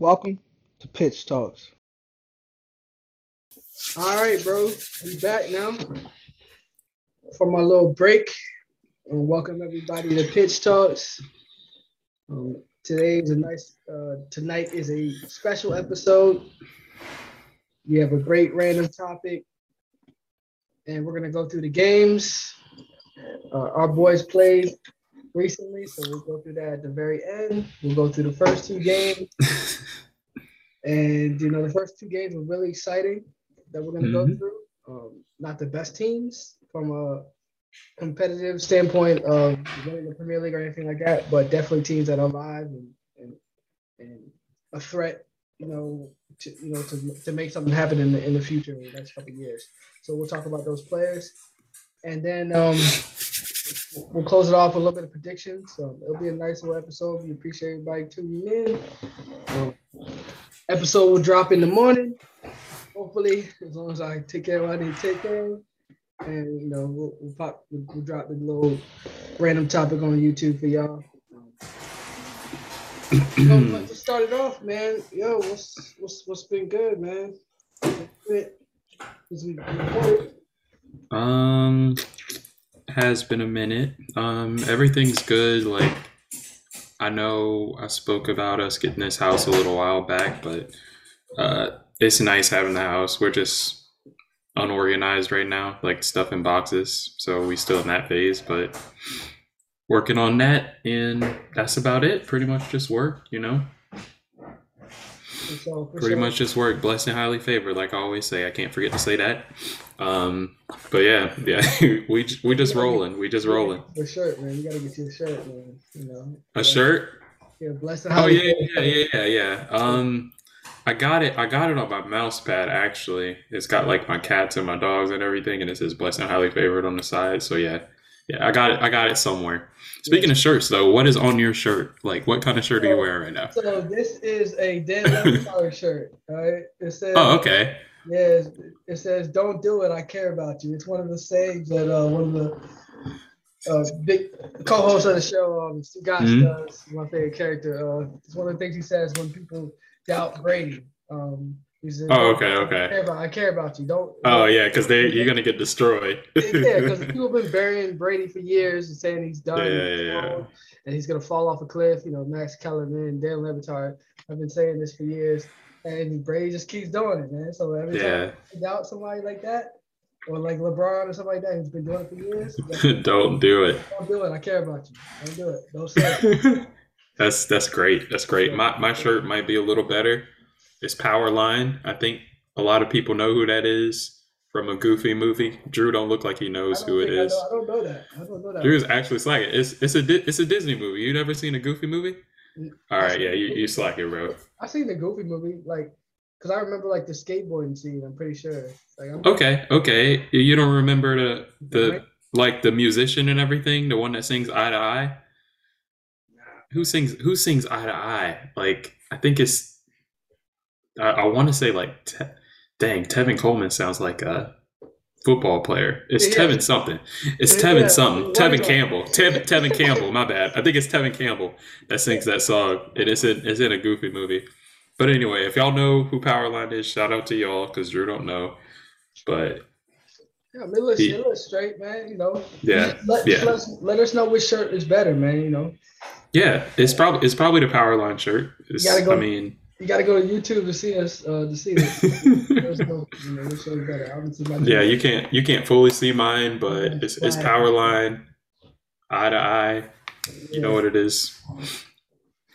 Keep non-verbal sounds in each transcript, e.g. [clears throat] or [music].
Welcome to Pitch Talks. All right, bro. We back now from my little break. And welcome everybody to Pitch Talks. Um, today is a nice. Uh, tonight is a special episode. We have a great random topic, and we're gonna go through the games. Uh, our boys played recently, so we'll go through that at the very end. We'll go through the first two games. [laughs] and you know, the first two games were really exciting that we're gonna Mhm. go through. Um, not the best teams from a competitive standpoint of winning the Premier League or anything like that, but definitely teams that are alive and and, and a threat, you know, to you know to, to make something happen in the in the future in the next couple of years. So we'll talk about those players. And then um we'll close it off with a little bit of predictions. So it'll be a nice little episode. We appreciate everybody tuning in. Um, episode will drop in the morning, hopefully, as long as I take care of what I need to take care of. And you know, we'll, we'll pop, we'll, we'll drop the little random topic on YouTube for y'all. so, but to start it off, man, yo, what's what's what's been good, man? Um, has been a minute. Um, everything's good. Like, I know I spoke about us getting this house a little while back, but uh, it's nice having the house. We're just unorganized right now, like stuff in boxes. So we still in that phase, but working on that, and that's about it. Pretty much just work, you know. So, pretty sure. much just work. Blessed and highly favored like i always say. I can't forget to say that. Um but yeah yeah. [laughs] We we just rolling. We just rolling. The shirt, man. You gotta get you a shirt, man. You know. a shirt? Yeah, bless the oh house. yeah yeah yeah yeah yeah. Um i got it. I got it on my mouse pad actually. It's got like my cats and my dogs and everything and it says blessed and highly favored on the side. So yeah yeah i got it i got it somewhere speaking of shirts though what is on your shirt like what kind of shirt are you wearing right now So this is a Dan [laughs] Levy shirt, all right? It says, oh okay yeah, it says, "Don't do it. I care about you." It's one of the sayings that uh, one of the uh, big co-hosts of the show, um, Scott Mhm. does. My favorite character. Uh, it's one of the things he says when people doubt Brady. Um, he says, oh okay I okay care about, I care about you. Don't. oh yeah because they you're gonna get destroyed [laughs] yeah, because [laughs] people have been burying Brady for years and saying he's done, Yeah, he's yeah, yeah. and he's gonna fall off a cliff. You know, Max Kellerman, Dan Le Batard have been saying this for years, and Brady just keeps doing it, man. So every Yeah. time you doubt somebody like that, or like LeBron or something like that, who's been doing it for years, [laughs] like, Don't do it. don't do it. I care about you. Don't do it. Don't say it. that's that's great. That's great. My my shirt might be a little better. It's Powerline. I think a lot of people know who that is from a Goofy movie. Drew don't look like he knows who it think I is. know- I don't know that. I don't know that. Drew is actually slacking. It's it's a it's a Disney movie. You never seen a Goofy movie? Mm, All right, yeah, you you slacking, bro. I seen the Goofy movie, like, cause I remember like the skateboarding scene. I'm pretty sure. Like, I'm, Okay, okay. You don't remember the the like the musician and everything, the one that sings Eye to Eye? Who sings who sings Eye to Eye? Like I think it's I, I want to say like Te- dang, Tevin Coleman sounds like a football player. It's Yeah. Tevin something. It's Yeah, Tevin something. One Tevin Campbell. [laughs] Tevin, Tevin Campbell, my bad. I think it's Tevin Campbell that sings that song. And it's in it's in a goofy movie. But anyway, if y'all know who Powerline is, shout out to y'all because Drew don't know. But Yeah, I mean, look, He- it looks straight, man. You know. Yeah, Let, yeah. Let, us, let us know which shirt is better, man. You know, Yeah, it's probably it's probably the Powerline shirt. It's, gotta go- I mean, you got to go to YouTube to see us uh, to see this. No, [laughs] you know, which shirt is better. Obviously, my yeah, you can't you can't fully see mine, but it's it's power line, eye to eye. You know what it is.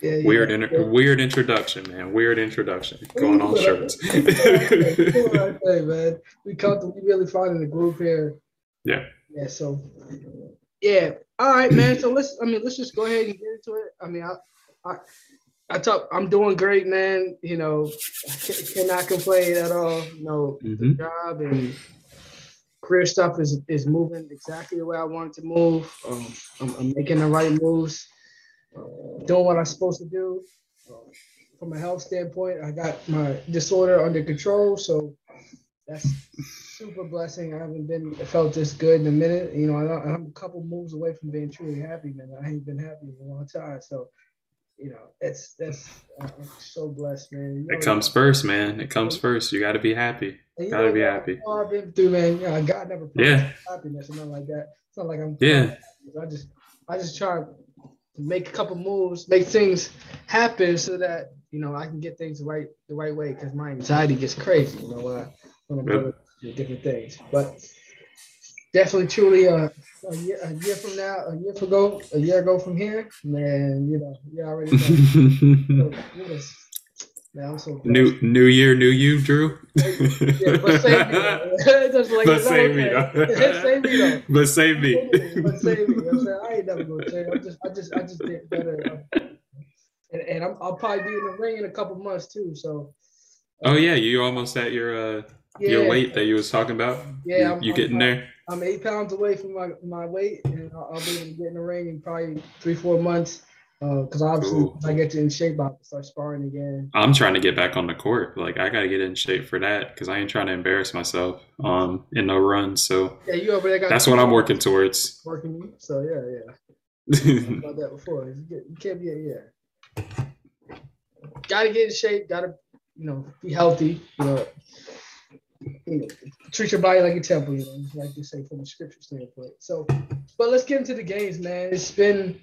Yeah, yeah. Weird inter- weird introduction, man. Weird introduction going on shirts. Cool, right there, man. We come to we really finding the group here. Yeah. Yeah. So, yeah. All right, man. So let's. I mean, let's just go ahead and get into it. I mean, I, I, I talk. I'm doing great, man. You know, I cannot complain at all. You know, Mhm. job and career stuff is is moving exactly the way I want it to move. Um, I'm, I'm making the right moves, uh, doing what I'm supposed to do. Um, from a health standpoint, I got my disorder under control, so that's super blessing. I haven't been felt this good in a minute. You know, I, I'm a couple moves away from being truly happy, man. I ain't been happy in a long time, so you know, it's that's uh, I'm so blessed, man. You it comes first, man. It comes first. You got to be happy. You gotta be happy. I've been through, man. You know, God never yeah happiness or nothing like that. It's not like I'm yeah. I just I just try to make a couple moves, make things happen so that you know I can get things the right the right way because my anxiety gets crazy. You know when I when I'm yep. doing different things, but definitely, truly, uh, a year, a year from now, a year ago, a year ago from here, man, you know, you already know. [laughs] Man, I'm so new New Year, new you, Drew. yeah, but save me. [laughs] [laughs] like, but save me. save me though. But save me. But save me. I'm saying I ain't never gonna change. I just, I just, I just did better. And, and i will probably be in the ring in a couple months too. So. Uh, oh yeah, you almost at your uh yeah. your weight that you was talking about. Yeah, you, I'm, you getting I'm, there? I'm eight pounds away from my my weight, and I'll, I'll be able to get in the ring in probably three four months because uh, obviously cool. I get in shape, I'll start sparring again. I'm trying to get back on the court. Like I got to get in shape for that because I ain't trying to embarrass myself um in no run. So yeah, you over there. Got that's what I'm working towards. [laughs] Working you. So yeah, yeah. [laughs] about that before. You can't be yeah. Got to get in shape. Got to you know be healthy. You know. You know, treat your body like a temple, you know, like you say from a scripture standpoint. So, but let's get into the games, man. It's been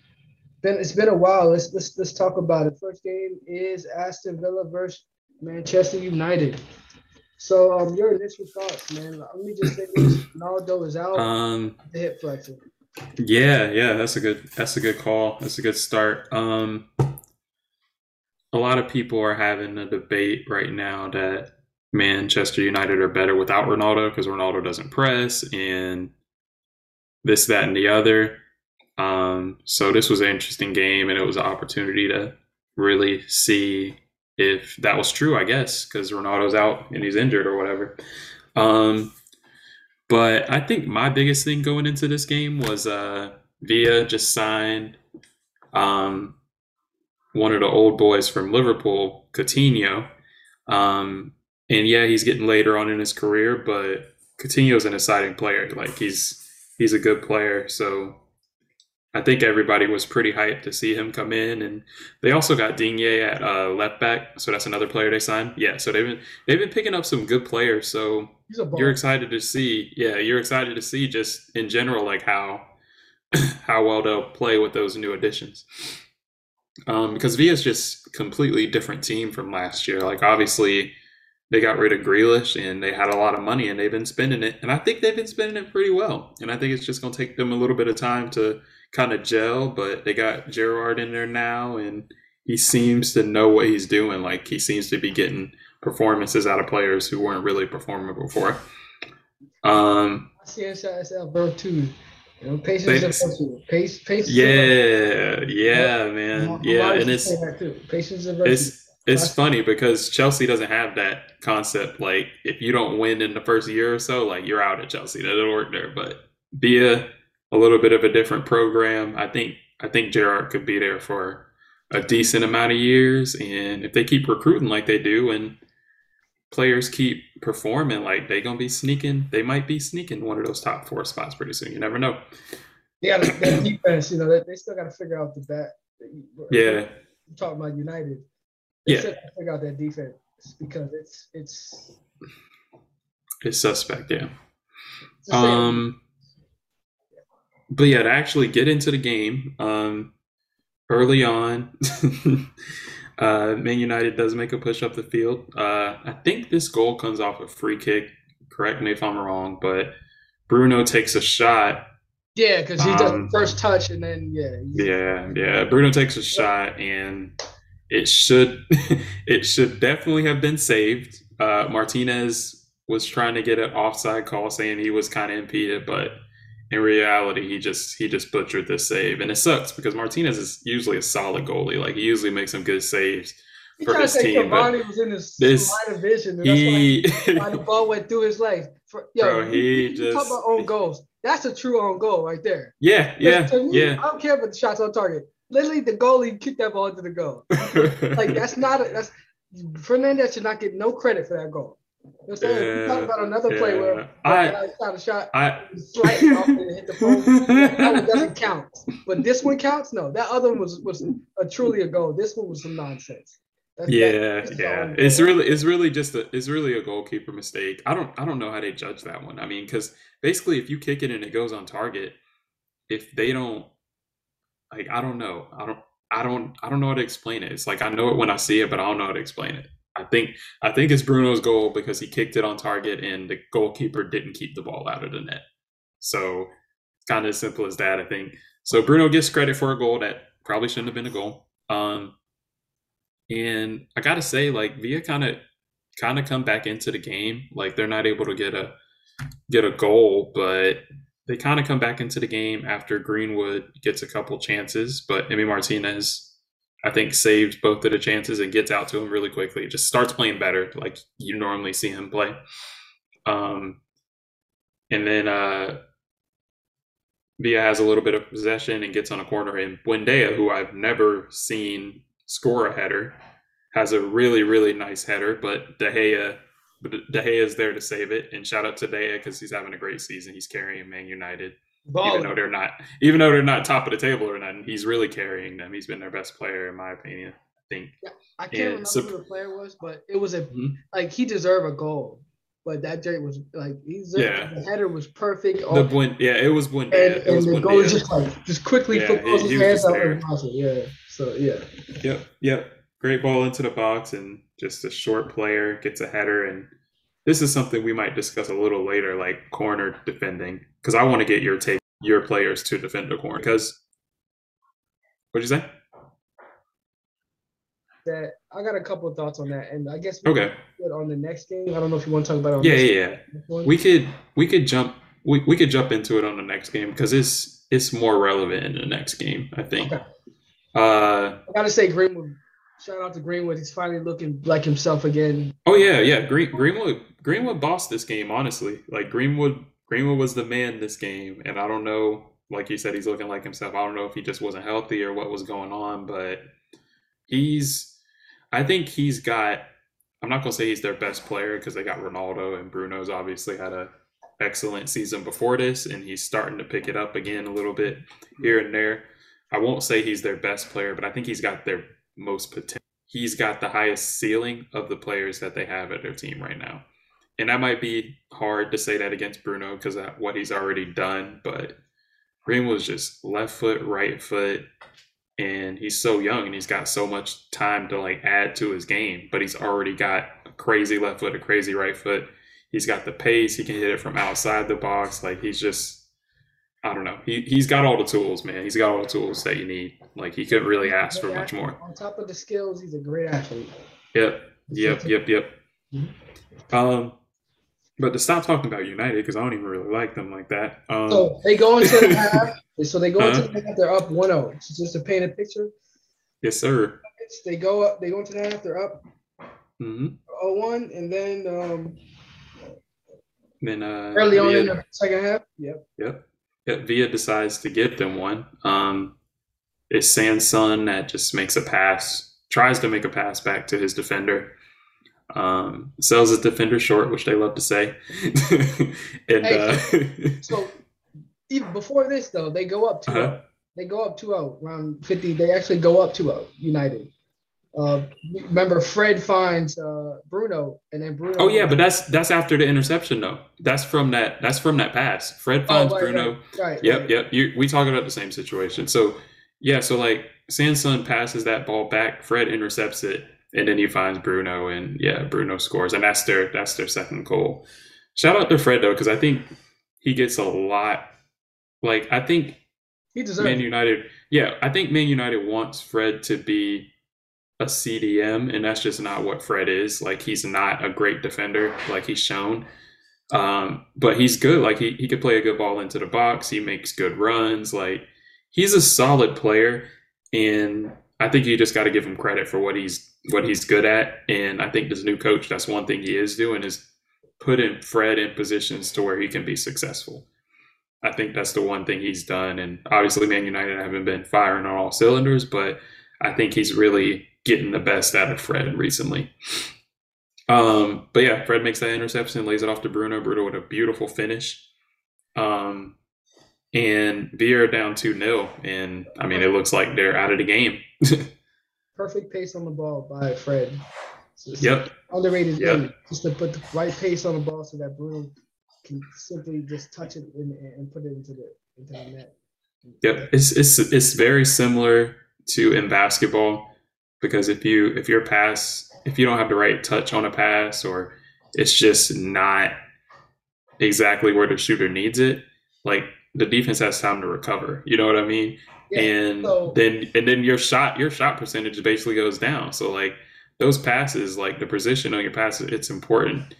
been it's been a while. Let's let's let's talk about it. First game is Aston Villa versus Manchester United. So um, your initial thoughts, man. Let me just say this: Ronaldo is out. Um, the hip flexor. Yeah, yeah, that's a good that's a good call. That's a good start. Um, a lot of people are having a debate right now that Manchester United are better without Ronaldo because Ronaldo doesn't press and this, that, and the other. Um, so this was an interesting game, and it was an opportunity to really see if that was true. I guess because Ronaldo's out and he's injured or whatever. Um, but I think my biggest thing going into this game was uh, Villa just signed um, one of the old boys from Liverpool, Coutinho. Um, and yeah, he's getting later on in his career, but Coutinho's an exciting player. Like he's he's a good player. So I think everybody was pretty hyped to see him come in, and they also got Digne at uh, left back, so that's another player they signed. Yeah, so they've been they've been picking up some good players. So you're excited to see, yeah, you're excited to see just in general like how [clears throat] how well they'll play with those new additions. Um, because Villa's just completely different team from last year. Like obviously they got rid of Grealish and they had a lot of money and they've been spending it, and I think they've been spending it pretty well. And I think it's just going to take them a little bit of time to kind of gel, but they got Gerrard in there now, and he seems to know what he's doing. Like he seems to be getting performances out of players who weren't really performing before. Um, I see SL too. You know, patience and Pace, patience. Yeah, yeah, man. Yeah, and it's patience and It's it's funny because Chelsea doesn't have that concept. Like, if you don't win in the first year or so, like you're out at Chelsea. That doesn't work there. But Villa a little bit of a different program. I think I think Gerrard could be there for a decent amount of years, and if they keep recruiting like they do, and players keep performing like they're gonna be sneaking, they might be sneaking one of those top four spots pretty soon. You never know. Yeah, that defense, you know, they, they still got to figure out the back. Yeah, I'm talking about United. They yeah, still got to figure out that defense because it's it's it's suspect. Yeah. Um but yeah, to actually get into the game um, early on, [laughs] uh, Man United does make a push up the field. Uh, I think this goal comes off a free kick. Correct me if I'm wrong, but Bruno takes a shot. Yeah, because he does um, first touch and then yeah. Yeah, yeah. Bruno takes a shot and it should [laughs] it should definitely have been saved. Uh, Martinez was trying to get an offside call, saying he was kind of impeded, but in reality, he just he just butchered this save, and it sucks because Martinez is usually a solid goalie. Like he usually makes some good saves he for his team. Cavani was in his this, of vision, and he, that's why the [laughs] ball went through his legs. For, yo, bro, he you, just talk about own goals. That's a true own goal right there. Yeah, yeah, me, yeah. I don't care about the shots on target. Literally, the goalie kicked that ball into the goal. like that's not a, that's Fernandes should not get no credit for that goal. You know what I'm saying? We Yeah, talked about another play yeah. where I- shot a shot, I slightly off and it hit the pole. That one doesn't count. But this one counts. No, that other one was was a truly a goal. This one was some nonsense. That's- yeah, that's the yeah. It's really it's really just a it's really a goalkeeper mistake. I don't I don't know how they judge that one. I mean, because basically, if you kick it and it goes on target, if they don't like, I don't know. I don't I don't I don't know how to explain it. It's like I know it when I see it, but I don't know how to explain it. I think I think it's Bruno's goal because he kicked it on target and the goalkeeper didn't keep the ball out of the net. So it's kind of as simple as that. I think so. Bruno gets credit for a goal that probably shouldn't have been a goal. Um, and I gotta say, like Villa kind of kind of come back into the game. Like they're not able to get a get a goal, but they kind of come back into the game after Greenwood gets a couple chances. But Emi Martinez, I think, saved both of the chances and gets out to him really quickly. Just starts playing better, like you normally see him play. Um, and then uh, Villa has a little bit of possession and gets on a corner. And Buendia, who I've never seen score a header, has a really, really nice header. But De Gea, but De Gea is there to save it. And shout out to De Gea because he's having a great season. He's carrying Man United, even though they're not, even though they're not top of the table or nothing. He's really carrying them. He's been their best player in my opinion. I think. Yeah, I can't Yeah, remember so- who the player was, but it was a Mhm. like he deserved a goal. But that Jerry was like he deserved, Yeah. the header was perfect. The all- Buen, yeah, it was Buendia. and, it and was the goal Buendia. just like just quickly Yeah, put he- his he hands there. and. Yeah. So yeah. Yep, yep. Great ball into the box and just a short player gets a header. And this is something we might discuss a little later, like corner defending, because I want to get your take, your players to defend the corner. Because what'd you say? That I got a couple of thoughts on that, and I guess we Okay. on the next game. I don't know if you want to talk about it. On Yeah, yeah, yeah. We could we could jump we, we could jump into it on the next game because it's it's more relevant in the next game. I think. Okay. Uh I gotta say Greenwood. Shout out to Greenwood. He's finally looking like himself again. Oh yeah, yeah. Green, Greenwood Greenwood bossed this game, honestly. Like Greenwood Greenwood was the man this game, and I don't know. Like you said, he's looking like himself. I don't know if he just wasn't healthy or what was going on, but he's. I think he's got. I'm not gonna say he's their best player because they got Ronaldo and Bruno's obviously had a excellent season before this, and he's starting to pick it up again a little bit here and there. I won't say he's their best player, but I think he's got their most potential. He's got the highest ceiling of the players that they have at their team right now. And that might be hard to say that against Bruno because of what he's already done, but Greenwood's just left foot, right foot, and he's so young and he's got so much time to like add to his game, but he's already got a crazy left foot, a crazy right foot. He's got the pace, he can hit it from outside the box. Like he's just I don't know. He he's got all the tools, man. He's got all the tools that you need. Like he couldn't really ask for much more. On top of the skills, he's a great athlete. Yep. Yep, yep, yep. Mhm. Um, but to stop talking about United because I don't even really like them like that. Um, So they go into the [laughs] half. So they go into Uh-huh. the half. They're up 1-0. So just to paint a picture, yes, sir. they go up. They go into the half. They're up hmm 0-1, and then um, Then uh, early on in the second half. Yep, yep, Villa decides to give them one. Um, it's Sanson that just makes a pass, tries to make a pass back to his defender. Um, sells his defender short, which they love to say. [laughs] and uh, [laughs] So even before this though, they go up 2-0. Uh-huh. They go up 2-0 around 50. They actually go up 2-0. United. Uh, remember Fred finds uh, Bruno, and then Bruno. Oh yeah, but that's that's after the interception though. That's from that that's from that pass. Fred Oh, finds right, Bruno. Right, right, Yep, yep. You, we talking about the same situation. So yeah, so like Sanson passes that ball back, Fred intercepts it, and then he finds Bruno, and yeah, Bruno scores, and that's their that's their second goal. Shout out to Fred though, because I think he gets a lot. Like I think He deserves. Man. United, yeah, I think Man United wants Fred to be a CDM, and that's just not what Fred is. Like he's not a great defender, like he's shown. Um, but he's good. Like he, he could play a good ball into the box. He makes good runs. Like he's a solid player, and I think you just got to give him credit for what he's what he's good at. And I think this new coach, that's one thing he is doing is putting Fred in positions to where he can be successful. I think that's the one thing he's done. And obviously, Man United haven't been firing on all cylinders, but I think he's really getting the best out of Fred recently. Um, but yeah, Fred makes that interception, lays it off to Bruno. Bruno with a beautiful finish. Um, and Villa down 2 0. And I mean, it looks like they're out of the game. [laughs] Perfect pace on the ball by Fred. yep. Underrated yep. just to put the right pace on the ball so that Bruno can simply just touch it and, and put it into the into the net. Yep, it's it's it's very similar to in basketball because if you if your pass if you don't have the right touch on a pass or it's just not exactly where the shooter needs it, like the defense has time to recover. You know what I mean? Yeah, and so, then and then your shot your shot percentage basically goes down. So like those passes, like the position on your passes, it's important.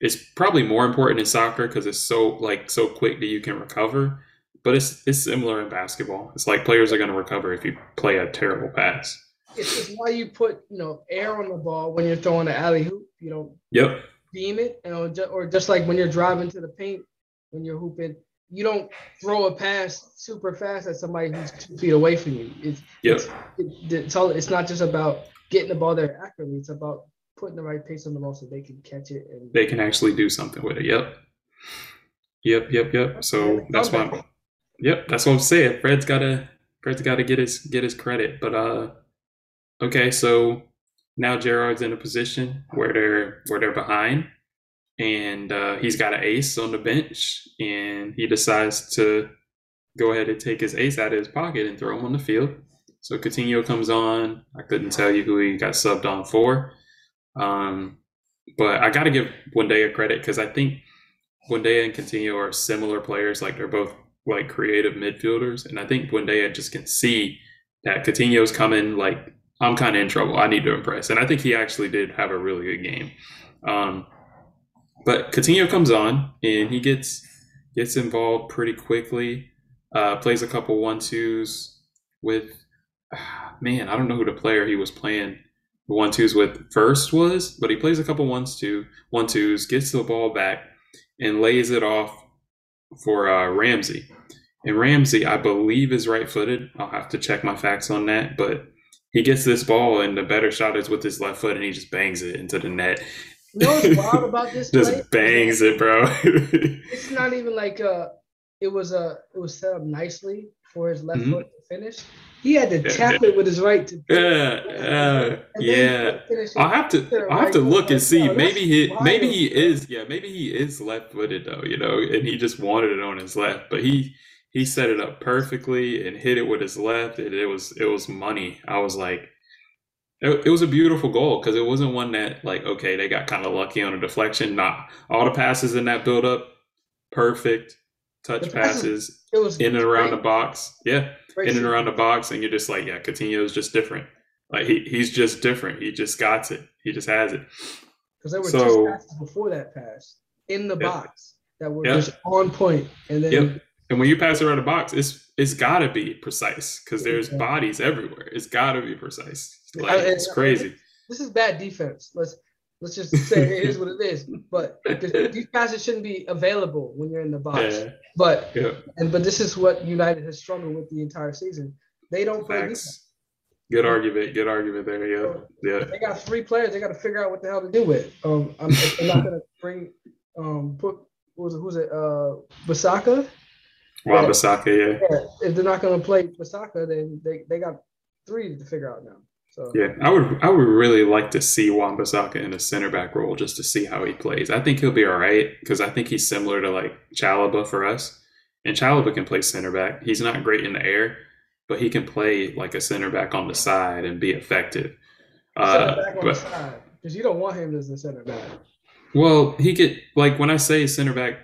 It's probably more important in soccer because it's so like so quick that you can recover. But it's it's similar in basketball. It's like players are going to recover if you play a terrible pass. It's, it's why you put you know air on the ball when you're throwing the alley-oop. You know. Yep. Beam it, you know, or just like when you're driving to the paint when you're hooping, you don't throw a pass super fast at somebody who's two feet away from you. It's yep. it's, it's, all, it's not just about getting the ball there accurately. It's about putting the right pace on the ball so they can catch it and they can actually do something with it. Yep. Yep, yep, yep. So that's why I'm, Yep, that's what I'm saying. Fred's gotta Fred's gotta get his get his credit. But uh okay, so now Gerrard's in a position where they're where they're behind and uh, he's got an ace on the bench and he decides to go ahead and take his ace out of his pocket and throw him on the field. So Coutinho comes on. I couldn't tell you who he got subbed on for. Um, but I got to give Buendia credit because I think Buendia and Coutinho are similar players. Like they're both like creative midfielders, and I think Buendia just can see that Coutinho's coming. Like I'm kind of in trouble. I need to impress, and I think he actually did have a really good game. Um, but Coutinho comes on and he gets gets involved pretty quickly. Uh, plays a couple one twos with [sighs] man. I don't know who the player he was playing one twos with first was, but he plays a couple ones two one twos, gets the ball back and lays it off for uh, Ramsey. And Ramsey, I believe, is right footed. I'll have to check my facts on that, but he gets this ball, and the better shot is with his left foot, and he just bangs it into the net. You know what's wild about [laughs] this? just play? bangs it, bro. [laughs] it's not even like uh it was a uh, it was set up nicely for his left mm-hmm. foot to finish. He had to tap it with his right to. Yeah, uh, yeah. I'll have to. I'll have to look and see. maybe he. Maybe he is. Yeah, maybe he is left-footed though. You know, and he just wanted it on his left, but he he set it up perfectly and hit it with his left, and it was it was money. I was like, it, it was a beautiful goal because it wasn't one that like okay they got kind of lucky on a deflection. Not all the passes in that build up, perfect touch passes. It was in and around the box. Yeah, in and around the box, and you're just like, yeah, Coutinho is just different. Like he he's just different. He just got it. He just has it. Because there were so, two passes before that pass in the box that were just on point, and then. Yep. And when you pass around the box, it's it's got to be precise because there's bodies everywhere. It's got to be precise. Like, I, it's crazy. This is bad defense. Let's let's just say it is what it is. But these passes shouldn't be available when you're in the box. Yeah. But yeah. and but this is what United has struggled with the entire season. They don't play defense. Good argument. Good argument there. Yeah. Yeah. They got three players. They got to figure out what the hell to do with. Um, I'm, I'm not gonna bring um put who's it, who's it uh Bissaka. Wan Bissaka, yeah. yeah. If they're not gonna play Bissaka, then they, they got three to figure out now. So yeah, I would I would really like to see Wan Bissaka in a center back role just to see how he plays. I think he'll be all right because I think he's similar to like Chalobah for us, and Chalobah can play center back. He's not great in the air, but he can play like a center back on the side and be effective. Uh, because you don't want him as a center back. Well, he could like when I say center back,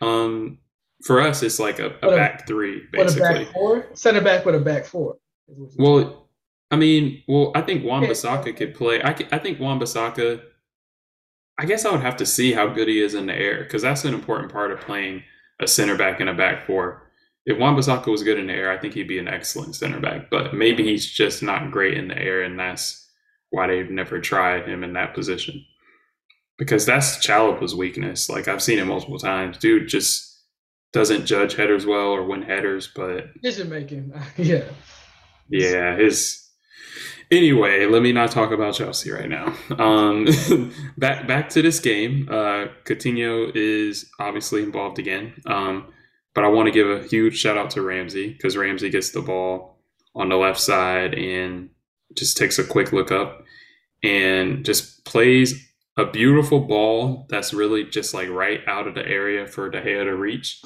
um, for us it's like a, a back three basically. What a back four, center back with a back four. Well, I mean, well, I think Wan Bissaka could play. I, I think Wan Bissaka. I guess I would have to see how good he is in the air because that's an important part of playing a center back and a back four. If Wan Bissaka was good in the air, I think he'd be an excellent center back. But maybe he's just not great in the air, and that's why they've never tried him in that position. Because that's Chalobah's weakness. Like I've seen it multiple times. Dude just doesn't judge headers well or win headers, but decision making. [laughs] yeah. Yeah, his Anyway, let me not talk about Chelsea right now. Um, [laughs] back back to this game. Uh, Coutinho is obviously involved again. Um, but I want to give a huge shout out to Ramsey because Ramsey gets the ball on the left side and just takes a quick look up and just plays a beautiful ball that's really just like right out of the area for De Gea to reach.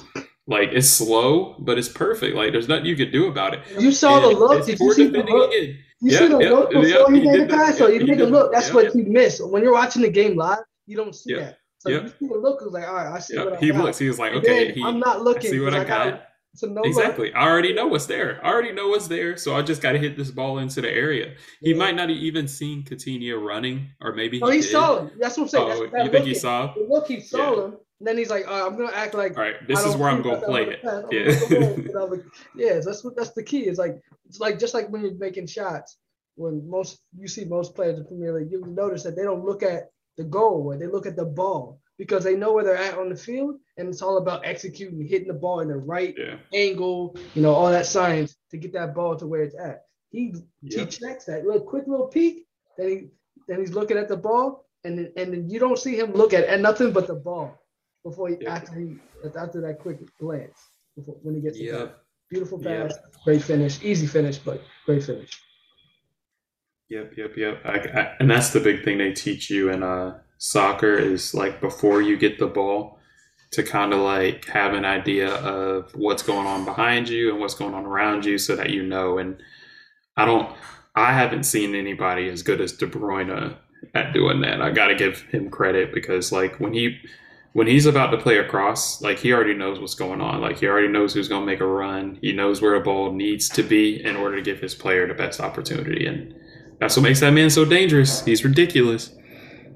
Like it's slow, but it's perfect. Like there's nothing you could do about it. You saw and the look. Did you see the look? Again. You see the look before yep, he, he made the pass. So you take a look. That's what he missed. When you're watching the game live, you don't see that. So yep. you see the look. Was like, all right, I see yep. what I he got. He looks. He was like, okay, he, I'm not looking. I see what I got. No exactly. I already know what's there. I already know what's there. So I just got to hit this ball into the area. He yeah. might not have even seen Coutinho running, or maybe he, oh, he saw him. That's what I'm saying. Oh, That's, you think he saw? The look, he saw yeah. him. And then he's like, oh, I'm gonna act like. All right, this is where I'm gonna play it. Yeah. like, [laughs] yeah, that's what that's the key. It's like it's like just like when you're making shots. When most you see most players in Premier League, you notice that they don't look at the goal, they look at the ball because they know where they're at on the field, and it's all about executing, hitting the ball in the right yeah. angle, you know, all that science to get that ball to where it's at. He yep. he checks that little quick little peek, then he then he's looking at the ball, and then, and then you don't see him look at, at nothing but the ball before he yep. after he after that quick glance before when he gets yep. Beautiful pass, yep. great finish, easy finish, but great finish. Yep, yep, yep. I, I, and that's the big thing they teach you in uh soccer is like before you get the ball to kind of like have an idea of what's going on behind you and what's going on around you so that you know and I don't I haven't seen anybody as good as De Bruyne at doing that. I got to give him credit because like when he when he's about to play across, like he already knows what's going on. Like he already knows who's going to make a run. He knows where a ball needs to be in order to give his player the best opportunity and that's what makes that man so dangerous. He's ridiculous.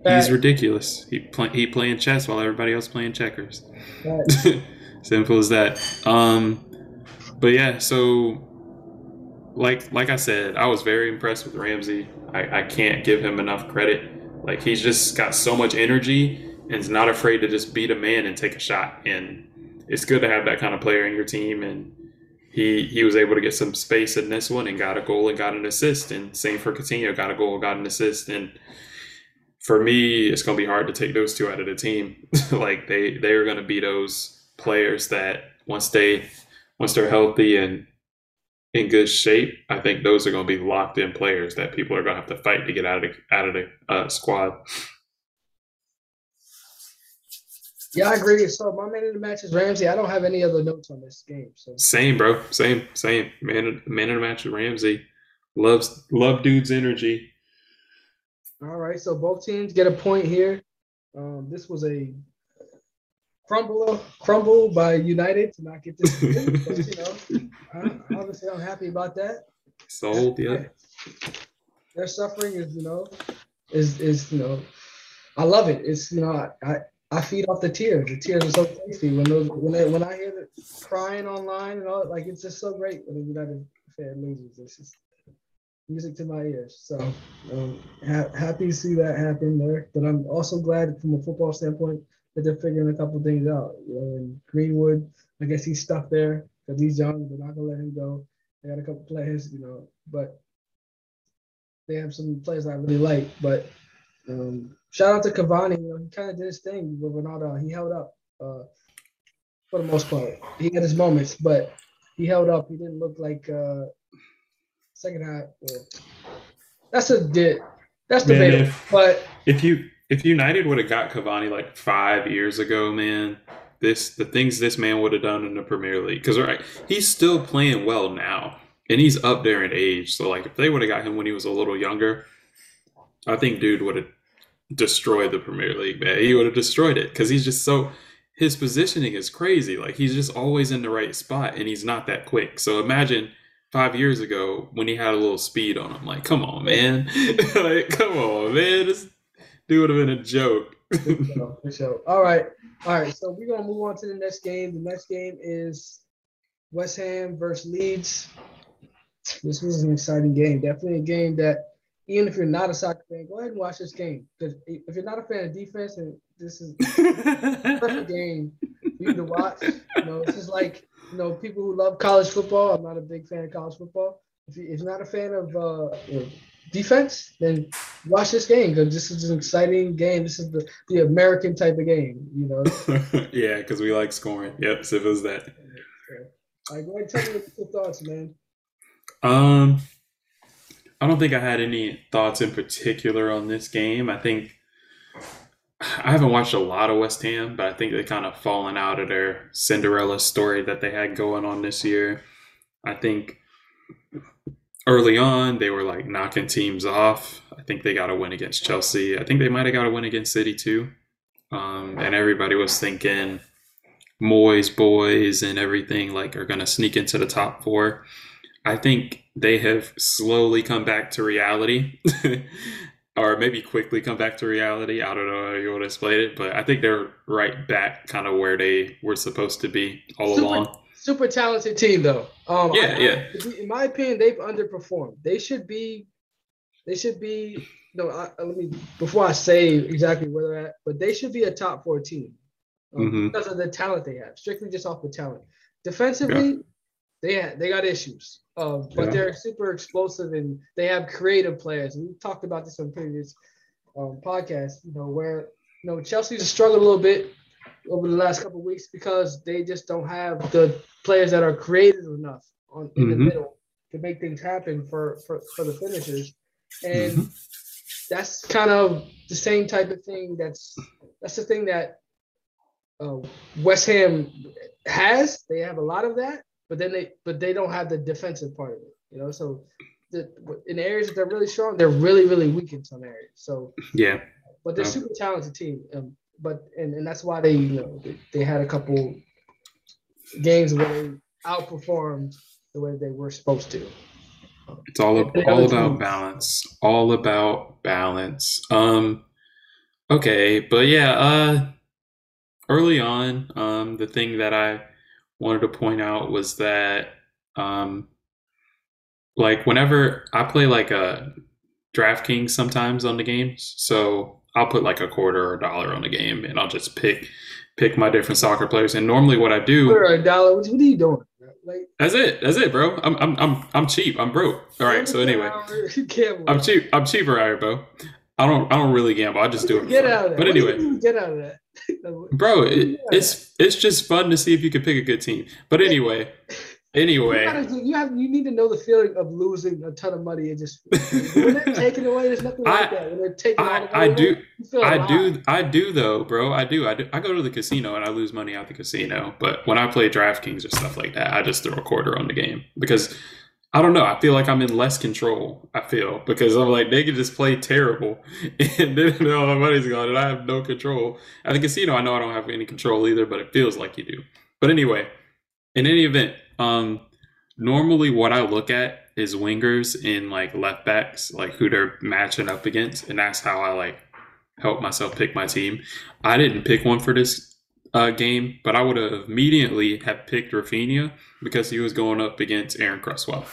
He's ridiculous. He play, he playing chess while everybody else playing checkers. [laughs] Simple as that. Um, but yeah, so like like I said, I was very impressed with Ramsey. I, I can't give him enough credit. Like he's just got so much energy and is not afraid to just beat a man and take a shot. And it's good to have that kind of player in your team. And he he was able to get some space in this one and got a goal and got an assist. And same for Coutinho, got a goal, got an assist. And for me, it's going to be hard to take those two out of the team. [laughs] like they they are going to be those players that once they once they're healthy and in good shape, I think those are going to be locked in players that people are going to have to fight to get out of the, out of the uh, squad. Yeah, I agree. So my man in the match is Ramsey. I don't have any other notes on this game. So same, bro. Same, same. Man, man in the match is Ramsey. Loves love dude's energy. All right, so both teams get a point here. Um, this was a crumble crumble by United to not get this. [laughs] but, you know, I, obviously I'm happy about that. Sold, yeah. Their suffering is, you know, is is you know, I love it. It's you know, I I feed off the tears. The tears are so tasty when those when they, when I hear the crying online and all like it's just so great when a United fan loses. It's just music to my ears. So um, ha- happy to see that happen there. But I'm also glad from a football standpoint that they're figuring a couple things out. You know, and Greenwood, I guess he's stuck there because he's young. They're not gonna let him go. They got a couple players, you know, but they have some players I really like. But um, shout out to Cavani. You know, he kind of did his thing with Ronaldo. He held up uh, for the most part. He had his moments, but he held up. He didn't look like uh, second half. that's a bit. That's debatable. But if you if United would have got Cavani like five years ago, man, this the things this man would have done in the Premier League. Because right, he's still playing well now, and he's up there in age. So like, if they would have got him when he was a little younger, I think dude would have destroyed the Premier League. Man, he would have destroyed it because he's just so. His positioning is crazy. Like he's just always in the right spot, and he's not that quick. So imagine five years ago when he had a little speed on him. Like, come on, man. [laughs] like, come on, man. This dude would have been a joke. for [laughs] sure. All right. All right. So we're gonna move on to the next game. The next game is West Ham versus Leeds. This was an exciting game. Definitely a game that even if you're not a soccer fan, go ahead and watch this game. Because if you're not a fan of defense, and this is [laughs] perfect game for you to watch. You know, this is like you know, people who love college football. I'm not a big fan of college football. If, you, if you're not a fan of uh, you know, defense, then watch this game because this is an exciting game. This is the, the American type of game, you know. [laughs] yeah, because we like scoring. Yep, so it was that. All right, go ahead tell me your thoughts, man. Um, I don't think I had any thoughts in particular on this game. I think I haven't watched a lot of West Ham, but I think they kind of fallen out of their Cinderella story that they had going on this year. I think early on they were like knocking teams off. I think they got a win against Chelsea. I think they might have got a win against City too. Um, and everybody was thinking Moyes boys and everything like are going to sneak into the top four. I think they have slowly come back to reality. [laughs] or maybe quickly come back to reality. I don't know how you want to explain it, but I think they're right back kind of where they were supposed to be all super, along. Super talented team, though. Um, yeah, I, yeah. In my opinion, they've underperformed. They should be. They should be. No, I, let me before I say exactly where they're at, but they should be a top four team um, mm-hmm. because of the talent they have. Strictly just off the talent. Defensively, yeah. They they got issues. Um, but yeah. they're super explosive and they have creative players. we talked about this on previous um, podcasts, you know, where you know Chelsea's struggled a little bit over the last couple weeks because they just don't have the players that are creative enough on in mm-hmm. the middle to make things happen for for, for the finishers. And mm-hmm. that's kind of the same type of thing that's that's the thing that uh, West Ham has. They have a lot of that, but then they but they don't have the defensive part of it. You know, so the, in areas that they're really strong, they're really really weak in some areas. So yeah, but they're super talented team. Um, but and, and that's why they you know they, they had a couple games where they outperformed the way they were supposed to. It's all all about teams. balance. All about balance. Um okay, but yeah, uh early on, um the thing that I wanted to point out was that um like whenever I play like a DraftKings sometimes on the games, so I'll put like a quarter or a dollar on the game and I'll just pick pick my different soccer players. And normally what I do a dollar, what are you doing? Like, that's it. That's it, bro. I'm I'm I'm I'm cheap. I'm broke. All right. So anyway, [laughs] I'm cheap. I'm cheaper out here, bro. I don't I don't really gamble. I just do it. Get out of that. But anyway, get out of that. [laughs] Bro, it, it's it's just fun to see if you can pick a good team. But anyway, [laughs] anyway, you, gotta, you, have you need to know the feeling of losing a ton of money and just when they're [laughs] taking away. There's nothing like I, that. When they're taking I, I do, I do, I do though, bro. I do. I do. I go to the casino and I lose money at the casino. But when I play DraftKings or stuff like that, I just throw a quarter on the game because I don't know. I feel like I'm in less control. I feel because I'm like they can just play terrible, [laughs] and then all my money's gone, and I have no control. At the casino, I know I don't have any control either, but it feels like you do. But anyway, in any event, um, normally what I look at is wingers in like left backs, like who they're matching up against, and that's how I like help myself pick my team. I didn't pick one for this uh, game, but I would have immediately have picked Raphinha because he was going up against Aaron Cresswell.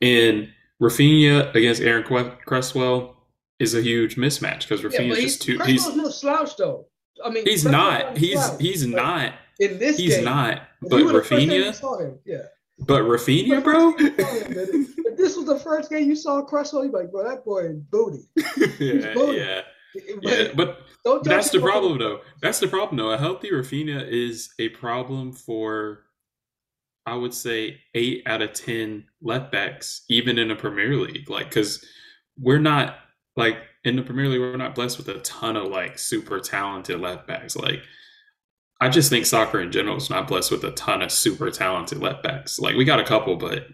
And Raphinha against Aaron Cresswell is a huge mismatch because Raphinha is just too. He's no slouch though. I mean, he's not. He's slouch, he's not. In this, he's game, not. But Raphinha. Yeah. But Raphinha, bro. [laughs] if this was the first game you saw Cresswell, you'd be like, bro, that boy is booty. [laughs] yeah, booty. yeah. yeah, but that's the problem, though. That's the problem, though. A healthy Raphinha is a problem for, I would say, eight out of ten left backs, even in a Premier League. Like, because we're not like in the Premier League, we're not blessed with a ton of like super talented left backs. Like, I just think soccer in general is not blessed with a ton of super talented left backs. Like, we got a couple, but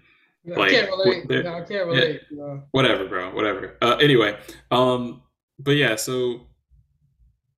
like, I can't relate. No, I can't relate. Yeah, no. Whatever, bro. Whatever. Uh, anyway, um, but yeah, so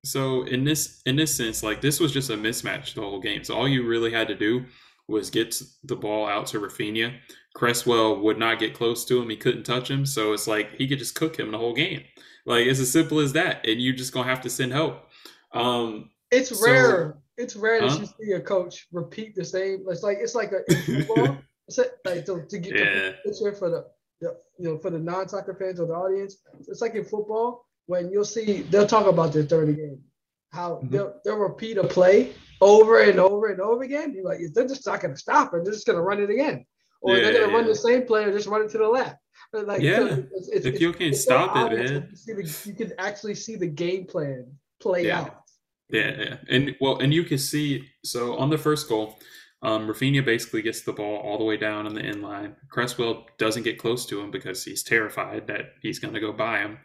so in this in this sense, like this was just a mismatch the whole game. So all you really had to do was get the ball out to Raphinha. Cresswell would not get close to him. He couldn't touch him. So it's like he could just cook him the whole game. Like it's as simple as that. And you're just gonna have to send help. Um it's so, rare. It's rare huh? that you see a coach repeat the same. It's like it's like a [laughs] it's like to, to get yeah. the picture for the, the you know for the non-soccer fans or the audience. It's like in football when you'll see they'll talk about this during the game, how mm-hmm. they'll, they'll repeat a play over and over and over again. You're like, they're just not going to stop it. They're just going to run it again. Or yeah, they're going to yeah. run the same play or just run it to the left. like, yeah, so it's, it's, if you can stop it, man, you, the, you, can actually see the game plan play yeah. out. Yeah, yeah, and well, and you can see so on the first goal, um, Raphinha basically gets the ball all the way down on the end line. Cresswell doesn't get close to him because he's terrified that he's going to go by him,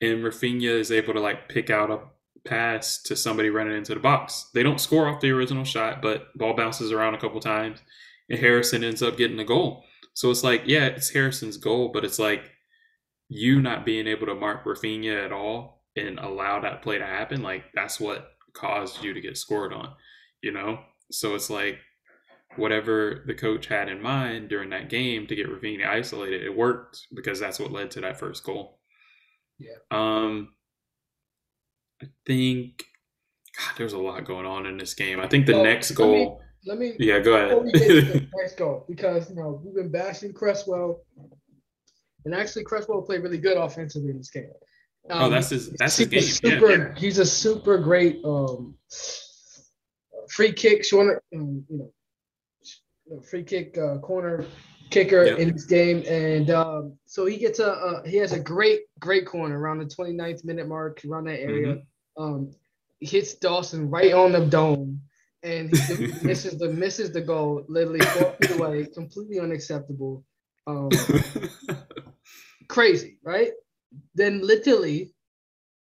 and Raphinha is able to like pick out a pass to somebody running into the box. They don't score off the original shot, but ball bounces around a couple times, and Harrison ends up getting the goal. So it's like, yeah, it's Harrison's goal, but it's like you not being able to mark Raphinha at all and allow that play to happen. Like that's what caused you to get scored on, you know? So it's like whatever the coach had in mind during that game to get Raphinha isolated, it worked because that's what led to that first goal. Yeah. Um, I think God, there's a lot going on in this game. I think the next goal. Let me, let me. Yeah, go ahead. [laughs] next goal because you know we've been bashing Cresswell, and actually Cresswell played really good offensively in this game. Um, oh, that's his. That's his game. Super, yeah, yeah. He's a super great um, free kick, short, um, you know, free kick uh, corner kicker yep. in this game, and um, so he gets a uh, he has a great great corner around the 29th minute mark around that area. Mm-hmm. Um, hits Dawson right on the dome, and he [laughs] misses the misses the goal literally four feet away, completely unacceptable. Um, [laughs] crazy, right? Then literally,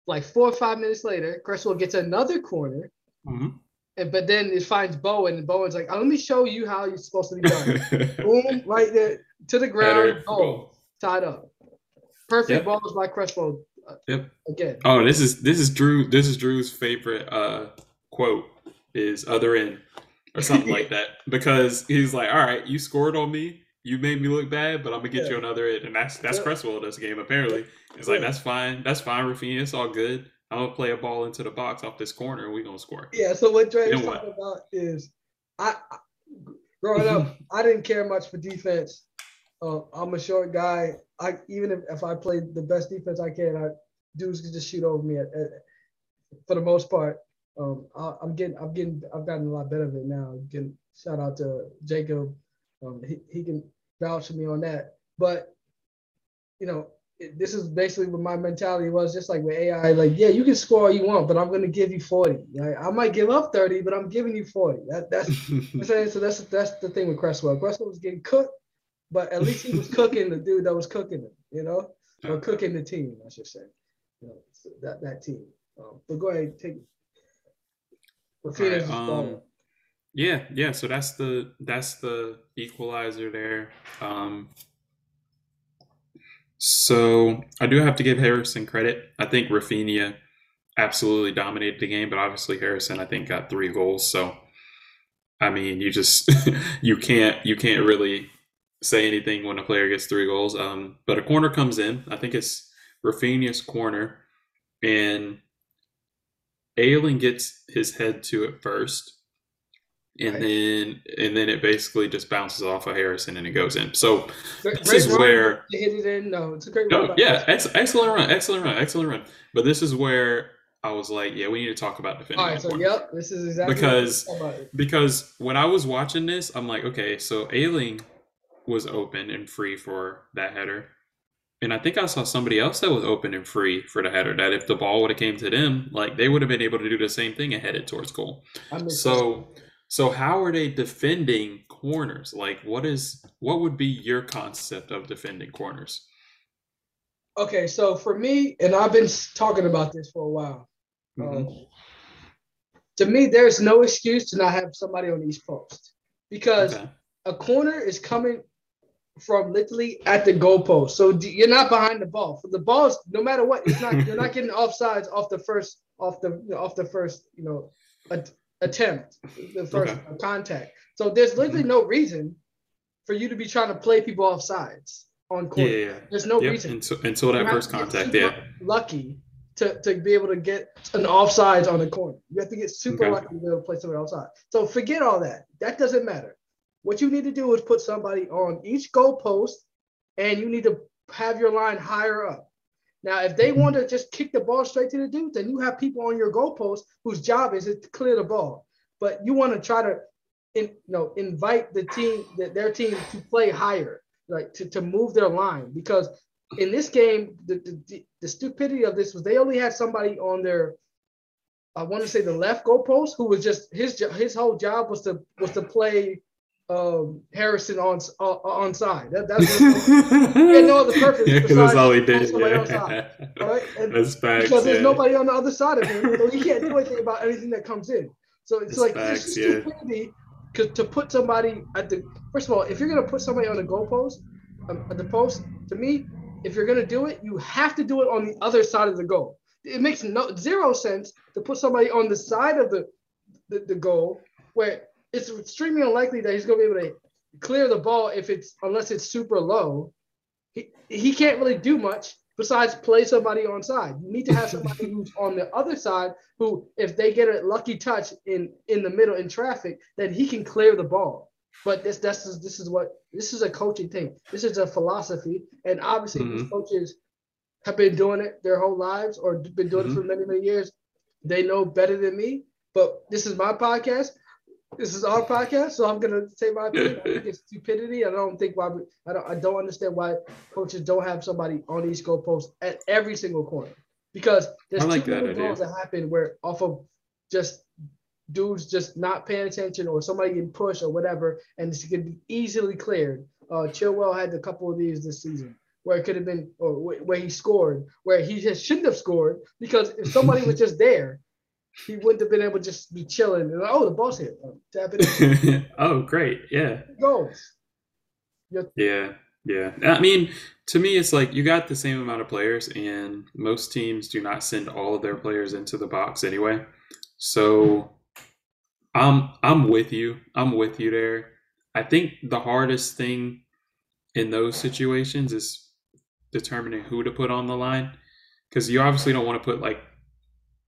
like four or five minutes later, Cresswell gets another corner. Mm-hmm. And but then it finds Bowen, and Bowen's like, oh, "Let me show you how you're supposed to be done." [laughs] Boom, right there to the ground. Oh, tied up. Perfect yep. balls by Cresswell. Uh, yep. Again. Oh, this is this is Drew. This is Drew's favorite uh, quote is "other end" or something like that [laughs] because he's like, "All right, you scored on me you made me look bad, but I'm gonna get yeah. you another end. And that's that's yeah. Cresswell in this game, apparently. It's yeah. like that's fine, that's fine, Raphinha, it's all good. I'm gonna play a ball into the box off this corner and we're gonna score. Yeah, so what Dre is talking about is I, I growing up, [laughs] I didn't care much for defense. Uh, I'm a short guy. I even if, if I play the best defense I can, I dudes can just shoot over me at, at, for the most part. Um, I, am getting, I'm getting, I've gotten a lot better of it now. Getting shout out to Jacob. Um, he, he can vouch for me on that. But you know, this is basically what my mentality was. Just like with AI, like yeah, you can score all you want, but I'm gonna give you 40. Right? I might give up 30, but I'm giving you 40. That, that's. [laughs] So that's that's the thing with Cresswell. Cresswell was getting cooked, but at least he was cooking the dude that was cooking him. You know, or cooking the team, I should say. You know, that that team. Um, but go ahead, take. Right, um, yeah, yeah. So that's the that's the equalizer there. Um, so I do have to give Harrison credit. I think Raphinha absolutely dominated the game, but obviously Harrison I think got three goals. So I mean, you just [laughs] you can't you can't really say anything when a player gets three goals. Um, but a corner comes in. I think it's Raphinha's corner, and Ayling gets his head to it first and right. then and then it basically just bounces off of Harrison and it goes in. So great, this is where hit it in. No, it's a great no, yeah, ex- excellent run, excellent run, excellent run. But this is where I was like, yeah, we need to talk about defending. All right, so yep, this is exactly because because when I was watching this, I'm like, okay, so Ayling was open and free for that header. And I think I saw somebody else that was open and free for the header. That if the ball would have came to them, like they would have been able to do the same thing and head it towards goal. So so how are they defending corners? Like what is what would be your concept of defending corners? Okay, so for me, and I've been talking about this for a while. Mm-hmm. Um, to me, there's no excuse to not have somebody on each post because okay. a corner is coming from literally at the goalpost. So you're not behind the ball. For the balls, no matter what, it's not you're not [laughs] getting offsides off the first off the off the first you know attempt, the first okay. contact. So there's literally mm-hmm. no reason for you to be trying to play people off sides on court. Yeah, yeah. There's no yep. reason until, until that first contact. Yeah, lucky to, to be able to get an offsides on the corner. You have to get super okay. lucky to be able to play somebody offside. So forget all that. That doesn't matter. What you need to do is put somebody on each goal post, and you need to have your line higher up. Now, if they want to just kick the ball straight to the dude, then you have people on your goalpost whose job is to clear the ball. But you want to try to, in, you know, invite the team, their team to play higher. like to, to move their line because in this game, the, the, the stupidity of this was they only had somebody on their I want to say the left goalpost who was just his his whole job was to was to play um, Harrison on uh, on side. That, that's [laughs] he had no other purpose. Yeah, because that's all he did. Yeah. [laughs] all right? and that's facts. Because there's yeah. nobody on the other side of him, so he can't do [laughs] anything about anything that comes in. So it's That's like facts, it's yeah. stupidity because to put somebody at the first of all, if you're gonna put somebody on the goalpost, um, at the post, to me, if you're gonna do it, you have to do it on the other side of the goal. It makes no zero sense to put somebody on the side of the the, the goal where it's extremely unlikely that he's gonna be able to clear the ball if it's unless it's super low. He he can't really do much besides play somebody on side. You need to have somebody [laughs] who's on the other side who, if they get a lucky touch in in the middle in traffic, then he can clear the ball. But this this is this is what this is a coaching thing. This is a philosophy, and obviously these mm-hmm. coaches have been doing it their whole lives or been doing it for mm-hmm. many many years. They know better than me. But this is my podcast. This is our podcast, so I'm gonna say my opinion. I think it's [laughs] stupidity. I don't think why we, I don't I don't understand why coaches don't have somebody on each goal post at every single corner because there's I like too many goals that happen where off of just dudes just not paying attention or somebody getting pushed or whatever, and this could be easily cleared. Uh, Chilwell had a couple of these this season where it could have been, or where he scored, where he just shouldn't have scored because if somebody was [laughs] just there, he wouldn't have been able to just be chilling. And, oh, the ball's here. Oh, tap it in. [laughs] oh, great. Yeah. Goals. Yeah. Yeah. I mean, to me, it's like you got the same amount of players, and most teams do not send all of their players into the box anyway. So I'm I'm with you. I'm with you there. I think the hardest thing in those situations is determining who to put on the line because you obviously don't want to put like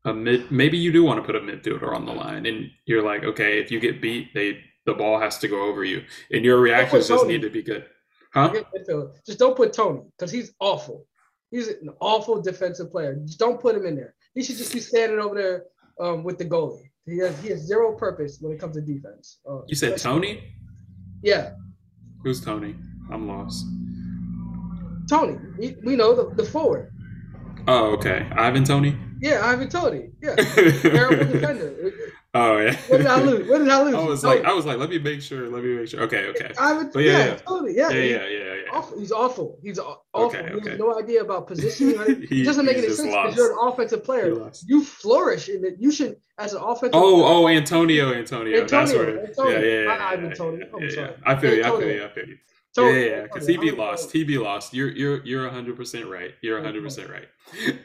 a mid maybe you do want to put a midfielder on the line and you're like okay if you get beat they the ball has to go over you and your reactions just need to be good huh Just don't put Tony because he's awful. He's an awful defensive player. Just don't put him in there. He should just be standing over there um, with the goalie. He has he has zero purpose when it comes to defense. Uh, you said tony Yeah, who's tony i'm lost Tony. We, we know the, the forward. oh okay ivan toney Yeah, Ivan Toney. Yeah, [laughs] terrible defender. oh yeah What did I lose? What did I lose? I was Tony. like, I was like, let me make sure. Let me make sure. Okay, okay. Ivan, but yeah, yeah, yeah. Tony. Yeah, Yeah, yeah, yeah, yeah. Awful. He's awful. He's awful. Okay, he okay. has no idea about positioning. [laughs] He- it doesn't make any sense because you're an offensive player. You flourish in it. You should, as an offensive. Oh, player, oh, Antonio, Antonio. That's Antonio, where. Antonio. Yeah, yeah, yeah. Not yeah, Ivan yeah, Tony. yeah, I'm yeah, sorry. yeah. I feel you. I feel you. I feel you. Tony, yeah, yeah, yeah. Because he be lost. He be lost. You're, you're, you're 100 percent right. You're 100 percent right.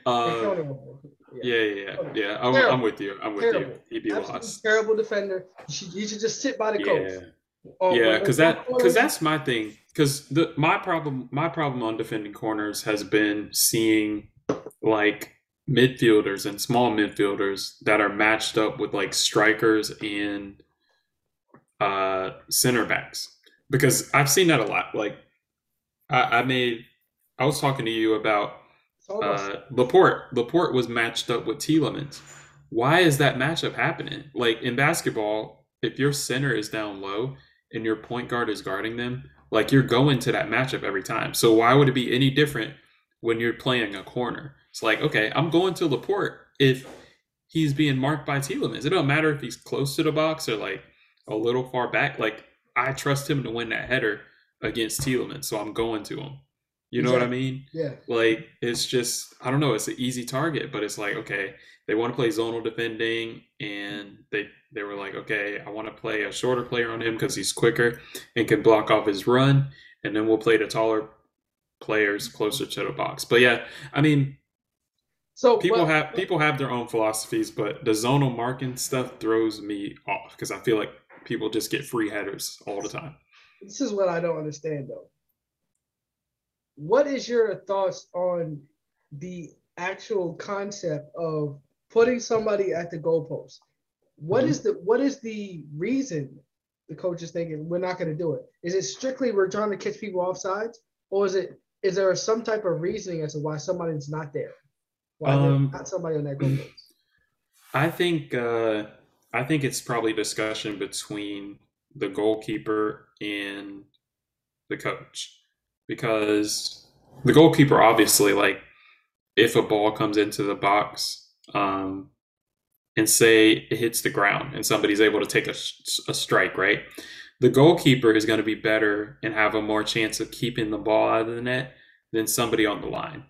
Uh, [laughs] Antonio. Yeah, yeah, yeah. Yeah, I'm, I'm with you. I'm with Terrible. you. He'd be Absolutely lost. terrible defender. You should, you should just sit by the coach. Yeah. Oh, yeah because that because that's my thing because the my problem my problem on defending corners has been seeing like midfielders and small midfielders that are matched up with like strikers and uh center backs because i've seen that a lot like i, I made i was talking to you about uh, Laporte. Laporte was matched up with Tielemans. Why is that matchup happening? Like in basketball, if your center is down low and your point guard is guarding them, like you're going to that matchup every time. So why would it be any different when you're playing a corner? It's like, okay, I'm going to Laporte if he's being marked by Tielemans. It don't matter if he's close to the box or like a little far back. Like I trust him to win that header against Tielemans, so I'm going to him. You know what I mean? yeah. like it's just I don't know. It's an easy target, but it's like okay, they want to play zonal defending, and they they were like, okay, I want to play a shorter player on him because he's quicker and can block off his run, and then we'll play the taller players closer to the box. But yeah, I mean, So people well, have people have their own philosophies, but the zonal marking stuff throws me off because I feel like people just get free headers all the time. this is what I don't understand though. What is your thoughts on the actual concept of putting somebody at the goalpost? What Mhm. is the what is the reason the coach is thinking we're not going to do it? Is it strictly we're trying to catch people off sides, or is it is there some type of reasoning as to why somebody's not there? Why Um, not somebody on that goalpost? [clears throat] I think uh, I think it's probably discussion between the goalkeeper and the coach. Because the goalkeeper obviously like if a ball comes into the box um, and say it hits the ground and somebody's able to take a, a strike, right? The goalkeeper is going to be better and have a more chance of keeping the ball out of the net than somebody on the line.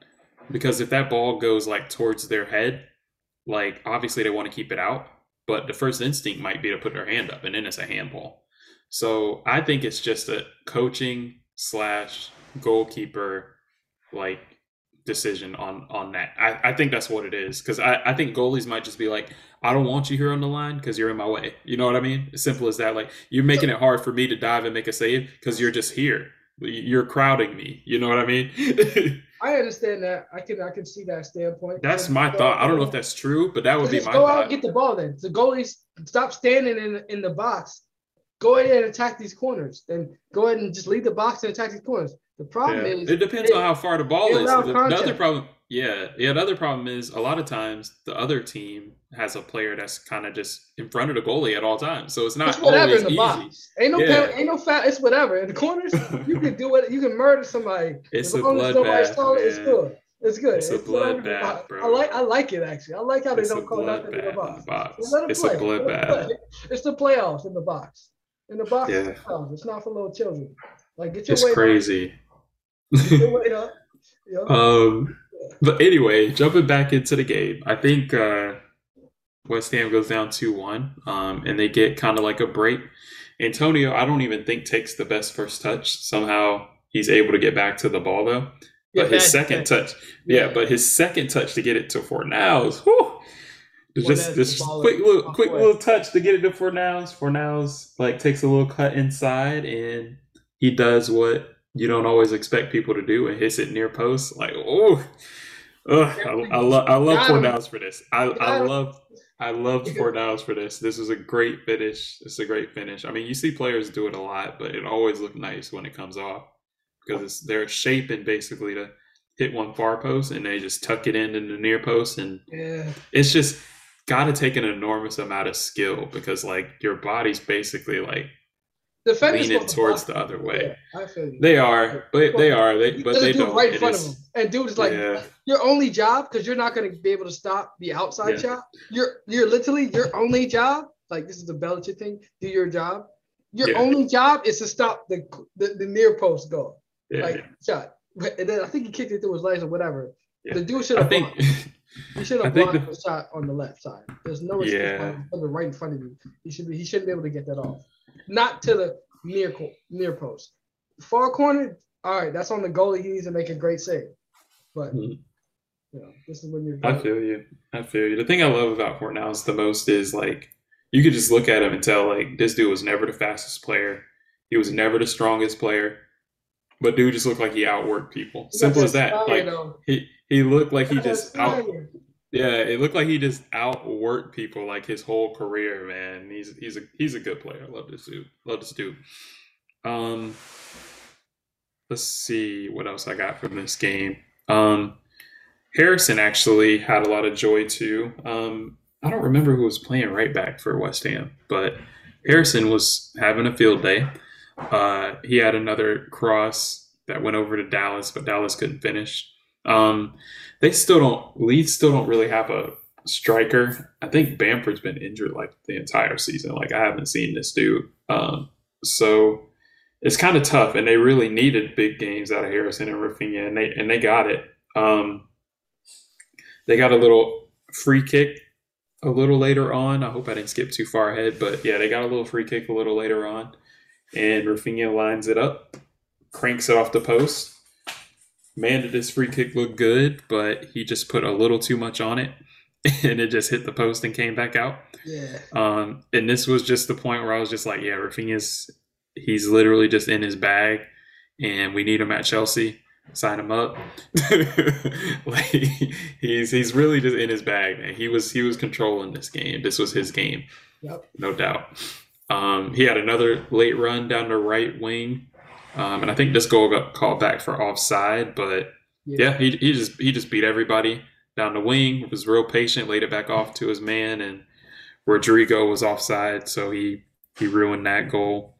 Because if that ball goes like towards their head, like obviously they want to keep it out, but the first instinct might be to put their hand up and then it's a handball. So I think it's just a coaching slash goalkeeper like decision on on that. I, I think that's what it is because I, I think goalies might just be like, I don't want you here on the line because you're in my way. You know what I mean? As simple as that. Like you're making it hard for me to dive and make a save because you're just here. You're crowding me. You know what I mean? [laughs] I understand that. I can I can see that standpoint. That's my thought. I don't know if that's true, but that would be my go thought. out and get the ball then. The goalies stop standing in in the box. Go ahead and attack these corners. Then go ahead and just leave the box and attack these corners. The problem yeah. is it depends on how far the ball is. The, the, other problem, yeah, yeah. The other problem is a lot of times the other team has a player that's kind of just in front of the goalie at all times, so it's not it's whatever in the easy. box. Ain't no yeah. ain't no fat. It's whatever in the corners. you can do it. You can murder somebody. It's as a bloodbath. It, it's good. It's good. It's, it's a bloodbath, bro. I like I like it actually. I like how they it's don't call nothing in the box. box. It's play. a bloodbath. It's the playoffs in the box. In the box, yeah. it's not for little children. Like get your it's crazy. [laughs] Um, but anyway, jumping back into the game, I think uh, West Ham goes down two one, um, and they get kind of like a break. Antonio, I don't even think takes the best first touch. Somehow he's able to get back to the ball though. But yeah, his second touch, yeah, yeah, but his second touch to get it to Fornals, whew, just this quick little quick little touch to get it to Fornals. Fornals like takes a little cut inside and he does what you don't always expect people to do and hits it near post. Like, oh, Ugh, I, I, love I love Fornals for this. I, I love I love Fornals for this. This is a great finish. It's a great finish. I mean, you see players do it a lot, but it always looks nice when it comes off because it's they're shaping basically to hit one far post and they just tuck it in in the near post and yeah. it's just got to take an enormous amount of skill because like your body's basically like Defenders leaning towards the other way. Yeah, they are, but they are. They but they don't. Right in front is, of them. And dude is like, yeah. your only job because you're not going to be able to stop the outside yeah. shot. You're you're literally your only job. Like this is a Belichick thing. Do your job. Your yeah. only job is to stop the the, the near post goal. like shot. And then I think he kicked it through his legs or whatever. The dude should have. I think. He should have [laughs] blocked the, the, shot on the left side. There's no excuse yeah. right in front of you. He should be. He shouldn't be able to get that off not to the near near post. Far corner, all right, that's on the goalie. He needs to make a great save. But mm-hmm. you know, this is when you're. I feel you. I feel you. The thing I love about Fornals the most is like you could just look at him and tell like this dude was never the fastest player. He was never the strongest player. But dude just looked like he outworked people. Simple as that. Like he he looked like he just out yeah, it looked like he just outworked people like his whole career, man. He's he's a he's a good player. Love this dude. Love this dude. Um let's see what else I got from this game. Um Harrison actually had a lot of joy too. Um I don't remember who was playing right back for West Ham, but Harrison was having a field day. Uh, he had another cross that went over to Dallas, but Dallas couldn't finish. Um, they still don't. Leeds still don't really have a striker. I think Bamford's been injured like the entire season. Like I haven't seen this dude. Um, so it's kind of tough, and they really needed big games out of Harrison and Raphinha, and they and they got it. Um, they got a little free kick a little later on. I hope I didn't skip too far ahead, but yeah, they got a little free kick a little later on, and Raphinha lines it up, cranks it off the post, man, did his free kick look good, but he just put a little too much on it, [laughs] and it just hit the post and came back out. Yeah. Um, and this was just the point where I was just like, yeah, Raphinha's he's literally just in his bag, and we need him at Chelsea. Sign him up. [laughs] like he's he's really just in his bag, man. He was he was controlling this game. This was his game. Yep. No doubt. Um, he had another late run down the right wing um, and I think this goal got called back for offside, but yeah. yeah, he, he just he just beat everybody down the wing. Was real patient, laid it back off to his man, and Rodrigo was offside, so he he ruined that goal.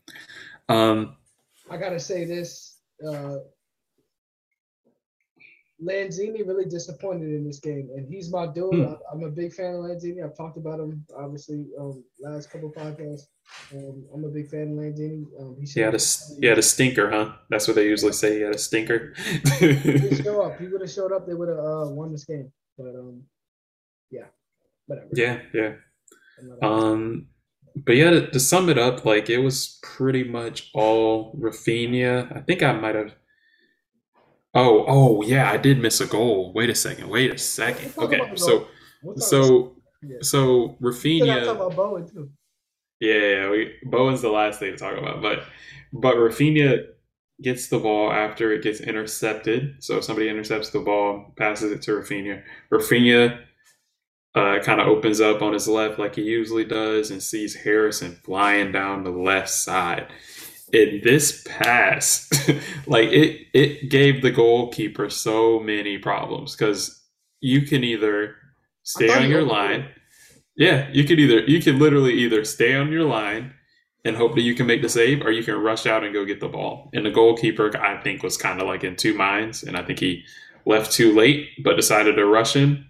Um, I gotta say this: uh, Lanzini really disappointed in this game, and he's my dude. Hmm. I'm a big fan of Lanzini. I've talked about him obviously um, last couple podcasts. Um, I'm a big fan of Lanzini. Um, he, He had a he had a stinker, huh? That's what they usually say. He had a stinker. he [laughs] show up. He would have showed up. They would have uh, won this game. But um, yeah, whatever. yeah, yeah. Um, but yeah, to, to sum it up, like it was pretty much all Raphinha. I think I might have. Oh, oh yeah, I did miss a goal. Wait a second. Wait a second. Okay, so goal. We'll talk- so so We still gotta talk Raphinha. Yeah, yeah, we, Bowen's the last thing to talk about, but but Raphinha gets the ball after it gets intercepted. So if somebody intercepts the ball, passes it to Raphinha. Raphinha uh, kind of opens up on his left like he usually does, and sees Harrison flying down the left side. And this pass, [laughs] like it, it gave the goalkeeper so many problems because you can either stay on your line. it. Yeah, you could either you could literally either stay on your line and hope that you can make the save, or you can rush out and go get the ball. And the goalkeeper, I think, was kind of like in two minds, and I think he left too late, but decided to rush in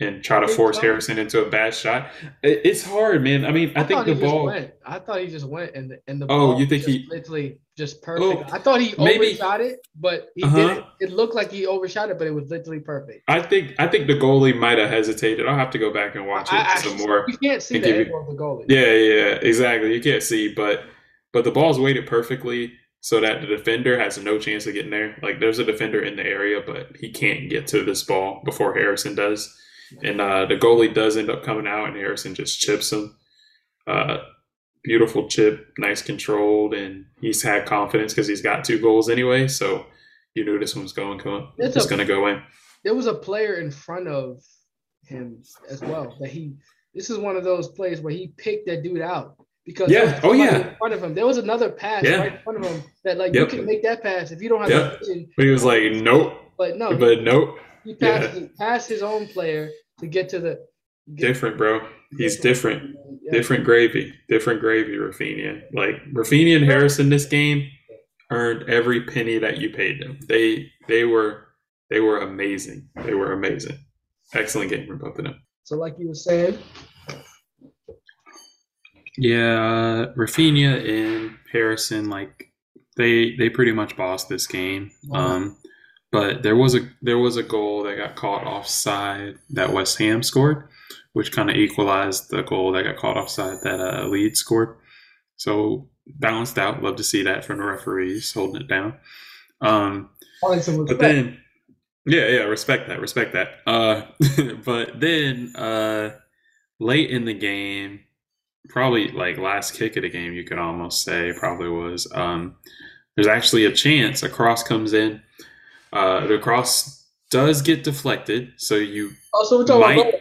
and try to think force so. Harrison into a bad shot. It's hard, man. I mean, I, think the ball. went. I thought he just went, and the and the Oh, ball you think he- literally just perfect. Oh, I thought he maybe- overshot it, but he Uh-huh. didn't. It looked like he overshot it, but it was literally perfect. I think I think the goalie might have hesitated. I'll have to go back and watch it I- I- some more. You can't see the angle of the goalie. Yeah, yeah, exactly. You can't see, but but the ball's weighted perfectly so that the defender has no chance of getting there. Like there's a defender in the area, but he can't get to this ball before Harrison does. And uh, the goalie does end up coming out, and Harrison just chips him. Uh, beautiful chip, nice controlled, and he's had confidence because he's got two goals anyway. So you knew this one was going to It's it's going to go in. There was a player in front of him as well that he. This is one of those plays where he picked that dude out because Yeah. Oh, yeah. in front of him. There was another pass Yeah. right in front of him that like Yep. you can make that pass if you don't have Yep. But he was like, nope, But no, but nope, he passed he passed his own player to get to the get- different, bro. He's different. Yeah. Different gravy, different gravy, Raphinha. Like Raphinha and Harrison this game earned every penny that you paid them. They they were they were amazing. They were amazing. Excellent game from both of them. So like you were saying, Yeah, uh, Raphinha and Harrison, like they they pretty much bossed this game. Um, but there was a there was a goal that got caught offside that West Ham scored, which kind of equalized the goal that got caught offside that uh, Leeds scored. So balanced out. Love to see that from the referees holding it down. Um, but then, yeah, yeah, respect that, respect that. Uh, [laughs] but then, uh, late in the game, probably like last kick of the game, you could almost say probably was. Um, there's actually a chance a cross comes in. Uh, the cross does get deflected, so you. Also, we're talking might- about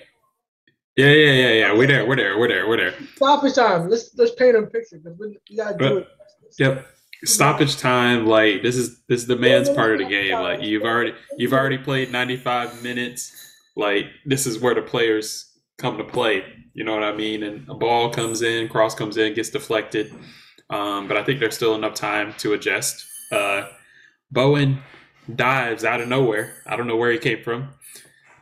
Yeah, yeah, yeah, yeah. We're there. We're there. We're there. We're there. stoppage time. Let's let's paint a picture because we, gotta do it. Yep. Stoppage time, like this is this is the man's part of the game. Like you've already you've already played 95 minutes. Like this is where the players come to play. You know what I mean? And a ball comes in, cross comes in, gets deflected. Um, but I think there's still enough time to adjust. Uh, Bowen dives out of nowhere. I don't know where he came from.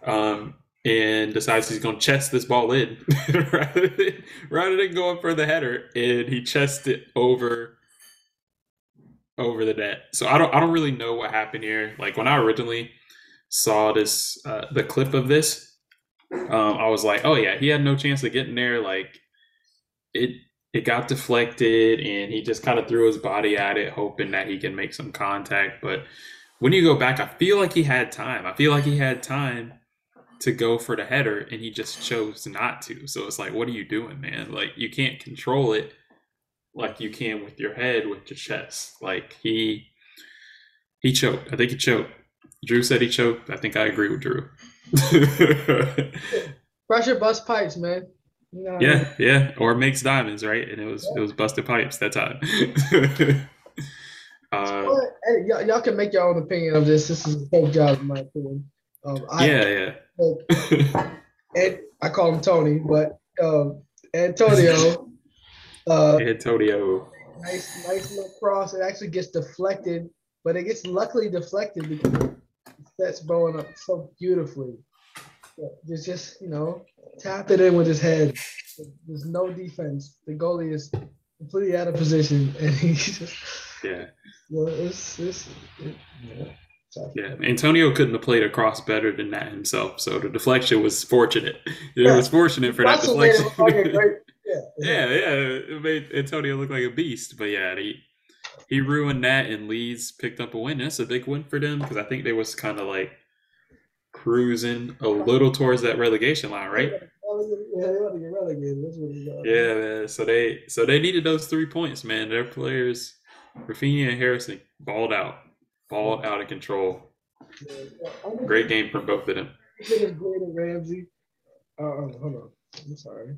Um, and decides he's going to chest this ball in [laughs] rather, than, rather than going for the header. And he chests it over over the net. So I don't I don't really know what happened here. Like when I originally saw this uh, the clip of this, um, I was like, oh yeah, he had no chance of getting there. Like it it got deflected and he just kind of threw his body at it, hoping that he can make some contact. But when you go back, I feel like he had time. I feel like he had time to go for the header and he just chose not to. So it's like, what are you doing, man? Like you can't control it like you can with your head with your chest. Like he he choked. I think he choked. Drew said he choked. I think I agree with Drew. [laughs] Pressure bust pipes, man. You know what I mean? yeah, yeah. Or makes diamonds, right? And it was it was busted pipes that time. [laughs] uh, hey, y'all, y'all can make your own opinion of this. This is a fake job, in my opinion. Um, I, yeah, [laughs] yeah. and I call him Tony, but um, Antonio, [laughs] uh, Antonio. nice, nice little cross. It actually gets deflected, but it gets luckily deflected because sets blowing up so beautifully. Just, just you know, tap it in with his head. There's no defense. The goalie is completely out of position, and he just yeah. Well, it's, it's it, yeah. Yeah, Antonio couldn't have played across better than that himself. So the deflection was fortunate. It yeah. was fortunate for that deflection. [laughs] yeah, yeah, yeah, it made Antonio look like a beast. But yeah, he he ruined that, and Leeds picked up a win. That's a big win for them because I think they was kind of like cruising a little towards that relegation line, right? Yeah, they want to get relegated. That's what Yeah, man. So they so they needed those three points, man. Their players, Raphinha and Harrison, balled out, balled out of control. Great game from both of them. Gordon Ramsay. Uh, hold on. I'm sorry.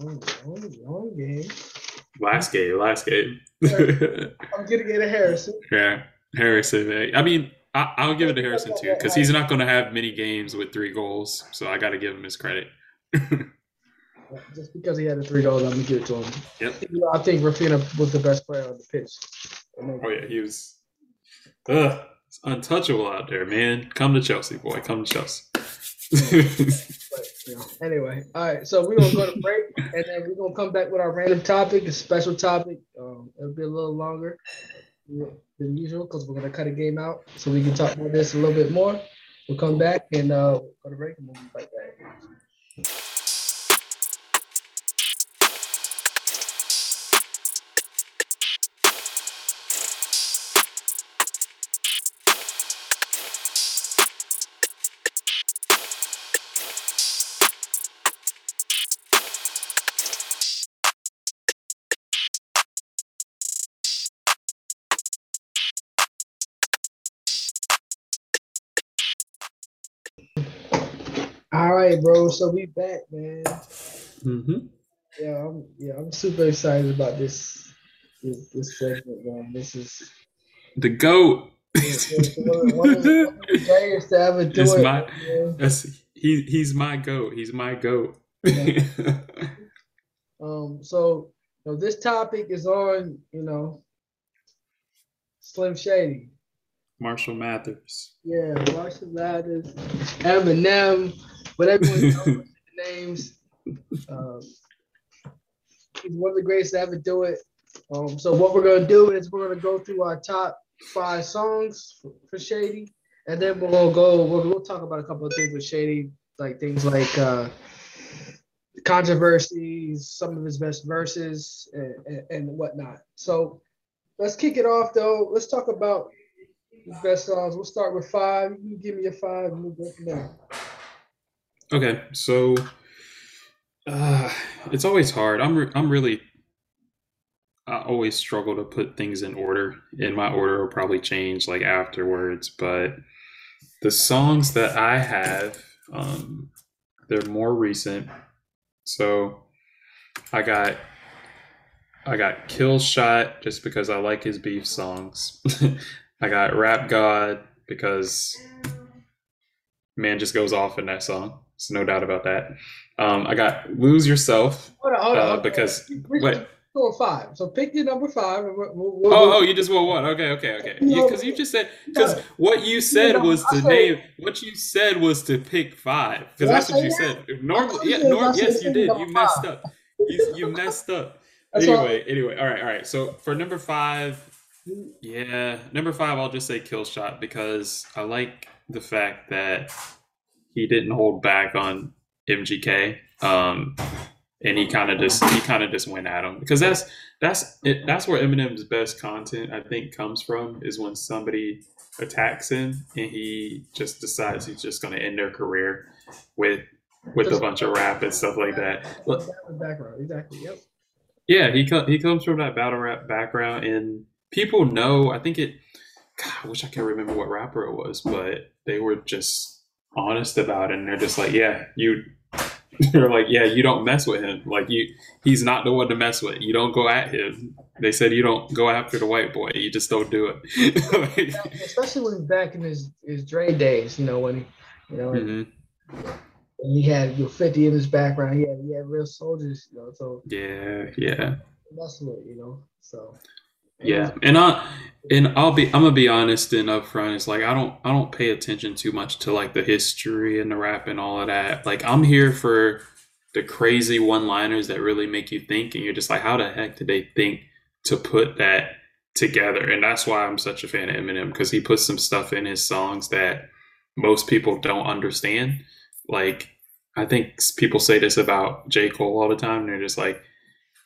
Wrong, wrong, wrong game. Last game, last game. I'm gonna get a Harrison. [laughs] Yeah, Harrison. Man. I mean, I, will give it to Harrison too because he's not going to have many games with three goals, so I got to give him his credit. [laughs] Just because he had the three goals, I'm gonna give it to him. Yep. I think Raphinha was the best player on the pitch. Oh yeah, he was. Ugh, it's untouchable out there, man. Come to Chelsea, boy. Come to Chelsea. but, you know, anyway, all right. So we're gonna go to break, and then we're gonna come back with our random topic, a special topic. Um, it'll be a little longer than usual because we're gonna cut a game out, so we can talk about this a little bit more. We'll come back and uh, go to break, and we'll be right back. All right, bro. So we back, man. Mm-hmm. Yeah, I'm yeah, I'm super excited about this this, this segment, man. This is the goat. one of the greatest to ever do it's it. My, that's, he, he's my goat. He's my goat. Yeah. [laughs] um. So, you know, this topic is on, you know, Slim Shady. Marshall Mathers. Yeah, Marshall Mathers, Eminem, whatever [laughs] knows names. Um, he's one of the greatest to ever do it. Um, so what we're gonna do is we're gonna go through our top five songs for, for Shady, and then we'll go. We'll, we'll talk about a couple of things with Shady, like things like uh, controversies, some of his best verses, and, and, and whatnot. So let's kick it off, though. Let's talk about his best songs. We'll start with five. You give me a five, and we'll go from there. Okay, so uh, it's always hard. I'm re- I'm really I always struggle to put things in order. And my order will probably change like afterwards, but the songs that I have, um, they're more recent. So I got I got Kill Shot just because I like his beef songs. [laughs] I got Rap God because man just goes off in that song. There's no doubt about that. Um, I got lose yourself hold on, hold on, uh, because wait. Four five. So pick your number five. We'll, we'll, oh, oh, you just want one. Okay, okay, okay. Because you, you, just said because what you said was to name. What you said was to pick five. Because that's what you that? said. Normally, yeah, norm, yes, you did. You messed up. [laughs] You, you messed up. anyway, anyway, all right, all right. So for number five, yeah, number five, I'll just say kill shot because I like the fact that he didn't hold back on MGK. Um, and he kind of just he kind of just went at him because that's that's it, that's where Eminem's best content I think comes from is when somebody attacks him and he just decides he's just going to end their career with with just, a bunch of rap and stuff like that. background, exactly. Yep. Yeah, he he comes from that battle rap background, and people know. I think it. God, I wish I could remember what rapper it was, but they were just honest about it and they're just like yeah you [laughs] they're like yeah you don't mess with him. Like you he's not the one to mess with. You don't go at him. They said you don't go after the white boy. You just don't do it. [laughs] Like, especially when back in his his Dre days you know when you know mm-hmm. he had your 50 in his background. He had he had real soldiers you know so yeah yeah. that's what you know so Yeah, and I and I'll be I'm gonna be honest and upfront. It's like I don't I don't pay attention too much to like the history and the rap and all of that. Like I'm here for the crazy one liners that really make you think, and you're just like, how the heck did they think to put that together? And that's why I'm such a fan of Eminem because he puts some stuff in his songs that most people don't understand. Like I think people say this about J Cole all the time. And they're just like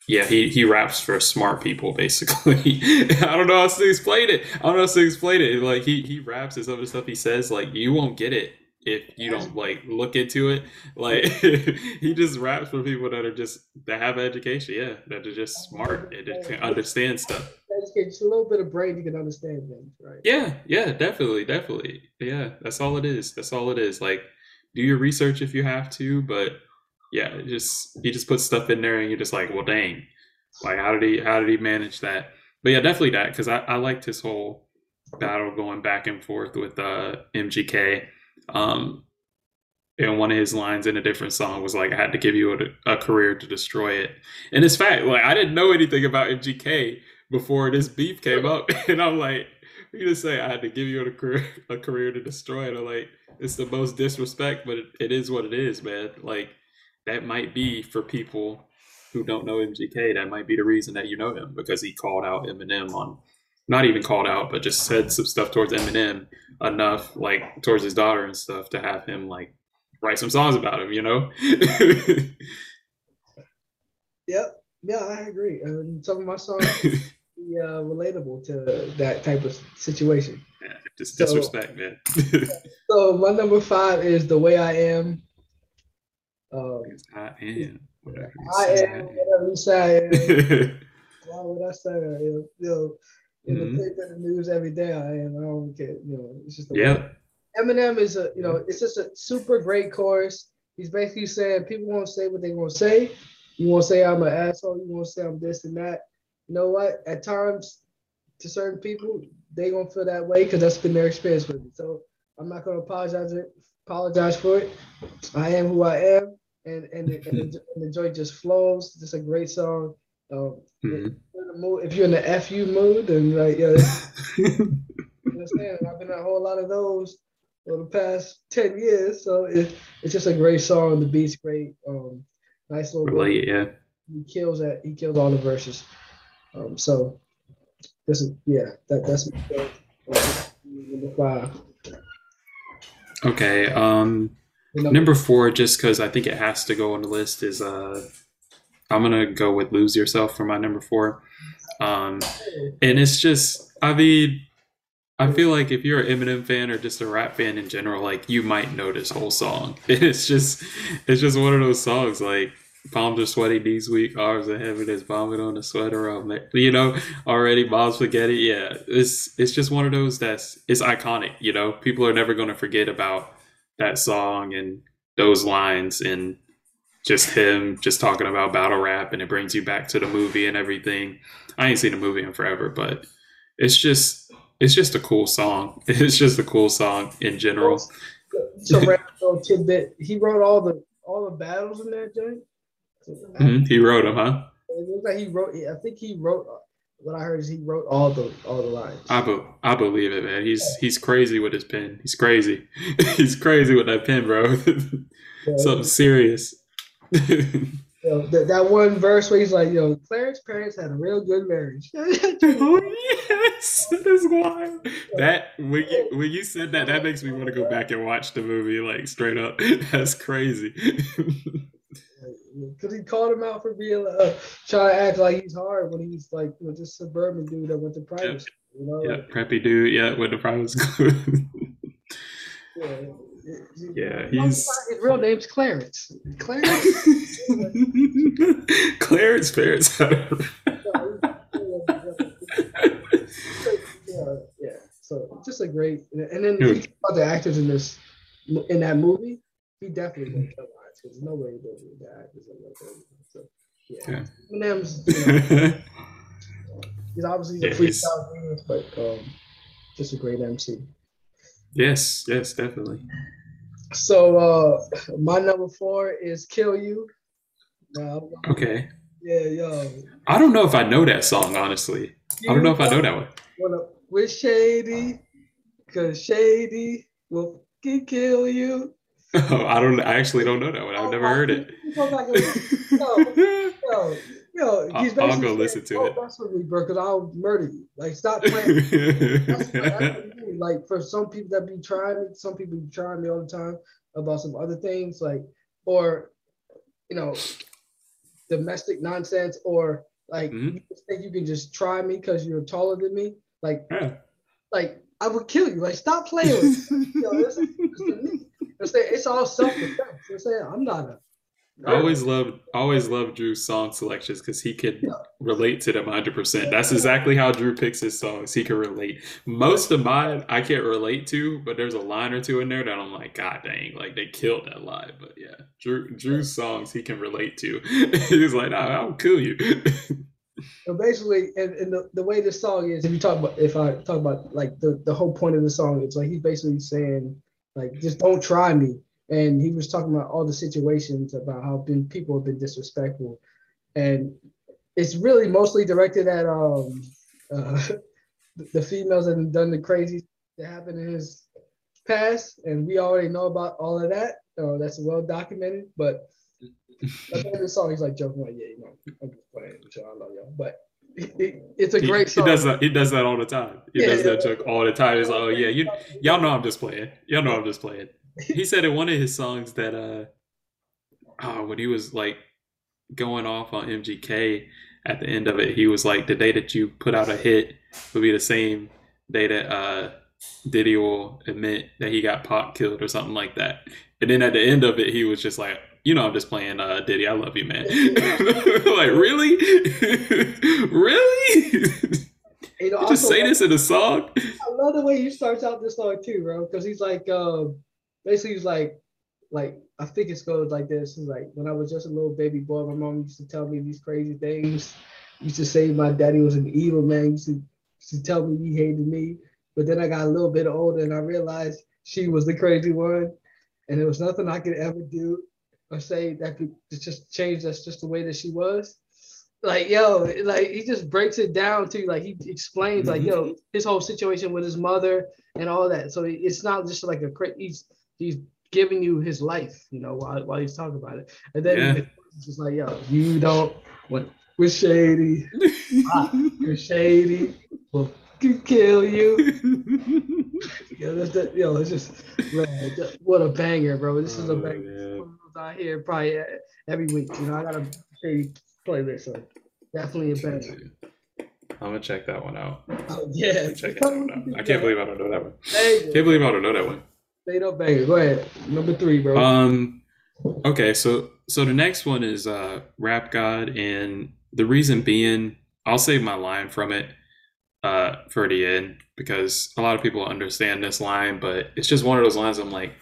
yeah, he, he raps for smart people, basically. [laughs] I don't know how to explain it. I don't know how to explain it. Like he he raps and some of the stuff he says, like you won't get it if you don't like look into it. Like [laughs] he just raps for people that are just that have education, yeah, that are just smart and can understand stuff. It's a little bit of brain you can understand things, right? Yeah, yeah, definitely, definitely. Yeah, that's all it is. That's all it is. Like do your research if you have to, but yeah, just he just puts stuff in there, and you're just like, well, dang, like how did he how did he manage that? But yeah, definitely that because I, I liked his whole battle going back and forth with uh, MGK. Um, and one of his lines in a different song was like, "I had to give you a, a career to destroy it." And it's fact, like I didn't know anything about MGK before this beef came up, [laughs] and I'm like, "You just say I had to give you a career a career to destroy it?" I'm like, it's the most disrespect, but it, it is what it is, man. Like that might be for people who don't know MGK. That might be the reason that you know him because he called out Eminem on, not even called out, but just said some stuff towards Eminem enough, like towards his daughter and stuff, to have him like write some songs about him. You know. [laughs] yep. Yeah, I agree. And some of my songs [laughs] be uh, relatable to that type of situation. Yeah, just disrespect, so, man. [laughs] so my number five is "The Way I Am." Um, I am. Whatever I am whatever you say. [laughs] Why would I say that? You know, in mm-hmm. the paper, the news every day, I am. I don't care. You know, it's just. Yeah. Eminem is a, you know, it's just a super great chorus. He's basically saying people won't say what they want to say. You won't say I'm an asshole. You won't say I'm this and that. You know what? At times, to certain people, they gonna feel that way because that's been their experience with it. So I'm not gonna apologize it, apologize for it. I am who I am, and and, [laughs] and, the, and the joint just flows. Just a great song. Um, mm-hmm. if you're in the fu mood, then like yeah, [laughs] you understand. I've been in a whole lot of those for the past ten years, so it, it's just a great song. The beat's great. Um, nice little. Relate, yeah. He kills that. He kills all the verses. Um, so this is yeah. That that's number five. Okay. Um, number four, just because I think it has to go on the list, is uh, I'm gonna go with "Lose Yourself" for my number four. Um, and it's just, I mean, I feel like if you're an Eminem fan or just a rap fan in general, like you might know this whole song. [laughs] It's just, it's just one of those songs like palms are sweaty, knees weak, arms are heavy. There's vomit on the sweater. You know, already mom's spaghetti. Yeah, it's it's just one of those that's it's iconic. You know, people are never to forget about that song and those lines and just him just talking about battle rap and it brings you back to the movie and everything. I ain't seen the movie in forever, but it's just it's just a cool song. [laughs] It's just a cool song in general. So random tidbit. He wrote all the all the battles in that joint. Mm-hmm. He wrote them, huh? It looks like he wrote. I think he wrote. What I heard is he wrote all the all the lines. I, be, I believe it, man. He's yeah. he's crazy with his pen. He's crazy. [laughs] he's crazy with that pen, bro. [laughs] yeah, Something serious. [laughs] You know, that, that one verse where he's like, "Yo, Clarence's parents had a real good marriage." oh yes, that's wild. That when you when you said that, that makes me want to go back and watch the movie. Like straight up, that's crazy because he called him out for being uh, trying to act like he's hard when he's like you know, just suburban dude that went to private yeah. school. You know, yeah, preppy dude. Yeah, went to private school. [laughs] yeah, yeah, he's his real name's Clarence. Clarence. [laughs] Clarence parents. [laughs] yeah, yeah. So just a great, and then about the actors in this in that movie. He definitely because no way does it die because of like So yeah, yeah. Eminem's you know, [laughs] he's obviously a freestyle genius, but um, just a great MC. Yes, yes, definitely. So uh, my number four is "Kill You." okay. Yeah, yo. I don't know if I know that song honestly. I don't know if I know that one. Wanna with Shady, cause Shady will kill you. Oh, I don't. I actually don't know that one. I've never heard it. Yo, yo, yo, I'll, I'll go listen to "Don't it. mess with me, bro, because I'll murder you. Like, stop playing. That's that's what I mean. like for some people that be trying me, some people be trying me all the time about some other things, like or you know, domestic nonsense, or like Mhm. you think you can just try me because you're taller than me. Like, Yeah. like I would kill you. Like, stop playing with me. Yo, this is- this is me. I'm saying it's all self-defense. I'm saying I'm not a I always loved, always loved Drew's song selections because he could Yeah. relate to them 100. percent That's exactly how Drew picks his songs. He can relate. Most of mine I can't relate to, but there's a line or two in there that I'm like, God dang, like they killed that line. But yeah, Drew Drew's songs he can relate to. [laughs] He's like, nah, I'll kill you. [laughs] So basically, and, and the, the way this song is, if you talk about, if I talk about like the, the whole point of the song, it's like he's basically saying, like, just don't try me. And he was talking about all the situations about how been people have been disrespectful, and it's really mostly directed at um uh, [laughs] the females that done the crazy that happened in his past, and we already know about all of that. Uh, that's well documented, but at the the song, he's like joking, like, "Yeah, you know, I'm just playing I love y'all." But it, it- it's a he, great he song. does that. He does that all the time. He Yeah, does that joke all the time. He's like, oh yeah, you y'all know I'm just playing. Y'all know I'm just playing. He said in one of his songs that uh oh, when he was like going off on MGK at the end of it, he was like, the day that you put out a hit will be the same day that uh Diddy will admit that he got Pop killed or something like that. And then at the end of it, he was just like, you know, I'm just playing uh Diddy, I love you, man. [laughs] like, really? [laughs] really? [laughs] You know, You just say this in a song? I love the way he starts out this song too, bro. Because he's like, um, basically, he's like, like I think it goes like this. He's like, when I was just a little baby boy, my mom used to tell me these crazy things. Used to say my daddy was an evil man. Used to, used to tell me he hated me. But then I got a little bit older and I realized she was the crazy one, and there was nothing I could ever do or say that could just change. That's just the way that she was. Like yo, like he just breaks it down to like he explains like yo mm-hmm. his whole situation with his mother and all that. So it's not just like a cra- he's he's giving you his life, you know, while, while he's talking about it. And then Yeah. it's just like yo, you don't what we're shady, ah, you're shady, we'll kill you. [laughs] Yo, that's the, yo, it's just man, what a banger, bro. This is a Oh, banger. yeah. One of those I hear probably every week. You know, I got a shady playlist, so definitely a banger. I'm gonna check that one out. Oh, yeah, Check that one out. I can't believe I don't know that one. Can't believe I don't know that one. Up banger. Go ahead, number three, bro. Um, okay, so so the next one is uh, Rap God, and the reason being, I'll save my line from it uh, for the end because a lot of people understand this line, but it's just one of those lines. I'm like,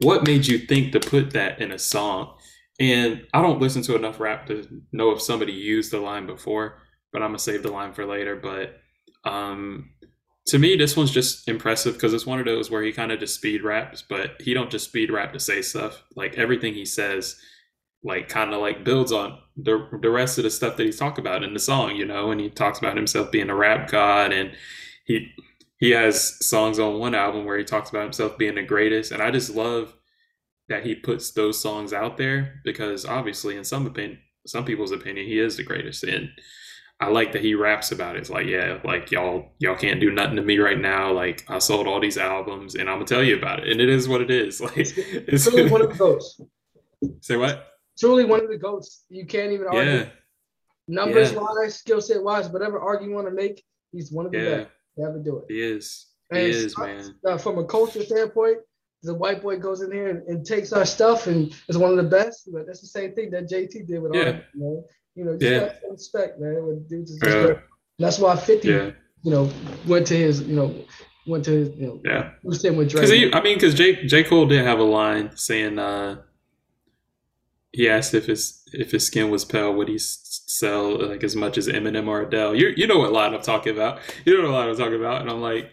what made you think to put that in a song? And I don't listen to enough rap to know if somebody used the line before, but I'm gonna save the line for later. But um, to me, this one's just impressive because it's one of those where he kind of just speed raps, but he don't just speed rap to say stuff. Like everything he says, like kind of like builds on the the rest of the stuff that he's talking about in the song, you know. And he talks about himself being a rap god, and he he has songs on one album where he talks about himself being the greatest, and I just love that he puts those songs out there because obviously, in some opinion, some people's opinion, he is the greatest, and I like that he raps about it. It's like, yeah, like y'all, y'all can't do nothing to me right now. Like I sold all these albums, and I'm gonna tell you about it, and it is what it is. [laughs] Like, it's, Truly one of the goats. say what? Truly one of the goats. You can't even argue. Yeah, Numbers Yeah. wise, skill set wise, whatever argument you want to make, he's one of the yeah, best to ever do it. he is. He And is, man. uh, from a culture standpoint, the white boy goes in here and, and takes our stuff and is one of the best. But that's the same thing that JT did with Yeah. our, you know, you know, just Yeah. respect, man. When dudes is Yeah. That's why 50, Yeah, you know, went to his, you know, went to his, you know, yeah. who's him with Drake. I mean, because J J Cole did have a line saying, uh, he asked if his if his skin was pale, would he sell like as much as Eminem or Adele? You you know what line I'm talking about? You know what line I'm talking about? And I'm like,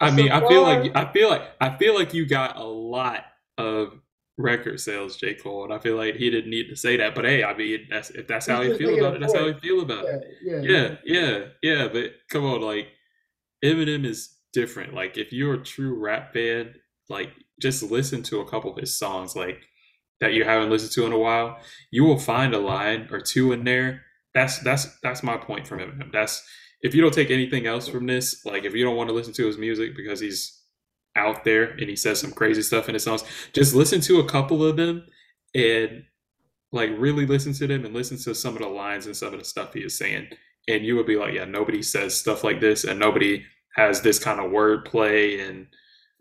I mean, I feel like I feel like I feel like you got a lot of record sales, J. Cole, and I feel like he didn't need to say that. But hey, I mean, that's if that's how he feel about it, that's how he feel about it. Yeah, yeah, yeah, yeah. But come on, like Eminem is different. Like if you're a true rap fan, like just listen to a couple of his songs, like that you haven't listened to in a while. You will find a line or two in there. That's that's that's my point from Eminem. That's if you don't take anything else from this, like if you don't want to listen to his music because he's out there and he says some crazy stuff in his songs. Just listen to a couple of them and like really listen to them and listen to some of the lines and some of the stuff he is saying. And you would be like, yeah, nobody says stuff like this and nobody has this kind of wordplay and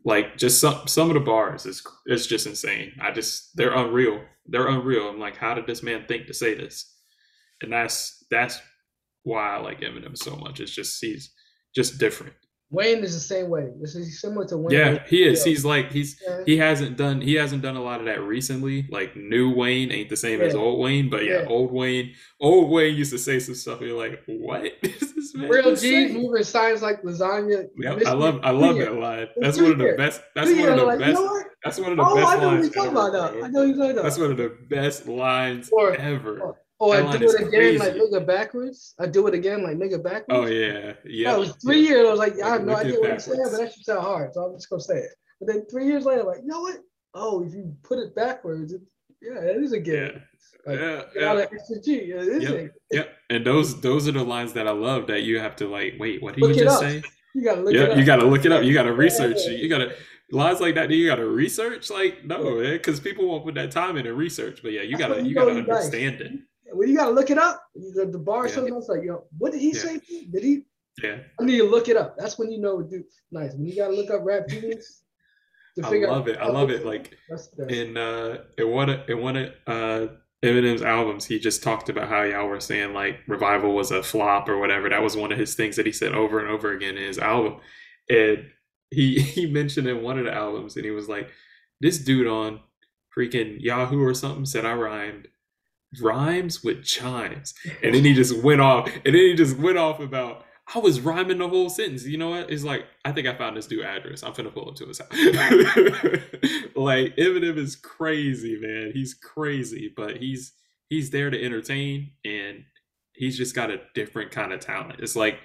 like just some some of the bars is it's just insane. I just they're unreal. They're unreal. I'm like, how did this man think to say this? And that's that's why I like Eminem so much. It's just he's just different. Wayne is the same way. This is similar to Wayne. Yeah, he is. Yeah. He's like he's yeah. he hasn't done he hasn't done a lot of that recently. Like new Wayne ain't the same yeah. as old Wayne, but yeah, old Wayne, old Wayne used to say some stuff. You're like, what [laughs] is this man? Real G moving signs like lasagna. Yeah, I love I love that line. That's one of the best. That's one of the like, best. You know that's one of the oh, best know lines. About now. I know you're talking about. That's one of the best lines or, ever. Or, Oh, I do it again, crazy. like nigga backwards. I do it again, like nigga backwards. Oh yeah, yeah. That was three yeah. years. I was like, I have no idea what I'm saying, but that should sound hard, so I'm just gonna say it. But then three years later, like, you know what? Oh, if you put it backwards, it, yeah, it is a good. Yeah. Like, yeah, yeah. G. Yeah, yep, yep. And those those are the lines that I love that you have to like. Wait, what did look you just say? You gotta look yep, it up. You gotta look it up. You gotta research. Yeah, you gotta lines like that. Do you gotta research? Like no, because people won't put that time in and research. But yeah, you gotta you, you gotta understand nice. it when you gotta look it up, the, the bar yeah. shows us like, yo, what did he yeah. say? Did he? Yeah. I need to look it up. That's when you know, dude. Nice. When you gotta look up rap genius. I love it. I love it. Like that's, that's, in uh, in one of in one of uh Eminem's albums, he just talked about how y'all were saying like revival was a flop or whatever. That was one of his things that he said over and over again in his album. And he [laughs] he mentioned in one of the albums, and he was like, "This dude on freaking Yahoo or something said I rhymed rhymes with chimes. And then he just went off, and then he just went off about I was rhyming the whole sentence. You know what? It's like I think I found this dude address. I'm gonna pull up to his house. [laughs] like Eminem is crazy, man. He's crazy, but he's he's there to entertain, and he's just got a different kind of talent. It's like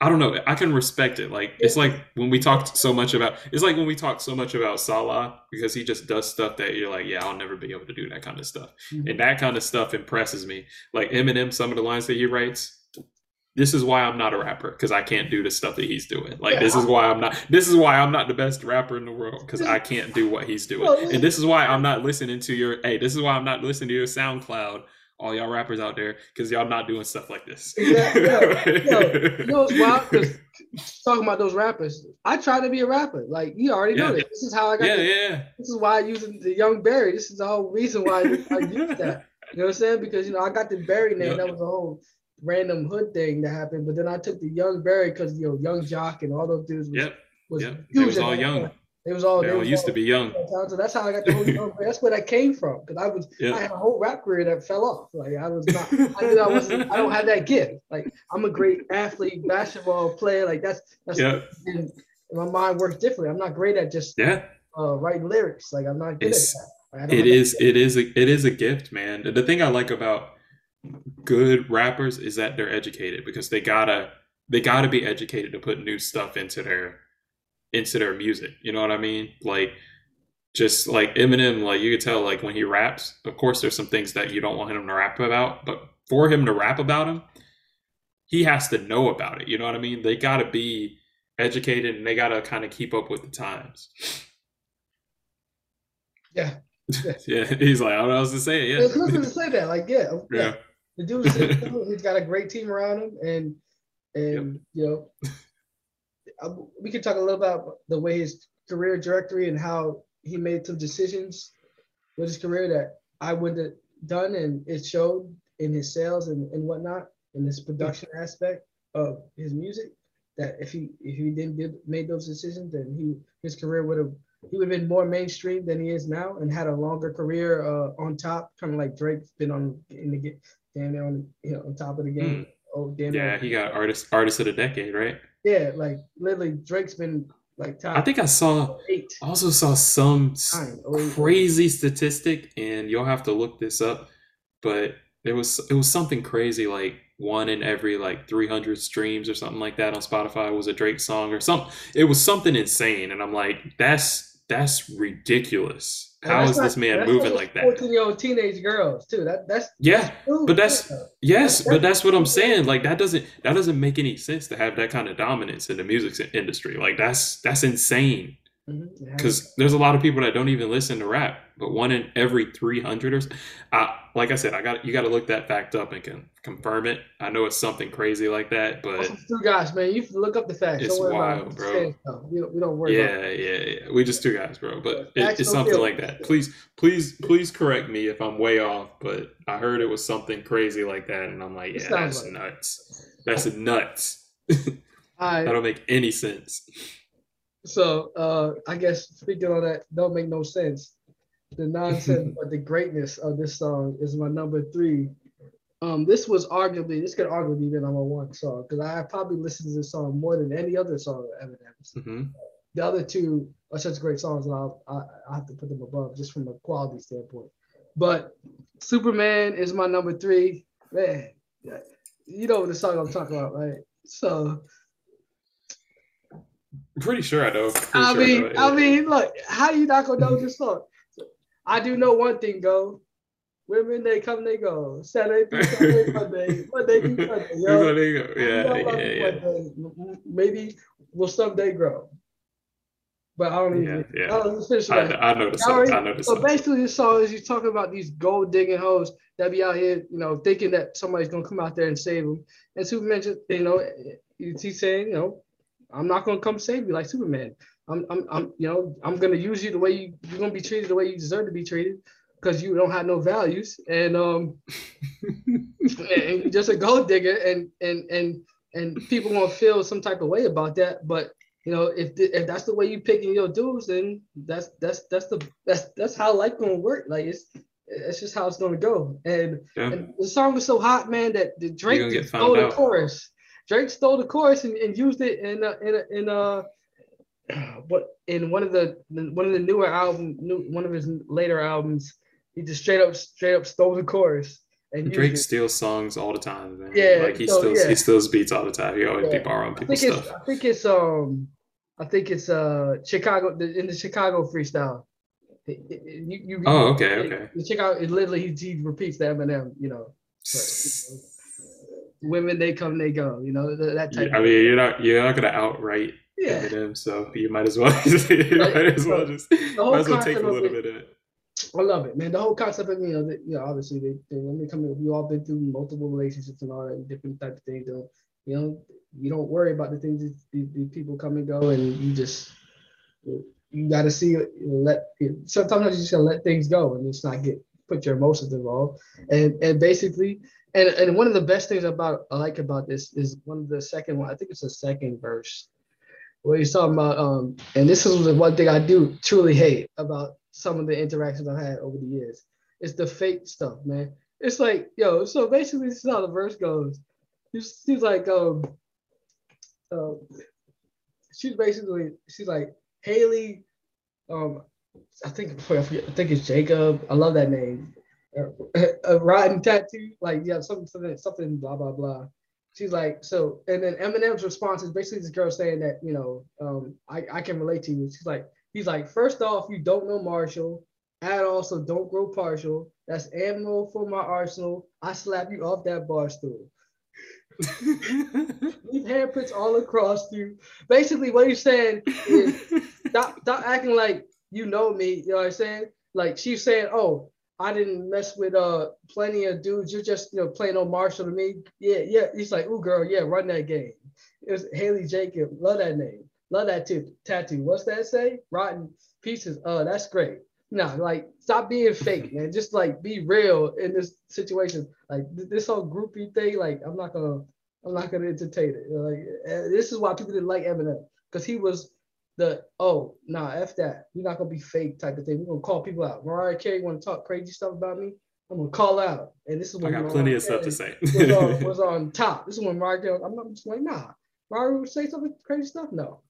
I don't know. I can respect it. Like it's like when we talked so much about it's like when we talked so much about Salah because he just does stuff that you're like, yeah, I'll never be able to do that kind of stuff. Mm-hmm. And that kind of stuff impresses me. Like Eminem, some of the lines that he writes. This is why I'm not a rapper because I can't do the stuff that he's doing. Like yeah. this is why I'm not. This is why I'm not the best rapper in the world because I can't do what he's doing. [laughs] And this is why I'm not listening to your. Hey, this is why I'm not listening to your SoundCloud all y'all rappers out there because y'all not doing stuff like this. yeah, yeah, [laughs] yeah. You know what's wild? Because talking about those rappers, I try to be a rapper. Like you already know yeah. This is how I got. Yeah, the, yeah. This is why I use the Young Barry. This is the whole reason why I, I use that. [laughs] You know what I'm saying? Because you know I got the Barry name. That was a whole random hood thing that happened. But then I took the Young Barry because you know Young Jock and all those dudes was, yep. was yep. It was all young. It was all. They, all used all, to be young. That's how I got the whole young. [laughs] that's where that came from. Because I was, yeah. I had a whole rap career that fell off. Like I was not. [laughs] I knew I wasn't. I don't have that gift. Like I'm a great athlete, basketball player. Like that's that's. Yeah. And my mind works differently. I'm not great at just yeah uh, writing lyrics. Like I'm not good it's, at that. Like, it is. It is. A, it is a gift, man. The thing I like about good rappers is that they're educated because they gotta they gotta be educated to put new stuff into their into their music. You know what I mean? Like just like Eminem, like you could tell like when he raps, of course there's some things that you don't want him to rap about, but for him to rap about him, he has to know about it. You know what I mean? They gotta be educated and they gotta kind of keep up with the times. Yeah. [laughs] yeah, he's like, I don't know what to say. Yeah, it's nothing to say that. Like, yeah, yeah. The [laughs] dude, he's got a great team around him, and and yep. you know, we can talk a little about the way his career directory and how he made some decisions with his career that I wouldn't have done, and it showed in his sales and, and whatnot, in this production aspect of his music. That if he if he didn't did, made those decisions, then he his career would have he would have been more mainstream than he is now, and had a longer career uh, on top, kind of like Drake's been on in the damn on you know on top of the game. Mm. Oh, damn. Yeah, he got artist artist of the decade, right? Yeah, like literally Drake's been Like I think I saw. eight. I also saw some Nine, oh, eight. crazy statistic, and you'll have to look this up. But it was it was something crazy, like one in every like 300 streams or something like that on Spotify was a Drake song or something. It was something insane, and I'm like, that's that's ridiculous. How that's is not- this man moving like that? Fourteen year old teenage girls too. That that's Yeah, true, but that's-. Yes, That- but that's what I'm saying. Like that doesn't that doesn't make any sense to have that kind of dominance in the music industry. Like that's that's insane. Mhm, it has- Because there's a lot of people that don't even listen to rap, but one in every 300 or s- I, like I said, I got you got to look that fact up and can confirm it. I know it's something crazy like that, but two guys, man. You look up the facts. It's wild, it. bro. We don't, we don't worry about yeah, yeah, yeah. We just two guys, bro. But it, it's something like that. Please, please, please correct me if I'm way off. But I heard it was something crazy like that, and I'm like, yeah, that's like it. nuts. That's nuts. [laughs] That don't make any sense. So uh I guess speaking on that, don't make no sense. The nonsense [laughs] but the greatness of this song is my number three. Um, this was arguably this could arguably be the number one song because I probably listened to this song more than any other song of Eminem's. hmm The other two are such great songs, that I'll, I I have to put them above just from a quality standpoint. But Superman is my number three. Man, you know what the song I'm talking about, right? So Pretty sure I know. I sure mean, know. I mean, look, how you not gonna know this song? I do know one thing, go. Women they come, they go. Saturday through Sunday, [laughs] Monday, Monday through Sunday. Yo. what go. Yeah, yeah, yeah. one day, m- Maybe will someday grow. But I don't even. yeah. yeah. I don't I. I know the song. I know the So basically, this song is you talking about these gold digging hoes that be out here, you know, thinking that somebody's gonna come out there and save them. And Superman just, you know, he's saying, you know, I'm not gonna come save you like Superman. I'm, I'm, I'm, you know, I'm gonna use you the way you, you're gonna be treated the way you deserve to be treated because you don't have no values and um, [laughs] and you're just a gold digger and and and and people gonna feel some type of way about that. But you know, if the, if that's the way you picking your dudes, then that's that's that's the that's that's how life gonna work. Like it's it's just how it's gonna go. And, Yeah. and the song was so hot, man, that the Drake stole the chorus. Drake stole the chorus and, and used it in uh, in uh, in uh [clears throat] what in one of the one of the newer album new, one of his later albums he just straight up straight up stole the chorus and Drake steals songs all the time, man. Yeah, like he so, steals yeah. he steals beats all the time. He always Yeah. be borrowing I people's it's stuff. I think it's um I think it's uh Chicago the, in the Chicago freestyle. It- it- it- you, you, Oh, okay, okay. The Chicago it literally he, he repeats the Eminem, you know. but, you know, women they come they go, you know that, that type. I of mean, you're not you're not gonna outright yeah. Eminem, so you might as well [laughs] you might as well just might as well take a little it- bit of it. I love it, man. The whole concept of you know, that, you know, obviously they, they when they come in, we all been through multiple relationships and all that different type of things. Though, you know, you don't worry about the things that these, these people come and go, and you just you got to see it. You know, let sometimes you just gotta let things go and just not get put your emotions involved. And and basically, and and one of the best things about I like about this is one of the second one. I think it's the second verse where he's talking about um, and this is the one thing I do truly hate about some of the interactions I've had over the years. It's the fake stuff, man. It's like, yo, so basically this is how the verse goes. She's, she's like, um, uh, she's basically, she's like, Haley, um, I think, I forget, I think it's Jacob. I love that name. A rotten tattoo, like, yeah, something, something, something, blah, blah, blah. She's like, so, and then Eminem's response is basically this girl saying that, you know, um, I, I can relate to you. She's like, he's like, first off, you don't know Marshall at all, so don't grow partial. That's ammo for my arsenal. I slap you off that bar stool. [laughs] Leave handprints all across you. Basically, what he's saying is [laughs] stop, stop acting like you know me. You know what I'm saying? Like she's saying, oh, I didn't mess with uh plenty of dudes. You're just you know playing on Marshall to me. Yeah, yeah. He's like, ooh, girl, yeah, run that game. It was Haley Jacob. Love that name. Love that too. Tattoo. What's that say? Rotten pieces. Oh, that's great. No, like stop being fake, man. [laughs] Just like be real in this situation. Like th- this whole groupie thing. Like I'm not gonna, I'm not gonna entertain it. You know, Like uh, this is why people didn't like Eminem because he was the oh nah f that. You're not gonna be fake type of thing. We're gonna call people out. Mariah Carey want to talk crazy stuff about me. I'm gonna call out. And this is I when got Mariah plenty of stuff to say. was on, [laughs] was on top. This is when Mariah Carey. I'm not just like nah. Mariah would say something crazy stuff. No,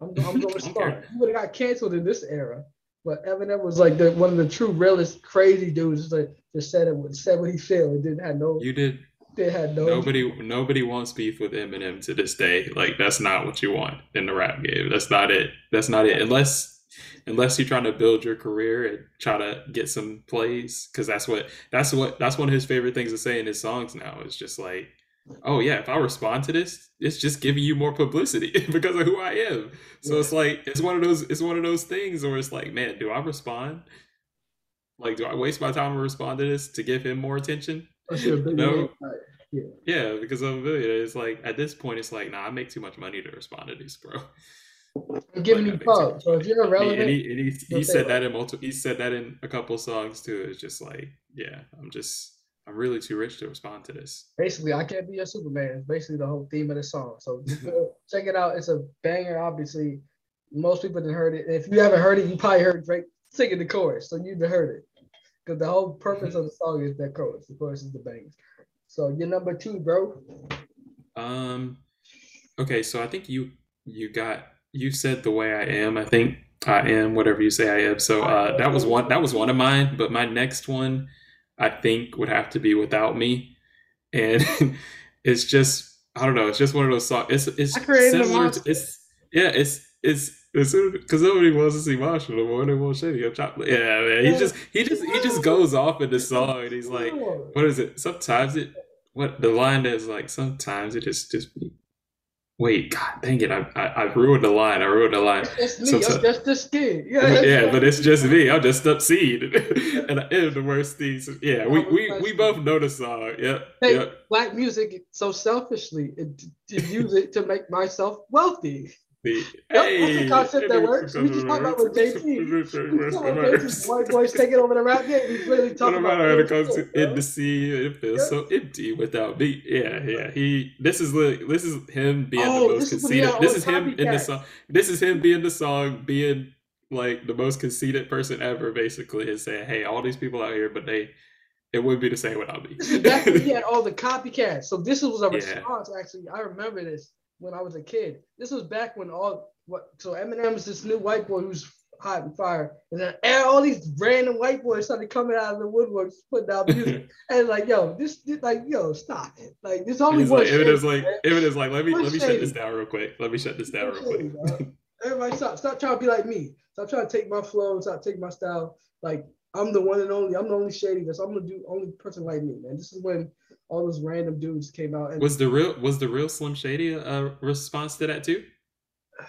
I'm, I'm going [laughs] to respond. He would have got canceled in this era. But Eminem was like the one of the true realest crazy dudes. Just like just said it said what he felt and didn't have no. You did. They had no. Nobody nobody wants beef with Eminem to this day. Like that's not what you want in the rap game. That's not it. That's not it. Unless unless you're trying to build your career and try to get some plays, because that's what that's what that's one of his favorite things to say in his songs now. It's just like oh yeah, if I respond to this, it's just giving you more publicity [laughs] because of who I am. So yeah. it's like it's one of those it's one of those things where it's like, man, do I respond? Like, do I waste my time to respond to this to give him more attention? No. Yeah. yeah, because of a video. It's like at this point, it's like, nah, I make too much money to respond to these, bro. I'm giving like, you pub. So if you're irrelevant, and he, and he, he said that in multiple. He said that in a couple songs too. It's just like, yeah, I'm just I'm really too rich to respond to this. Basically, I can't be a Superman. It's basically the whole theme of the song. So [laughs] check it out. It's a banger. Obviously, most people have heard it. if you haven't heard it, you probably heard Drake singing the chorus, so you've heard it. Because the whole purpose of the song is that chorus. The chorus is the bangs. So you're number two, bro. Um. Okay, so I think you you got you said the way I am. I think I am whatever you say I am. So uh, that was one that was one of mine. But my next one I think would have to be without me, and [laughs] it's just I don't know. It's just one of those songs. It's it's similar. To, it's yeah. It's it's because nobody wants to see Marshall no more. They want Shady up chocolate. Yeah, man. He just he just he just goes off in the song, and he's like, what is it? Sometimes it what the line is like. Sometimes it just just Wait, God dang it! I, I, I ruined the line. I ruined the line. It's me. So, I'm just a skid. Yeah, [laughs] yeah, but it's just me. I'm just up seed [laughs] and I am the worst things. Yeah, we, we, we both know the song. Yep. Hey, yep. black music so selfishly to use it to make myself wealthy. The, hey, that's a concept that works. We just talked about with JT. White boys taking over the rap game. We really talking about when it comes to in the sea. It feels yeah. so empty without me. Yeah, yeah. He. This is this is him being oh, the most conceited. This is him in the song. This is him being the song being like the most conceited person ever. Basically, is saying, "Hey, all these people out here, but they." It wouldn't be the same without me. That's he [laughs] had all the copycats. So this was a response. Yeah. Actually, I remember this when I was a kid. This was back when all what so Eminem was this new white boy who's hot and fire, and then all these random white boys started coming out of the woodworks putting out music, [laughs] and like yo, this, this, like yo, stop it, like this only one. Like, it is like it is like let me let me shut this down real quick. Let me shut this down real quick. Everybody stop stop trying to be like me. Stop trying to take my flow. Stop taking my style. Like I'm the one and only. I'm the only shady. This I'm gonna do only person like me, man. This is when all those random dudes came out. And was the real was the real Slim Shady a response to that too? [sighs]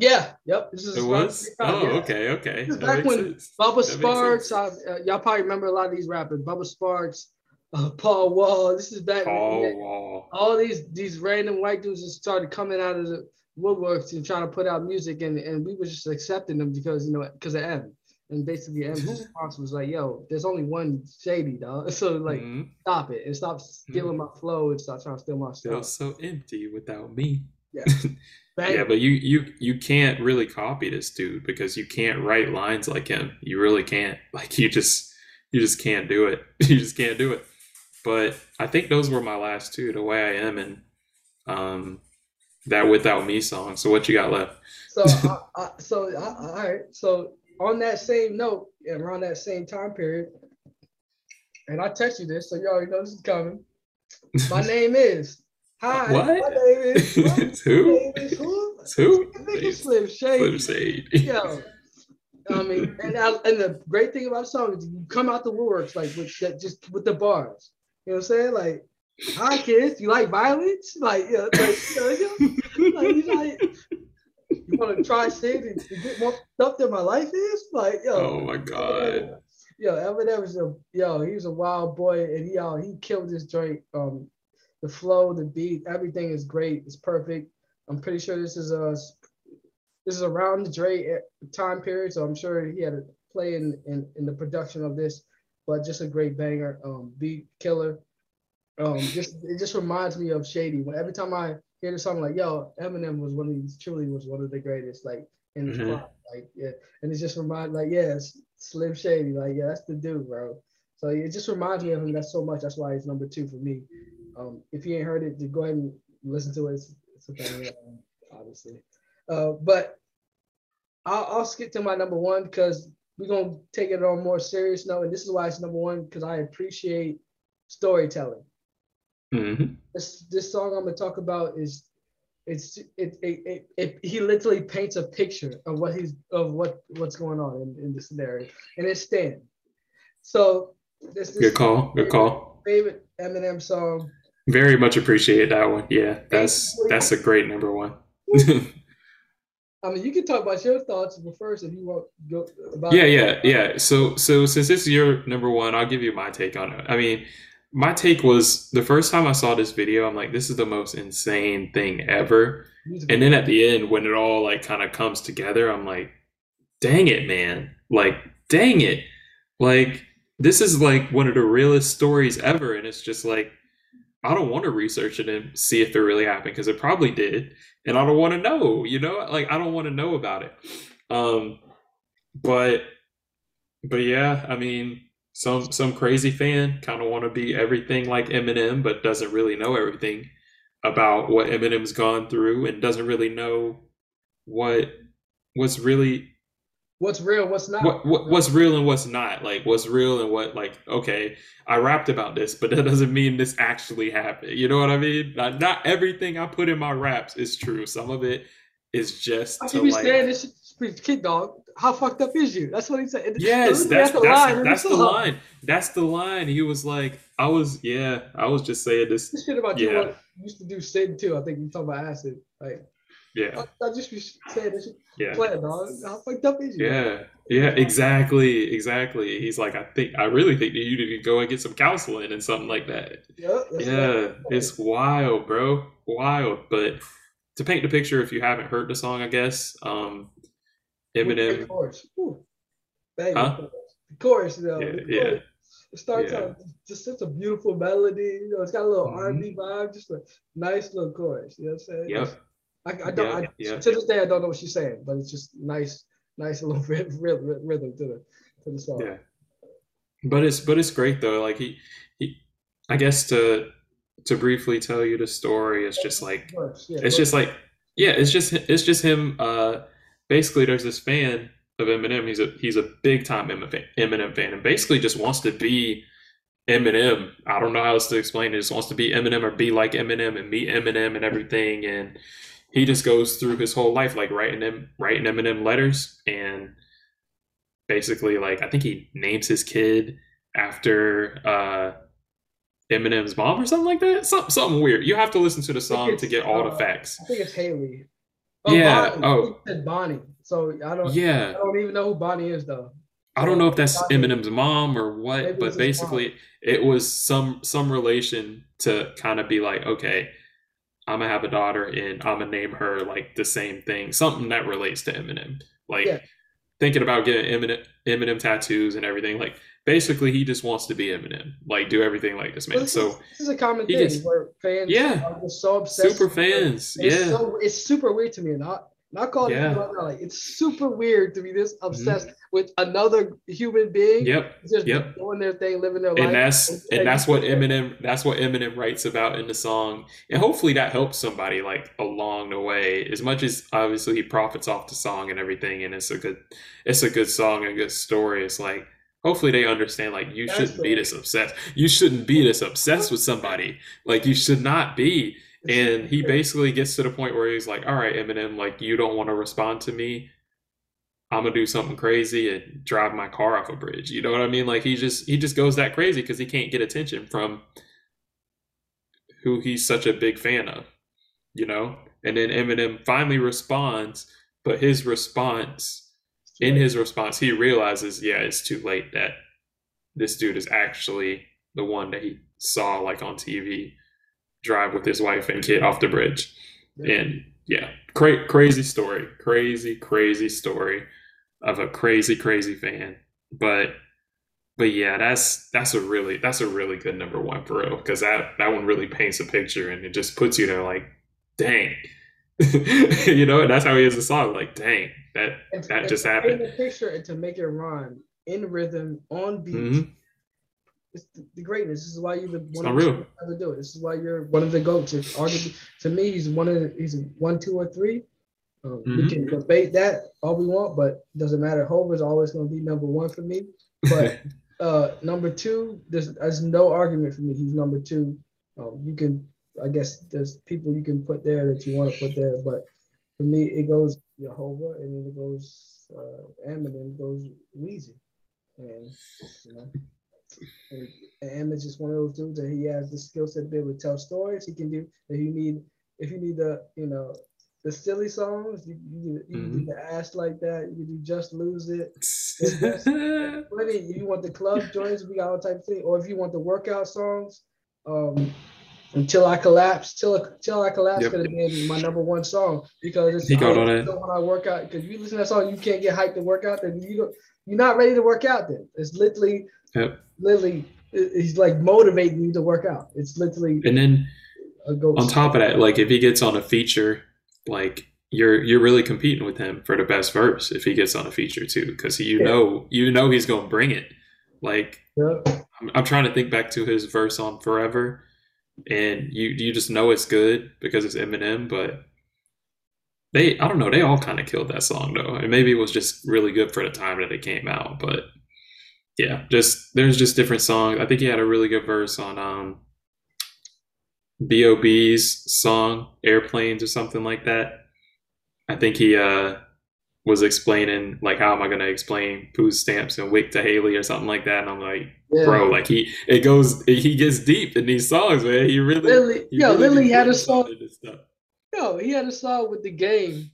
Yeah. Yep. This is it was. Oh, yeah. okay. Okay. This back when sense. Bubba that Sparxxx. Uh, y'all probably remember a lot of these rappers. Bubba Sparks, uh, Paul Wall. This is back. Paul when, Wall. All these these random white dudes just started coming out of the woodworks and trying to put out music, and and we were just accepting them because you know because of Evan. And basically, M's response was like, "Yo, there's only one shady dog, [laughs] so like, mm-hmm. stop it and stop stealing mm-hmm. my flow and stop trying to steal my stuff." So empty without me. Yeah, [laughs] yeah, but you you you can't really copy this dude because you can't write lines like him. You really can't. [laughs] Like you just you just can't do it. you just can't do it. But I think those were my last two. The way I am and um that without me song. So what you got left? So I, I, so I, all right. So on that same note, and around that same time period, and I text you this, so you already know this is coming. My [laughs] name is. Hi. What? My name is. What? [laughs] who? My name is who? who? Slim Shady. Slim Shady. Yo. I mean, and I, and the great thing about the song is you come out the works like with that, just with the bars. You know what I'm saying? Like, hi kids, you like violence? Like, yeah, like, you know, like, like you want to try shit and, get more stuff than my life is? Like, yo. Oh my god. Yo, Eminem was a yo. He was a wild boy, and he uh, he killed this joint. Um, the flow, the beat, everything is great. It's perfect. I'm pretty sure this is a this is around the Dre time period, so I'm sure he had a play in, in, in the production of this. But just a great banger, um, beat killer. Um, just it just reminds me of Shady. When every time I hear the song like, yo, Eminem was one of these, truly was one of the greatest, like in his mm-hmm. like yeah, and it just reminds like yeah, Slim Shady, like yeah, that's the dude, bro. So it just reminds me of him That's so much. That's why he's number two for me. Um, if you ain't heard it, go ahead and listen to it. It's, it's um, obviously. Uh, but I'll, I'll skip to my number one because we're gonna take it on more serious note, and this is why it's number one because I appreciate storytelling. Mm-hmm. This this song I'm gonna talk about is it's it it, it, it he literally paints a picture of what he's of what what's going on in, in the scenario, and it's Stan. So this, this good call, good call. Favorite Eminem song. Very much appreciate that one. Yeah, that's that's a great number one. [laughs] I mean, you can talk about your thoughts but first if you want go about. Yeah, yeah, yeah. So, so since this is your number one, I'll give you my take on it. I mean, my take was the first time I saw this video, I'm like, this is the most insane thing ever. And then at the end, when it all like kind of comes together, I'm like, dang it, man! Like, dang it! Like, this is like one of the realest stories ever, and it's just like I don't want to research it and see if it really happened because it probably did, and I don't want to know. You know, like I don't want to know about it. Um, but but yeah, I mean, some some crazy fan kind of want to be everything like Eminem, but doesn't really know everything about what Eminem's gone through and doesn't really know what what's really what's real, what's not. What, what, what's real and what's not. Like what's real and what like okay, I rapped about this, but that doesn't mean this actually happened. You know what I mean? Not, not everything I put in my raps is true. Some of it is just I to be like, saying kid dog. How fucked up is you? That's what he said. Yes, that's, that's, the, line. That's the line. That's the line. He was like, I was, yeah, I was just saying this. This shit about yeah. you used to do Sid too. I think you talking about acid. Like yeah. I, I just be saying this. Yeah. Playing, dog. How fucked up is you? Yeah. Yeah, exactly, exactly. He's like, I think, I really think that you need to go and get some counseling and something like that. Yep, yeah, it's wild, bro, wild. But to paint the picture, if you haven't heard the song, I guess, um, Eminem. The chorus, huh? The chorus, know, yeah, the chorus. yeah. It starts yeah. out just such a beautiful melody. You know, it's got a little mm-hmm. R&B vibe, just a nice little chorus. You know what I'm saying? Yep. I, I don't. Yeah, I. To this day, I don't know what she's saying, but it's just nice, nice [laughs] little rhythm, rhythm to the to the song. Yeah, but it's but it's great though. Like he he, I guess to to briefly tell you the story, it's just like yeah, it's just like yeah, it's just it's just him. Uh, basically, there's this fan of Eminem. He's a he's a big time Eminem fan, and basically just wants to be Eminem. I don't know how else to explain it. Just wants to be Eminem or be like Eminem and meet Eminem and everything. And he just goes through his whole life like writing them writing Eminem letters and basically like I think he names his kid after uh Eminem's mom or something like that. Some, something weird. You have to listen to the song to get all uh, the facts. I think it's Haley. Oh, yeah. Bonnie. Oh, said Bonnie. So I don't. Yeah. I don't even know who Bonnie is though. I don't know if that's Eminem's mom or what, Maybe but basically it was some some relation to kind of be like, okay, I'm gonna have a daughter and I'm gonna name her like the same thing, something that relates to Eminem. Like yeah. thinking about getting Eminem, Eminem tattoos and everything. Like basically, he just wants to be Eminem, like do everything like this man. This so is, this is a common thing gets, where fans yeah, are just so obsessed. Super fans, yeah. It's, so, it's super weird to me, and I, not calling yeah. it like it's super weird to be this mm-hmm. obsessed mm-hmm. with another human being. Yep. Just yep. doing their thing, living their and life. That's, and, and that's what Eminem that's what Eminem writes about in the song. And hopefully that helps somebody like along the way. As much as obviously he profits off the song and everything and it's a good it's a good song and a good story. It's like hopefully they understand like you shouldn't be this obsessed. You shouldn't be this obsessed with somebody. Like you should not be and he basically gets to the point where he's like, "All right, Eminem, like you don't want to respond to me. I'm gonna do something crazy and drive my car off a bridge." You know what I mean? Like he just he just goes that crazy because he can't get attention from who he's such a big fan of. You know, and then Eminem finally responds, but his response, in his response, he realizes, yeah, it's too late that this dude is actually the one that he saw like on TV drive with his wife and kid off the bridge. And yeah, cra- crazy story, crazy, crazy story of a crazy, crazy fan. But but yeah, that's that's a really that's a really good number one for real because that that one really paints a picture and it just puts you there like, dang, [laughs] you know, and that's how he is the song like, dang, that that just happened. Paint a picture and to make it rhyme in rhythm on beat. Mm-hmm it's the greatness. This is why you're the one of the ever do it. This is why you're one of the goats. Arguably, to me, he's one of the, he's one, two, or three. Um, mm-hmm. We can debate that all we want, but it doesn't matter. Hov is always going to be number one for me. But [laughs] uh, number two, there's, there's no argument for me. He's number two. Um, you can, I guess, there's people you can put there that you want to put there, but for me, it goes Jehovah, and then it goes uh, Eminem, it goes Weezy, and you know. And, and is just one of those dudes that he has the skill set to be able to tell stories. He can do that. You need if you need the you know the silly songs. You, you, you mm-hmm. do the ass like that. You do just lose it. [laughs] plenty. You want the club joints? We got all type of thing. Or if you want the workout songs, um, until I collapse, till till I collapse yep. could have been my number one song because it's he got on it. when I work out. Because you listen to that song, you can't get hyped to work out. Then you don't, you're not ready to work out. Then it's literally, yep. literally, he's like motivating you to work out. It's literally. And then on top of that, like if he gets on a feature like you're you're really competing with him for the best verse if he gets on a feature too because you yeah. know you know he's going to bring it like yeah. I'm, I'm, trying to think back to his verse on forever and you you just know it's good because it's eminem but they i don't know they all kind of killed that song though and maybe it was just really good for the time that it came out but yeah just there's just different songs i think he had a really good verse on um B.O.B.'s song, Airplanes or something like that. I think he uh, was explaining, like, how am I to explain food stamps and wick to Haley or something like that. And I'm like, yeah. bro, like, he, it goes, he gets deep in these songs, man. He really, Lily, he yo, really Lily had a song. Yo, he had a song with the game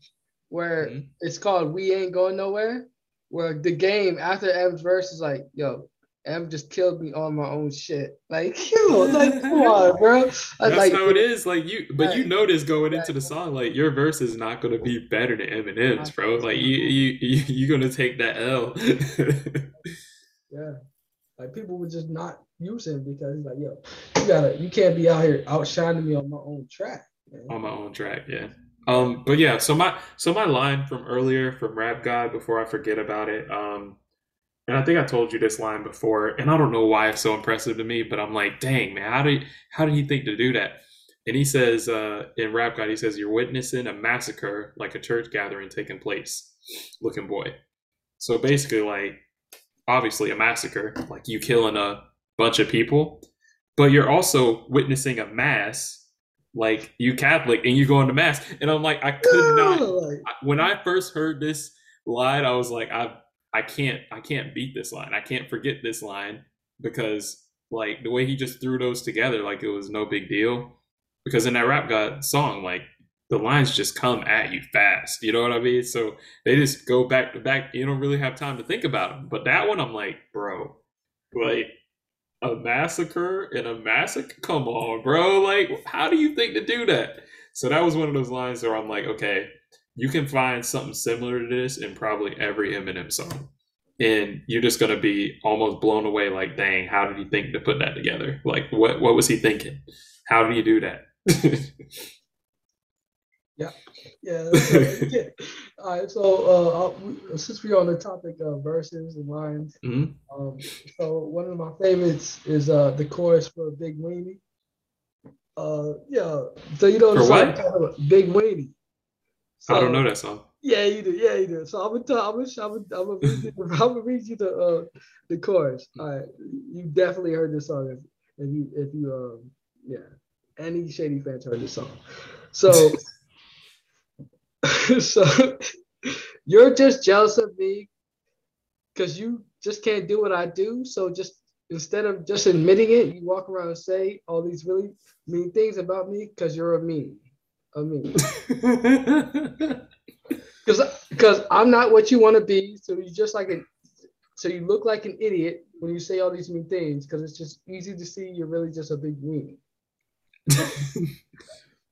where mm-hmm. it's called We Ain't Going Nowhere, where the game after M's verse is like, yo, M just killed me on my own shit. Like, [laughs] yo, like, [laughs] come on, bro. That's like, how it is. Like you, but like, you notice going into the song, like your verse is not gonna be better than Eminem's, bro. Like you, you, you, you're gonna take that L. [laughs] yeah, like people would just not use him because he's like, yo, you gotta, you can't be out here outshining me on my own track. Man. On my own track, yeah. Um, but yeah, so my so my line from earlier from Rap God before I forget about it. Um, and I think I told you this line before, and I don't know why it's so impressive to me, but I'm like, dang man, how did how did he think to do that? And he says uh, in Rap God, he says, "You're witnessing a massacre like a church gathering taking place." Looking boy. So basically, like obviously a massacre, like you killing a bunch of people, but you're also witnessing a mass, like you Catholic, and you going to mass. And I'm like, I could not. When I first heard this line, I was like, I I can't I can't beat this line. I can't forget this line because like the way he just threw those together, like it was no big deal. Because in that rap god song, like the lines just come at you fast. You know what I mean? So they just go back to back. You don't really have time to think about them. But that one, I'm like, bro, like a massacre and a massacre. Come on, bro. Like, how do you think to do that? So that was one of those lines where I'm like, okay, you can find something similar to this in probably every Eminem song. And you're just gonna be almost blown away, like, dang, how did he think to put that together? Like what what was he thinking? How did you do that? [laughs] yeah. Yeah. yeah. [laughs] All right. So uh, since we're on the topic of verses and lines, mm-hmm. um, so one of my favorites is uh, the chorus for Big Weenie. Uh, yeah. So you know, for what? Big Weenie. So, I don't know that song. Yeah, you do. Yeah, you do. So I'm gonna tell. I'm gonna. I'm gonna, I'm gonna read you. [laughs] I'm gonna read you the uh, the chorus. All right, you definitely heard this song if, if you if you um yeah any Shady fans heard this song. So [laughs] so you're just jealous of me because you just can't do what I do. So just instead of just admitting it, you walk around and say all these really mean things about me because you're a mean. I mean, [laughs] [laughs] because because I'm not what you want to be. So you just like a, so you look like an idiot when you say all these mean things because it's just easy to see you're really just a big weenie. [laughs]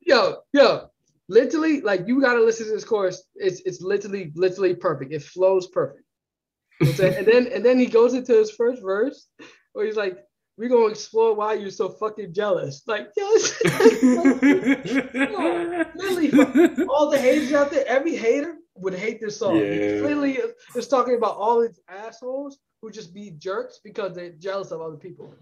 yo, yo, literally, like you gotta listen to this chorus. It's it's literally literally perfect. It flows perfect. and then and then he goes into his first verse where he's like, we're gonna explore why you're so fucking jealous. Like, yes, [laughs] literally, all the haters out there, every hater would hate this song. Yeah. Clearly, it's talking about all these assholes who just be jerks because they're jealous of other people.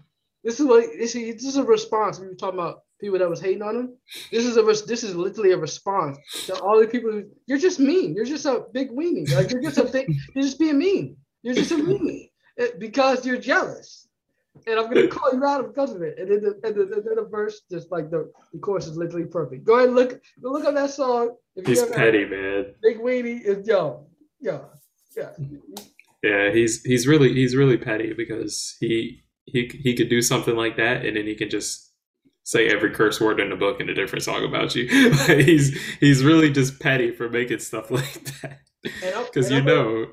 This is what this is, this is a response. We were talking about people that was hating on him. This is a this is literally a response to all the people. Who, you're just mean. You're just a big weenie. Like you're just a big. You're just being mean. You're just a weenie eh, because you're jealous. And I'm gonna call you out because of it. And then the, and the, and then the verse, just like the, the chorus is literally perfect. Go ahead and look look at that song. If he's petty, man. Big weenie is yo, yo, yeah. Yeah, he's he's really he's really petty because he he he could do something like that and then he can just say every curse word in the book in a different song about you. [laughs] he's he's really just petty for making stuff [laughs] like that. Because you know,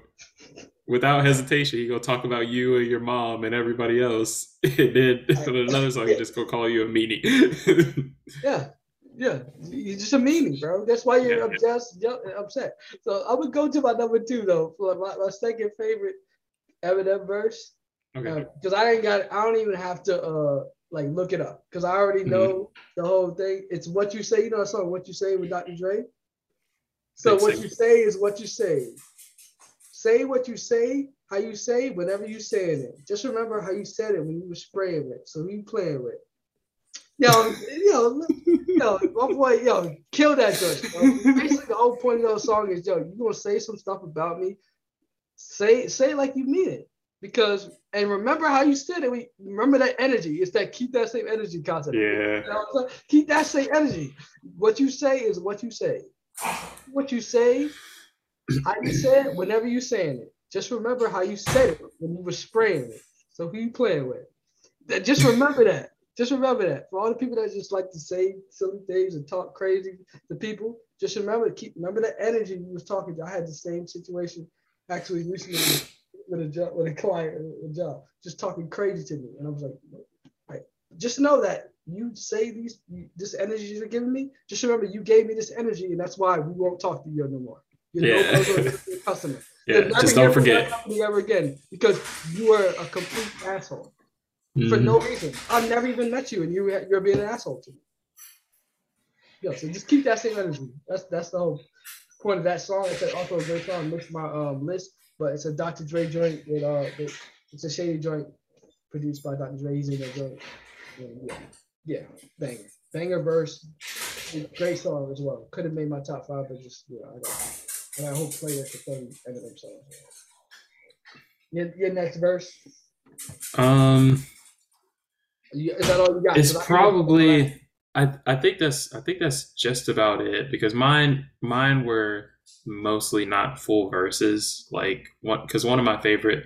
without hesitation, he gonna talk about you and your mom and everybody else, [laughs] and then [laughs] another song, he just gonna call you a meanie. [laughs] yeah, yeah, you're just a meanie, bro. That's why you're yeah. just upset. So I would go to my number two though, for my, my second favorite Eminem verse. Okay. Because uh, I ain't got, I don't even have to uh like look it up because I already mm-hmm. know mm-hmm. the whole thing. It's what you say. You know, I saw what you say with Dr. Dre. So what you say is what you say. Say what you say, how you say, whenever you saying it. Just remember how you said it when you were spraying it. So who you playing with? Yo, yo, yo, my boy, yo, kill that joint. Basically, the whole point of the song is, yo, you gonna say some stuff about me. Say, say it like you mean it. Because and remember how you said it. We remember that energy. It's that keep that same energy concept. Yeah. You know keep that same energy. What you say is what you say. What you say, you say whenever you saying it. Just remember how you said it when you were spraying it. So who you playing with? Just remember that. Just remember that. For all the people that just like to say silly things and talk crazy to people, just remember keep remember the energy you was talking to. I had the same situation actually recently with a job with a client uh, a job, just talking crazy to me. And I was like, right. just know that you say these this energy you're giving me, just remember you gave me this energy, and that's why we won't talk to you no more. You're yeah. no customer. [laughs] Yeah, just don't forget. Ever again, because you are a complete asshole mm-hmm. for no reason. I've never even met you, and you you're being an asshole to me. Yeah, so just keep that same energy. That's that's the whole point of that song. It's also a great song. Makes my um, list, but it's a Dr. Dre joint. With, uh, it's a shady joint produced by Dr. Dre. He's in that joint. Yeah, yeah, banger, banger verse. Great song as well. Could have made my top five, but just yeah, I don't. And I hope play it for fun Eminem songs. Your, your next verse. Um. Is that all you got? It's probably. I, I think that's I think that's just about it because mine mine were mostly not full verses like one because one of my favorite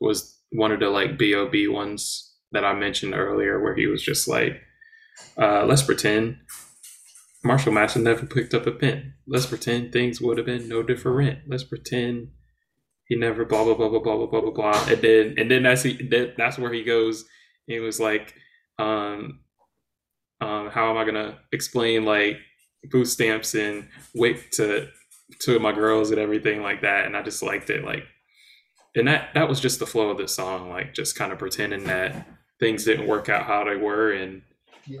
was one of the like bob ones that I mentioned earlier where he was just like uh, let's pretend Marshall Mathers never picked up a pen. Let's pretend things would have been no different. Let's pretend he never blah blah blah blah blah blah blah blah. And then and then that's he that, that's where he goes It was like um um, how am I gonna explain like food stamps and WIC to to my girls and everything like that? And I just liked it, like, and that that was just the flow of the song, like just kind of pretending that things didn't work out how they were, and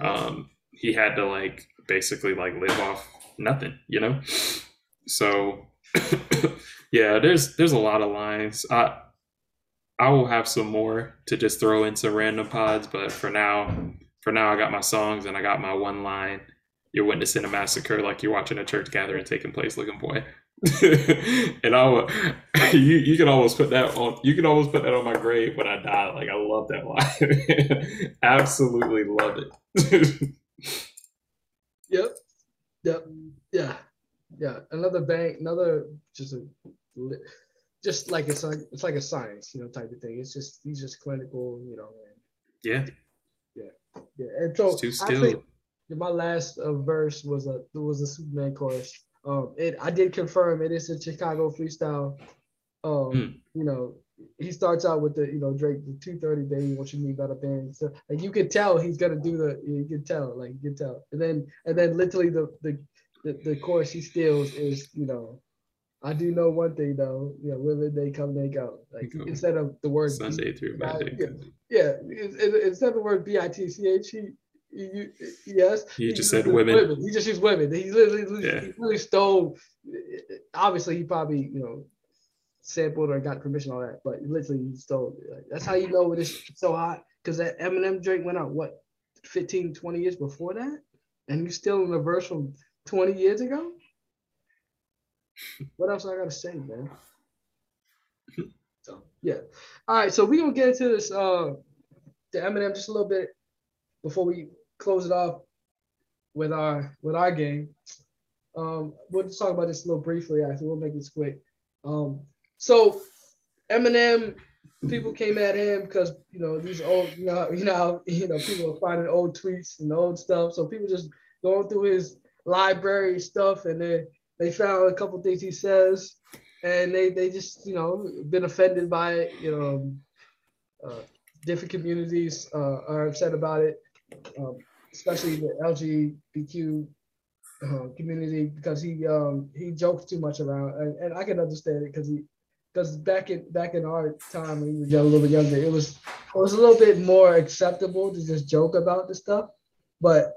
um, he had to like basically like live off nothing, you know. So [coughs] yeah, there's there's a lot of lines. I I will have some more to just throw into random pods, but for now for now, I got my songs and I got my one line. You're witnessing a massacre like you're watching a church gathering taking place, looking boy. [laughs] and I, [laughs] you you can almost put that on. You can almost put that on my grave when I die. Like I love that line. [laughs] Absolutely love it. Yep. Yep. Yeah. Yeah. Another bank. Another just a just like it's like it's like a science, you know, type of thing. It's just he's just clinical, you know. yeah. Yeah, Yeah. and so too still. my last uh, verse was a was a Superman chorus. Um, it I did confirm it is a Chicago freestyle. Um, hmm. you know, he starts out with the you know Drake the two thirty baby what you mean by the band so like you can tell he's gonna do the you can tell like you can tell and then and then literally the the the, the chorus he steals is you know I do know one thing though you know women they come they go like instead of the word Sunday through Monday yeah, yeah, instead of the word B I T C H, he, he, yes. He, he just said women. women. He just used women. He literally, yeah. he really stole. Obviously, he probably you know sampled or got permission all that, but literally he stole. Like, that's how you know it's so hot because that Eminem drink went out what 15, 20 years before that, and you're still in the verse from 20 years ago. [laughs] What else I gotta say, man? So yeah. All right, so we're gonna get into this uh the Eminem just a little bit before we close it off with our with our game. Um, we'll just talk about this a little briefly. Actually, we'll make this quick. Um, so Eminem, people came at him because you know these old, you know, [laughs] you know, you know, people are finding old tweets and old stuff. So people just going through his library stuff, and they they found a couple things he says, and they they just you know been offended by it. You know, uh, different communities uh, are upset about it, um, especially the LGBTQ uh, community because he um, he jokes too much around, and, and I can understand it because he because back in back in our time when we were a little bit younger, it was it was a little bit more acceptable to just joke about the stuff, but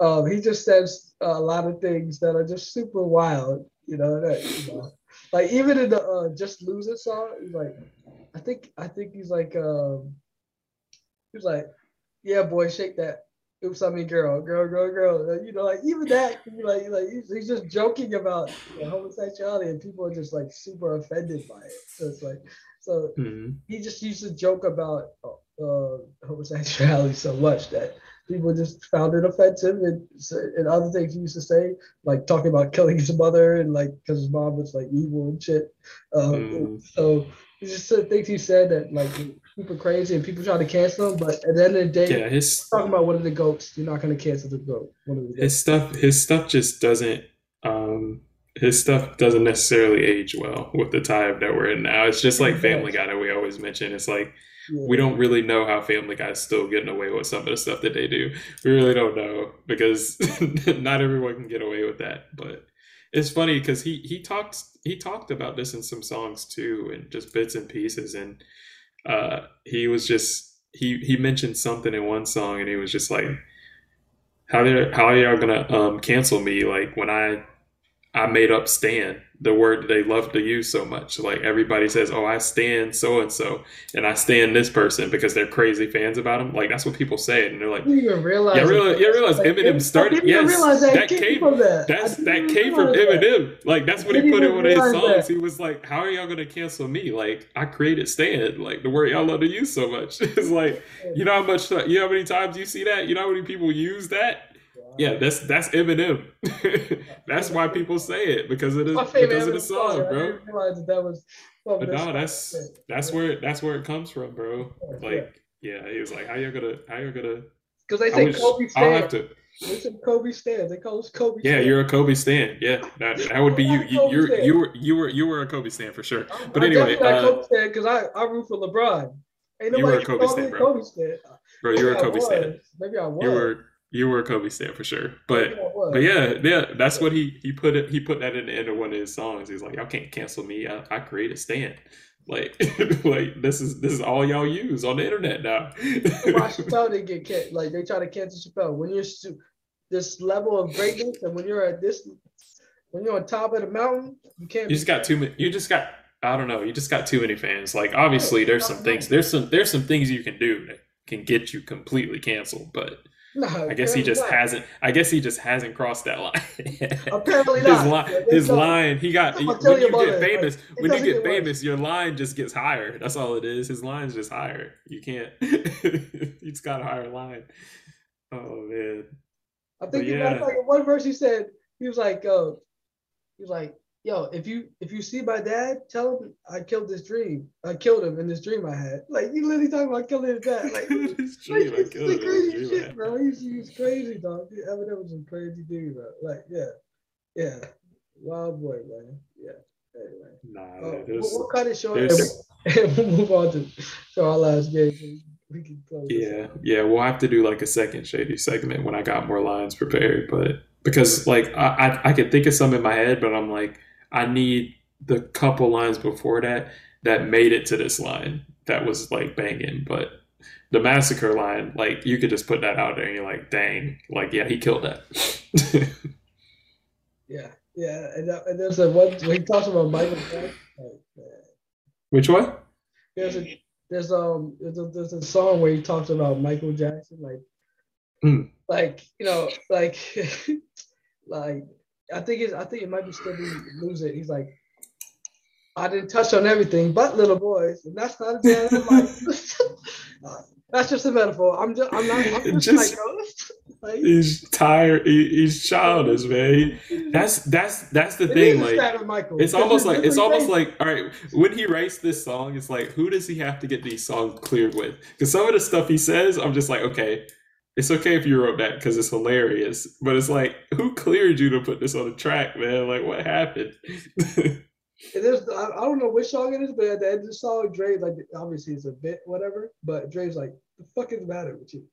um, he just says a lot of things that are just super wild, you know. That, you know like even in the uh, "Just Lose It" song, he's like, I think I think he's like, um, he's like, yeah, boy, shake that. Oops, I mean, girl, girl, girl, girl. You know, like even that, like, like he's, just joking about you know, homosexuality, and people are just like super offended by it. So it's like, so mm-hmm. he just used to joke about uh, homosexuality so much that people just found it offensive and, and other things he used to say, like talking about killing his mother and like because his mom was like evil and shit. Um, mm. So just the things he said that like super crazy and people try to cancel him, but at the end of the day, yeah, his talking about one of the goats, you're not going to cancel the goat. One of the his stuff, his stuff just doesn't. Um, his stuff doesn't necessarily age well with the time that we're in now. It's just like Family Guy that we always mention. It's like yeah. we don't really know how Family Guy's still getting away with some of the stuff that they do. We really don't know because [laughs] not everyone can get away with that. But it's funny because he he talked he talked about this in some songs too, and just bits and pieces. And uh, he was just he he mentioned something in one song, and he was just like, "How they how are y'all gonna um, cancel me? Like when I I made up Stan, the word they love to use so much. Like everybody says, "Oh, I stand so and so," and I stand this person because they're crazy fans about him. Like that's what people say, and they're like, "You even realize? Yeah, realize, yeah, realize like, Eminem started. Yes, that, that, came from that. That's that came from Eminem. That. Like that's what he put in one of his songs. That. He was like, "How are y'all gonna cancel me? Like I created Stan. Like the word y'all love to use so much. [laughs] it's like you know how much you know how many times you see that. You know how many people use that." Yeah, that's that's Eminem. [laughs] that's why people say it because it is because of the song, bro. that, that was. but no, that's that's where that's where it comes from, bro. Like, yeah, he was like, "How you gonna? How you gonna?" Because they say Kobe Stan. I'll have to. They say Kobe Stan. They call us Kobe. Yeah, Stan. you're a Kobe Stan. Yeah, that, that would be you. You you're, you were you were you were a Kobe Stan for sure. But I'm anyway, uh, because I I root for LeBron. Ain't nobody you were a Kobe Stan, bro. Kobe Stan. Bro, you were a Kobe Stan. Maybe I was. You were you were a Kobe Stan for sure, but but yeah, yeah, that's what he he put it. He put that in the end of one of his songs. He's like, y'all can't cancel me. I, I created Stan. Like [laughs] like this is this is all y'all use on the internet now. [laughs] Chappelle they get can- like they try to cancel Chappelle when you're su- this level of greatness and when you're at this when you're on top of the mountain you can't. You just got too many. You just got I don't know. You just got too many fans. Like obviously there's some things there's some there's some things you can do that can get you completely canceled, but no, I guess he just not. hasn't. I guess he just hasn't crossed that line. apparently not. his. Line, his line. He got he, when you get famous. Like, when you get, get famous, your line just gets higher. That's all it is. His line's just higher. You can't. [laughs] you just got a higher line. Oh man. I think yeah. like one verse he said he was like, uh, he was like, yo, if you if you see my dad, tell him I killed this dream. I killed him in this dream I had. Like you literally talking about killing his dad. Like, [laughs] this dream, like, I killed him crazy shit, bro. He's, he's crazy, dog. Eminem was a crazy dude, bro. Like, yeah, yeah, wild boy, man. Yeah. Anyway, nah, uh, we'll, we'll, cut it short [laughs] and we'll move on to, to our last game. We can close yeah, yeah, we'll have to do like a second shady segment when I got more lines prepared, but because like I, I, I could think of some in my head, but I'm like I need the couple lines before that that made it to this line that was like banging. But the massacre line, like you could just put that out there and you're like, dang, like yeah, he killed that. [laughs] yeah, yeah, and, uh, and there's a one when he talks about Michael Jackson. Which one? There's a there's um there's a, there's a song where he talks about Michael Jackson, like Mm. like you know, like [laughs] like I think it's I think it might be still be lose it. He's like, I didn't touch on everything but little boys, and that's not a bad [laughs] like, [laughs] That's just a metaphor. I'm just I'm not I'm just, Just- like, [laughs] like He's tired. He, he's childish, man. He- that's that's that's the thing. Like stab at Michael. it's almost like it's almost like all right. When he writes this song, it's like who does he have to get these songs cleared with? Because some of the stuff he says, I'm just like, okay, it's okay if you wrote that because it's hilarious. But it's like, who cleared you to put this on the track, man? Like, what happened? [laughs] It is. I, don't know which song it is, but at the end of the song, Dre's like, obviously it's a bit whatever, but Dre's like, the fuck is the matter with you?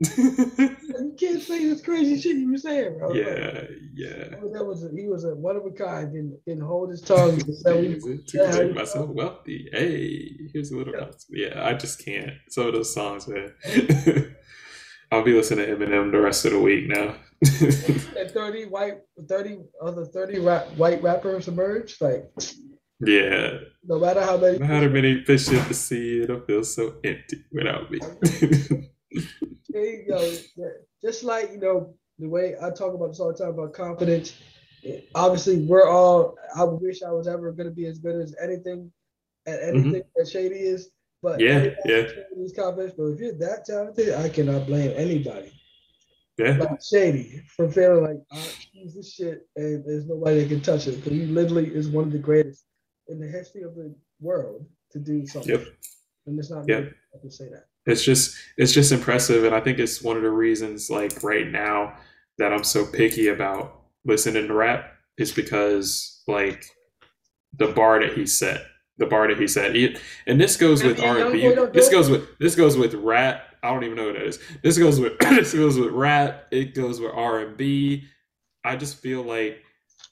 [laughs] You can't say this crazy shit you were saying, bro. Like, yeah, yeah. oh, that was a, he was a one of a kind. Didn't didn't hold his tongue. [laughs] To yeah, make myself wealthy. Hey, here's a little. Yeah. Yeah. yeah, I just can't. Some of those songs, man. I'll be listening to Eminem the rest of the week now. [laughs] and thirty white, thirty other thirty rap, white rappers emerged. Like yeah, no matter how many, no matter many fish in the sea, it'll feel so empty without me. [laughs] There you go. Just like you know the way I talk about this all the time about confidence. Obviously, we're all. I wish I was ever going to be as good as anything at mm-hmm. anything that Shady is. But. Yeah, yeah. These confidence. But if you're that talented, I cannot blame anybody yeah, like Shady for feeling like I use this shit and there's nobody that can touch it because he literally is one of the greatest in the history of the world to do something. Yep. And it's not Yep. me I can say that. it's just it's just impressive, and I think it's one of the reasons, like right now, that I'm so picky about listening to rap is because like the bar that he set, the bar that he set, He- and this goes with R and B. This goes with this goes with rap. I don't even know what that is. This goes with [coughs] this goes with rap. It goes with R and B. I just feel like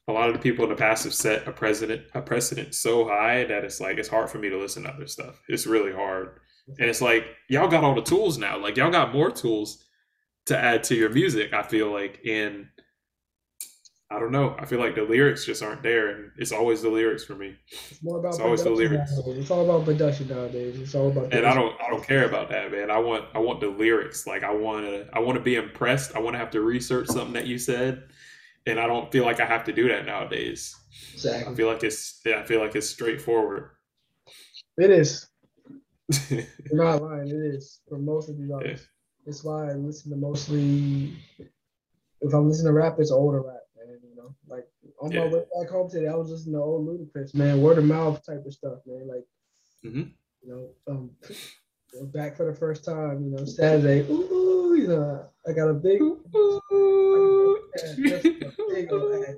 a lot of the people in the past have set a precedent a precedent so high that it's like it's hard for me to listen to other stuff. It's really hard. And it's like y'all got all the tools now. Like y'all got more tools to add to your music. I feel like, and I don't know. I feel like the lyrics just aren't there, and it's always the lyrics for me. It's more about It's always the lyrics. nowadays. It's all about production nowadays. It's all about. And I don't, I don't care about that, man. I want, I want the lyrics. Like I want to, I want to be impressed. I want to have to research something that you said, and I don't feel like I have to do that nowadays. Exactly. I feel like it's, yeah, I feel like it's straightforward. It is. [laughs] You're not lying. It is for most of these artists. It's why I listen to mostly. If I'm listening to rap, it's older rap, Like on my way back home today, I was listening to old Ludacris, man, word of mouth type of stuff, man. Like, mm-hmm. you know, um, back for the first time, you know, Saturday. Ooh, you know, I got a big. Yeah, big old ass.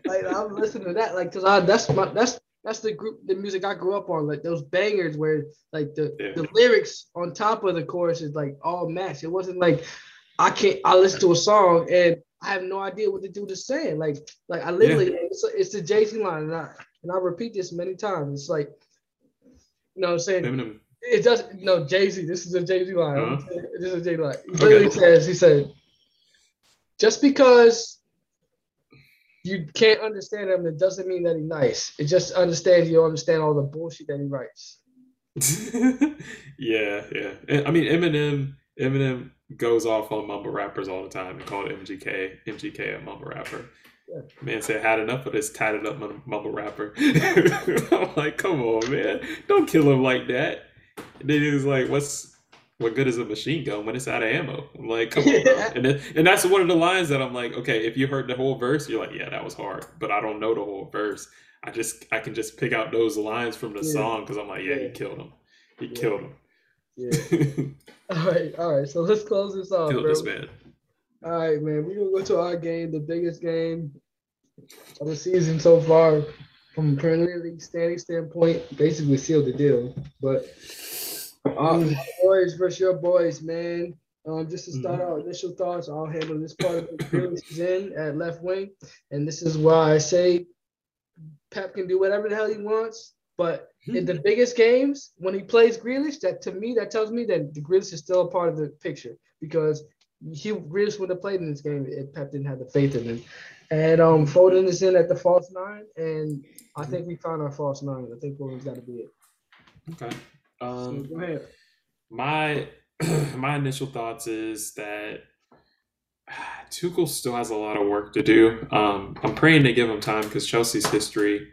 [laughs] like I'm listening to that, like, cause I that's my that's that's the group the music I grew up on, like those bangers where like the Yeah. the lyrics on top of the chorus is like all matched. It wasn't like I can't I listen to a song and I have no idea what the dude is saying. Like like I literally it's, it's the Jay Z line and I and I repeat this many times. It's like you know what I'm saying Eminem. it does no Jay Z. This is a Jay Z line. Uh-huh. This is a Jay Z line. He Okay. literally says he said, just because you can't understand him, it doesn't mean that he's nice. It just understands you understand all the bullshit that he writes. [laughs] yeah, yeah. I mean, Eminem, Eminem goes off on mumble rappers all the time and called MGK, MGK a mumble rapper. Yeah. Man said had enough of this tatted up mumble rapper. [laughs] I'm like, come on, man, don't kill him like that. And then he was like, what's what good is a machine gun when it's out of ammo? I'm like, come on, bro. [laughs] And then, and that's one of the lines that I'm like, okay, if you heard the whole verse, you're like, yeah, that was hard, but I don't know the whole verse. I just I can just pick out those lines from the Yeah. song because I'm like, yeah, he killed him. He Yeah. killed him. Yeah. [laughs] all right, all right. So let's close this off, killed bro. this man. All right, man. We're gonna go to our game, the biggest game of the season so far, from a Premier League standing standpoint. Basically sealed the deal. But our boys versus your boys, man. Um, just to start mm-hmm. our initial thoughts, I'll handle this part of the Grealish is at left wing, and this is why I say Pep can do whatever the hell he wants. But in the biggest games, when he plays Grealish, that to me that tells me that the Grealish is still a part of the picture because he Grealish would have played in this game if Pep didn't have the faith in him. And um, Foden is in at the false nine, and I think we found our false nine. I think Foden's got to be it. Okay. Um, So go ahead. my [clears throat] my initial thoughts is that Tuchel still has a lot of work to do. Um, I'm praying to give him time because Chelsea's history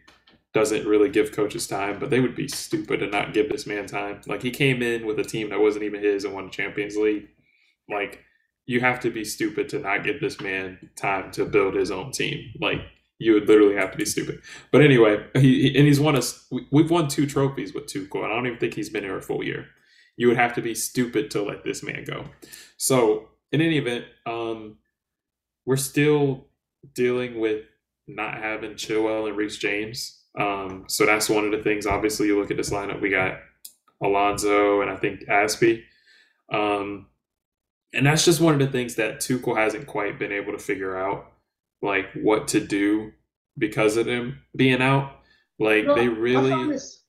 doesn't really give coaches time, but they would be stupid to not give this man time. Like he came in with a team that wasn't even his and won the Champions League. Like you have to be stupid to not give this man time to build his own team. Like you would literally have to be stupid. But anyway, he, he- and he's won us. we- We've won two trophies with Tuchel, and I don't even think he's been here a full year. You would have to be stupid to let this man go. So in any event, um, we're still dealing with not having Chilwell and Reece James. Um, so that's one of the things. Obviously, you look at this lineup. We got Alonso and I think Azpi. Um, and that's just one of the things that Tuchel hasn't quite been able to figure out, like what to do because of them being out. Like No, they really, found this-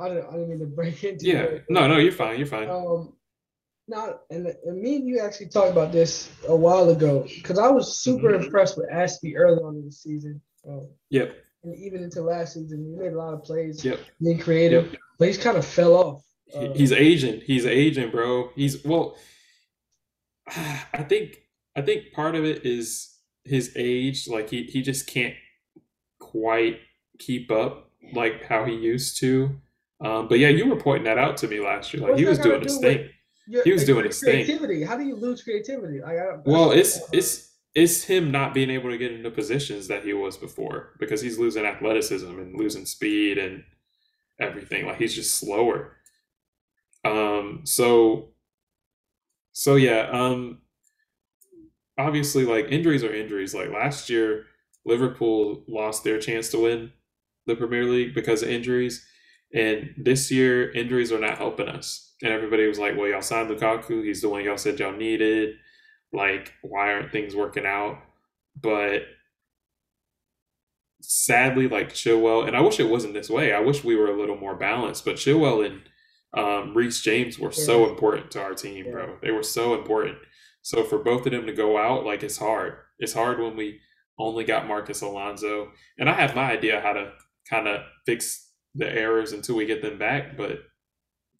I didn't, I didn't mean to break into yeah. it. No, no, you're fine. You're fine. Um, now, and, and me and you actually talked about this a while ago because I was super Mhm. impressed with Azpi early on in the season. Um, Yep. And even into last season, he made a lot of plays, Yep. being creative, Yep. but he's kind of fell off. Uh, he's aging. He's aging, bro. He's well. [sighs] I think I think part of it is his age. Like he he just can't quite keep up like how he used to. Um, but yeah, you were pointing that out to me last year. Like he was doing his do with- thing. your- he was like, doing his thing. creativity. How do you lose creativity? Like, I, Well, it's it's it's him not being able to get into positions that he was before because he's losing athleticism and losing speed and everything. Like he's just slower. Um. So. So yeah. Um. Obviously, like injuries are injuries. Like last year, Liverpool lost their chance to win the Premier League because of injuries, and this year injuries are not helping us. And everybody was like, "Well, y'all signed Lukaku. He's the one y'all said y'all needed." Like why aren't things working out? But sadly like chilwell and i wish it wasn't this way. I wish we were a little more balanced but chilwell and um, reece james were so important to our team bro. They were so important. So for both of them to go out like it's hard. It's hard when we only got marcus alonso. And i have my idea how to kind of fix the errors until we get them back but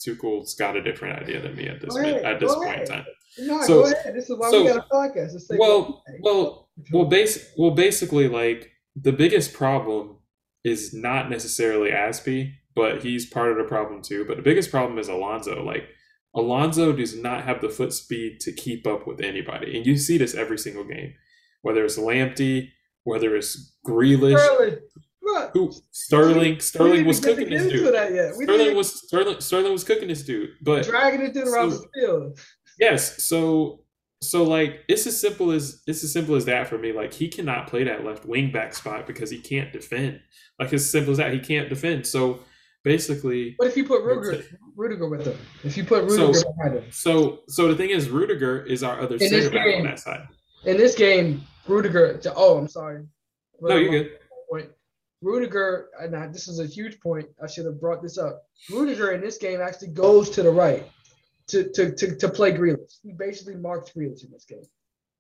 Tuchel's got a different idea than me at this at this point in time. no, so- go ahead. This is why so- we got a podcast. Let's Well, well, well, base, well, basically, like the biggest problem is not necessarily Azpi, but he's part of the problem too. But the biggest problem is Alonso. Like Alonso does not have the foot speed to keep up with anybody, and you see this every single game, whether it's Lamptey, whether it's Grealish, look, who Sterling. Sterling was cooking this dude. that yet. We Sterling was Sterling. Sterling was cooking this dude, but dragging it through the So- field. Yes, so so like it's as simple as it's as simple as that for me. Like he cannot play that left wing back spot because he can't defend. Like it's as simple as that, he can't defend. So basically, But if you put Rudiger, Rudiger with him, if you put Rudiger So- behind him, so so the thing is, Rudiger is our other this center back game- on that side. in this game, Rudiger. Oh, I'm sorry. No, you're good. Point. Rudiger, and this is a huge point. I should have brought this up. Rudiger in this game actually goes to the right to to to, to play Grealish. He basically marks Grealish in this game,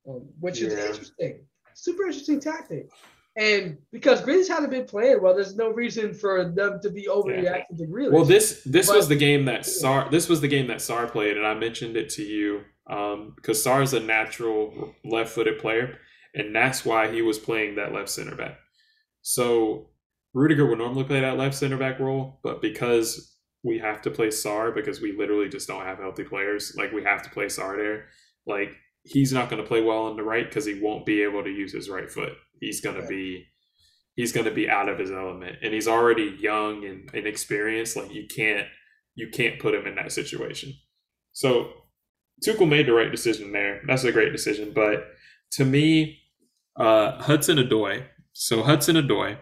um, which is interesting. Super interesting tactic. And because Grealish hadn't been playing well, there's no reason for them to be overreacting to Grealish. Well, this this But- was the game that Sarr this was the game that Sarr played, and I mentioned it to you um, because Sarr is a natural left-footed player, and that's why he was playing that left center back. So Rudiger would normally play that left center back role, but because we have to play Sarr because we literally just don't have healthy players, like we have to play Sarr there. Like he's not going to play well on the right because he won't be able to use his right foot. He's going to Right. be he's going to be out of his element, and he's already young and inexperienced. Like you can't you can't put him in that situation. So Tuchel made the right decision there. That's a great decision, but to me, uh, Hudson Odoi. So Hudson Odoi.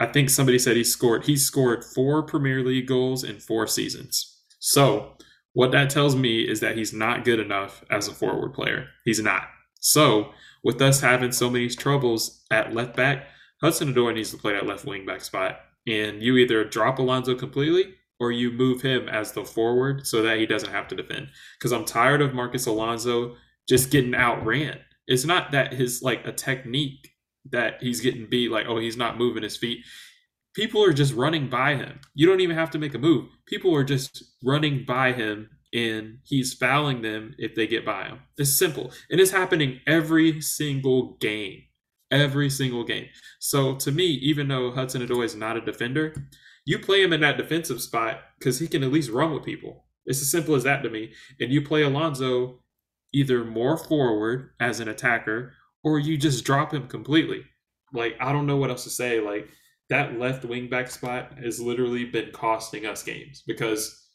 I think somebody said he scored. He scored four Premier League goals in four seasons. So what that tells me is that he's not good enough as a forward player. He's not. So with us having so many troubles at left back, Hudson Odoi needs to play that left wing back spot. And you either drop Alonso completely or you move him as the forward so that he doesn't have to defend. Because I'm tired of Marcus Alonso just getting outran. It's not that his like a technique that he's getting beat, like, oh, he's not moving his feet. people are just running by him. You don't even have to make a move. People are just running by him and he's fouling them if they get by him. It's simple. And it's happening every single game. Every single game. So to me, even though Hudson Odoi is not a defender, you play him in that defensive spot because he can at least run with people. It's as simple as that to me. And you play Alonso either more forward as an attacker or you just drop him completely. Like, I don't know what else to say. Like, that left wing back spot has literally been costing us games because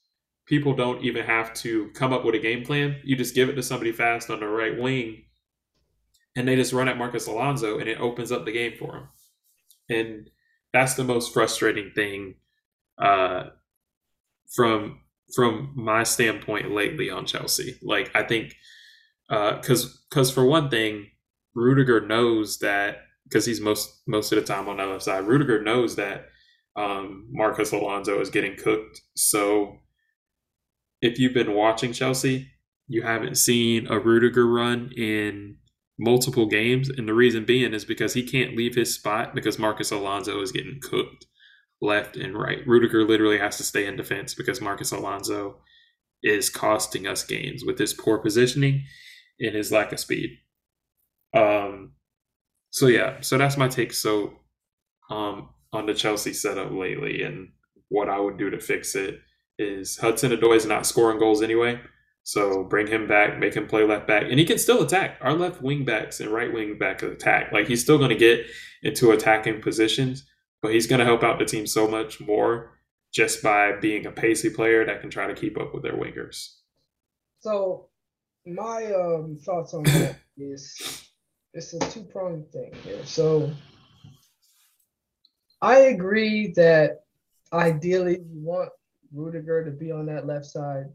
people don't even have to come up with a game plan. You just give it to somebody fast on the right wing and they just run at Marcus Alonso and it opens up the game for them. And that's the most frustrating thing uh, from from my standpoint lately on Chelsea. Like I think because uh, because for one thing, Rudiger knows that because he's most most of the time on the left side. Rudiger knows that um, Marcos Alonso is getting cooked. So if you've been watching Chelsea, you haven't seen a Rudiger run in multiple games, and the reason being is because he can't leave his spot because Marcus Alonso is getting cooked left and right. Rudiger literally has to stay in defense because Marcus Alonso is costing us games with his poor positioning and his lack of speed. Um, so yeah, so that's my take. So, um, on the Chelsea setup lately and what I would do to fix it is Hudson Odoi is not scoring goals anyway. So bring him back, make him play left back, and he can still attack. Our left wing backs and right wing back attack. Like he's still going to get into attacking positions, but he's going to help out the team so much more just by being a pacey player that can try to keep up with their wingers. So my um, thoughts on that is it's a two pronged thing here. So I agree that ideally you want Rudiger to be on that left side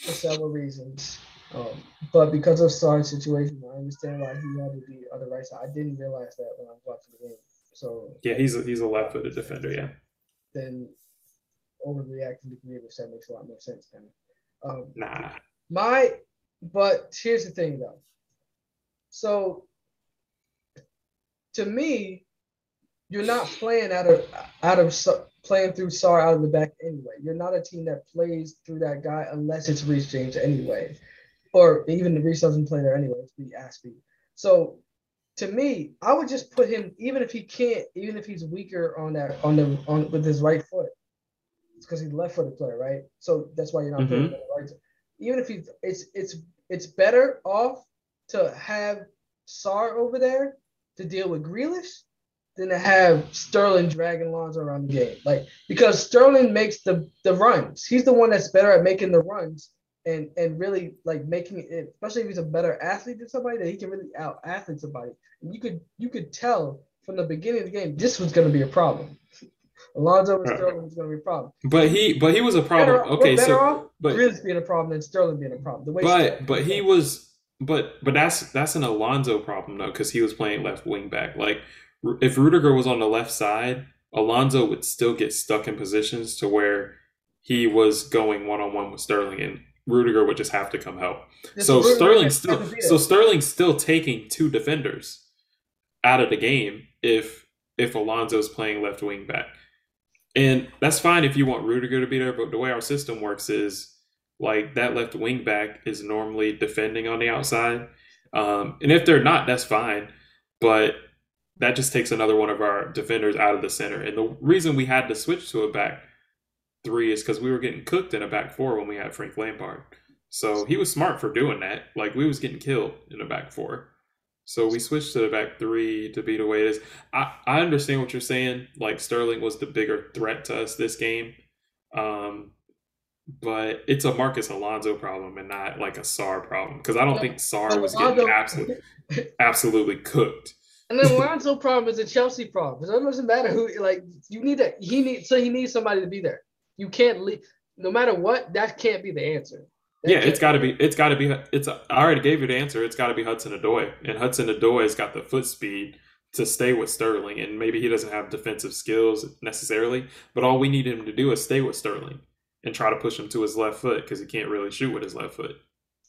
for several reasons. Um, but because of Sarr's situation, I understand why he had to be on the right side. I didn't realize that when I was watching the game. So yeah, he's a, he's a left-footed defender. Yeah. Then overreacting to Grealish, that makes a lot more sense. Kind of. Um, nah. My, but here's the thing though. So to me, you're not playing out of out of playing through Sarr out of the back anyway. You're not a team that plays through that guy unless it's Reece James anyway, or even the Reece doesn't play there anyway. It's be Azpi. So to me, I would just put him even if he can't, even if he's weaker on that on the on with his right foot. It's because he's left-footed player, right? So that's why you're not mm-hmm. putting right. Even if he's it's it's it's better off to have Sarr over there to deal with Grealish than to have Sterling dragging Lonzo around the game. Like because Sterling makes the the runs. He's the one that's better at making the runs and and really like making it, especially if he's a better athlete than somebody that he can really out athlete somebody. And you could you could tell from the beginning of the game this was going to be a problem. [laughs] Alonso and Sterling was going to be a problem. But he, but he was a problem. Better, okay, so off, but Grealish being a problem than Sterling being a problem. The way but but he was, but but that's that's an Alonso problem though because he was playing left wing back. Like if Rudiger was on the left side, Alonso would still get stuck in positions to where he was going one on one with Sterling, and Rudiger would just have to come help. so Sterling still, so Sterling's still taking two defenders out of the game if if Alonso's playing left wing back, and that's fine if you want Rudiger to be there. But the way our system works is like that left wing back is normally defending on the outside, um, and if they're not, that's fine. But that just takes another one of our defenders out of the center. And the reason we had to switch to a back three is because we were getting cooked in a back four when we had Frank Lampard. So he was smart for doing that. Like we was getting killed in a back four. So we switched to the back three to be the way it is. I, I understand what you're saying. Like Sterling was the bigger threat to us this game. Um, but it's a Marcus Alonso problem and not like a Sarr problem. Because I don't think Sarr was getting absolutely [laughs] absolutely cooked. And then Lonzo problem is a Chelsea problem. Because it doesn't matter who like you need to he needs so he needs somebody to be there. You can't leave no matter what, that can't be the answer. That yeah, it's gotta be it's gotta be it's I already gave you the answer. It's gotta be Hudson Odoi. And Hudson Odoi's got the foot speed to stay with Sterling. And maybe he doesn't have defensive skills necessarily, but all we need him to do is stay with Sterling and try to push him to his left foot because he can't really shoot with his left foot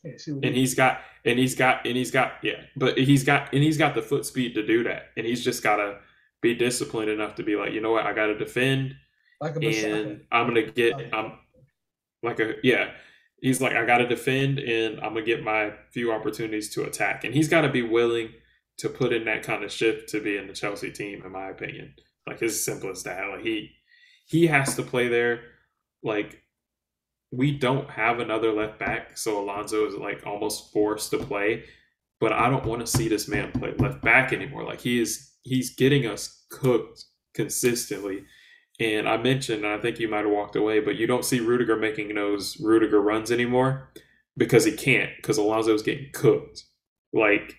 and he's got and he's got and he's got yeah, but he's got and he's got the foot speed to do that, and he's just gotta be disciplined enough to be like, you know what, I got to defend, like and I'm gonna get, I'm like a yeah. He's like, I got to defend, and I'm gonna get my few opportunities to attack, and he's got to be willing to put in that kind of shift to be in the Chelsea team, in my opinion. Like it's as simple as that. Like he he has to play there. Like we don't have another left back, so Alonso is like almost forced to play. But I don't want to see this man play left back anymore. Like he is he's getting us cooked consistently. And I mentioned, and I think you might have walked away, but you don't see Rudiger making those Rudiger runs anymore because he can't, because Alonso's getting cooked. Like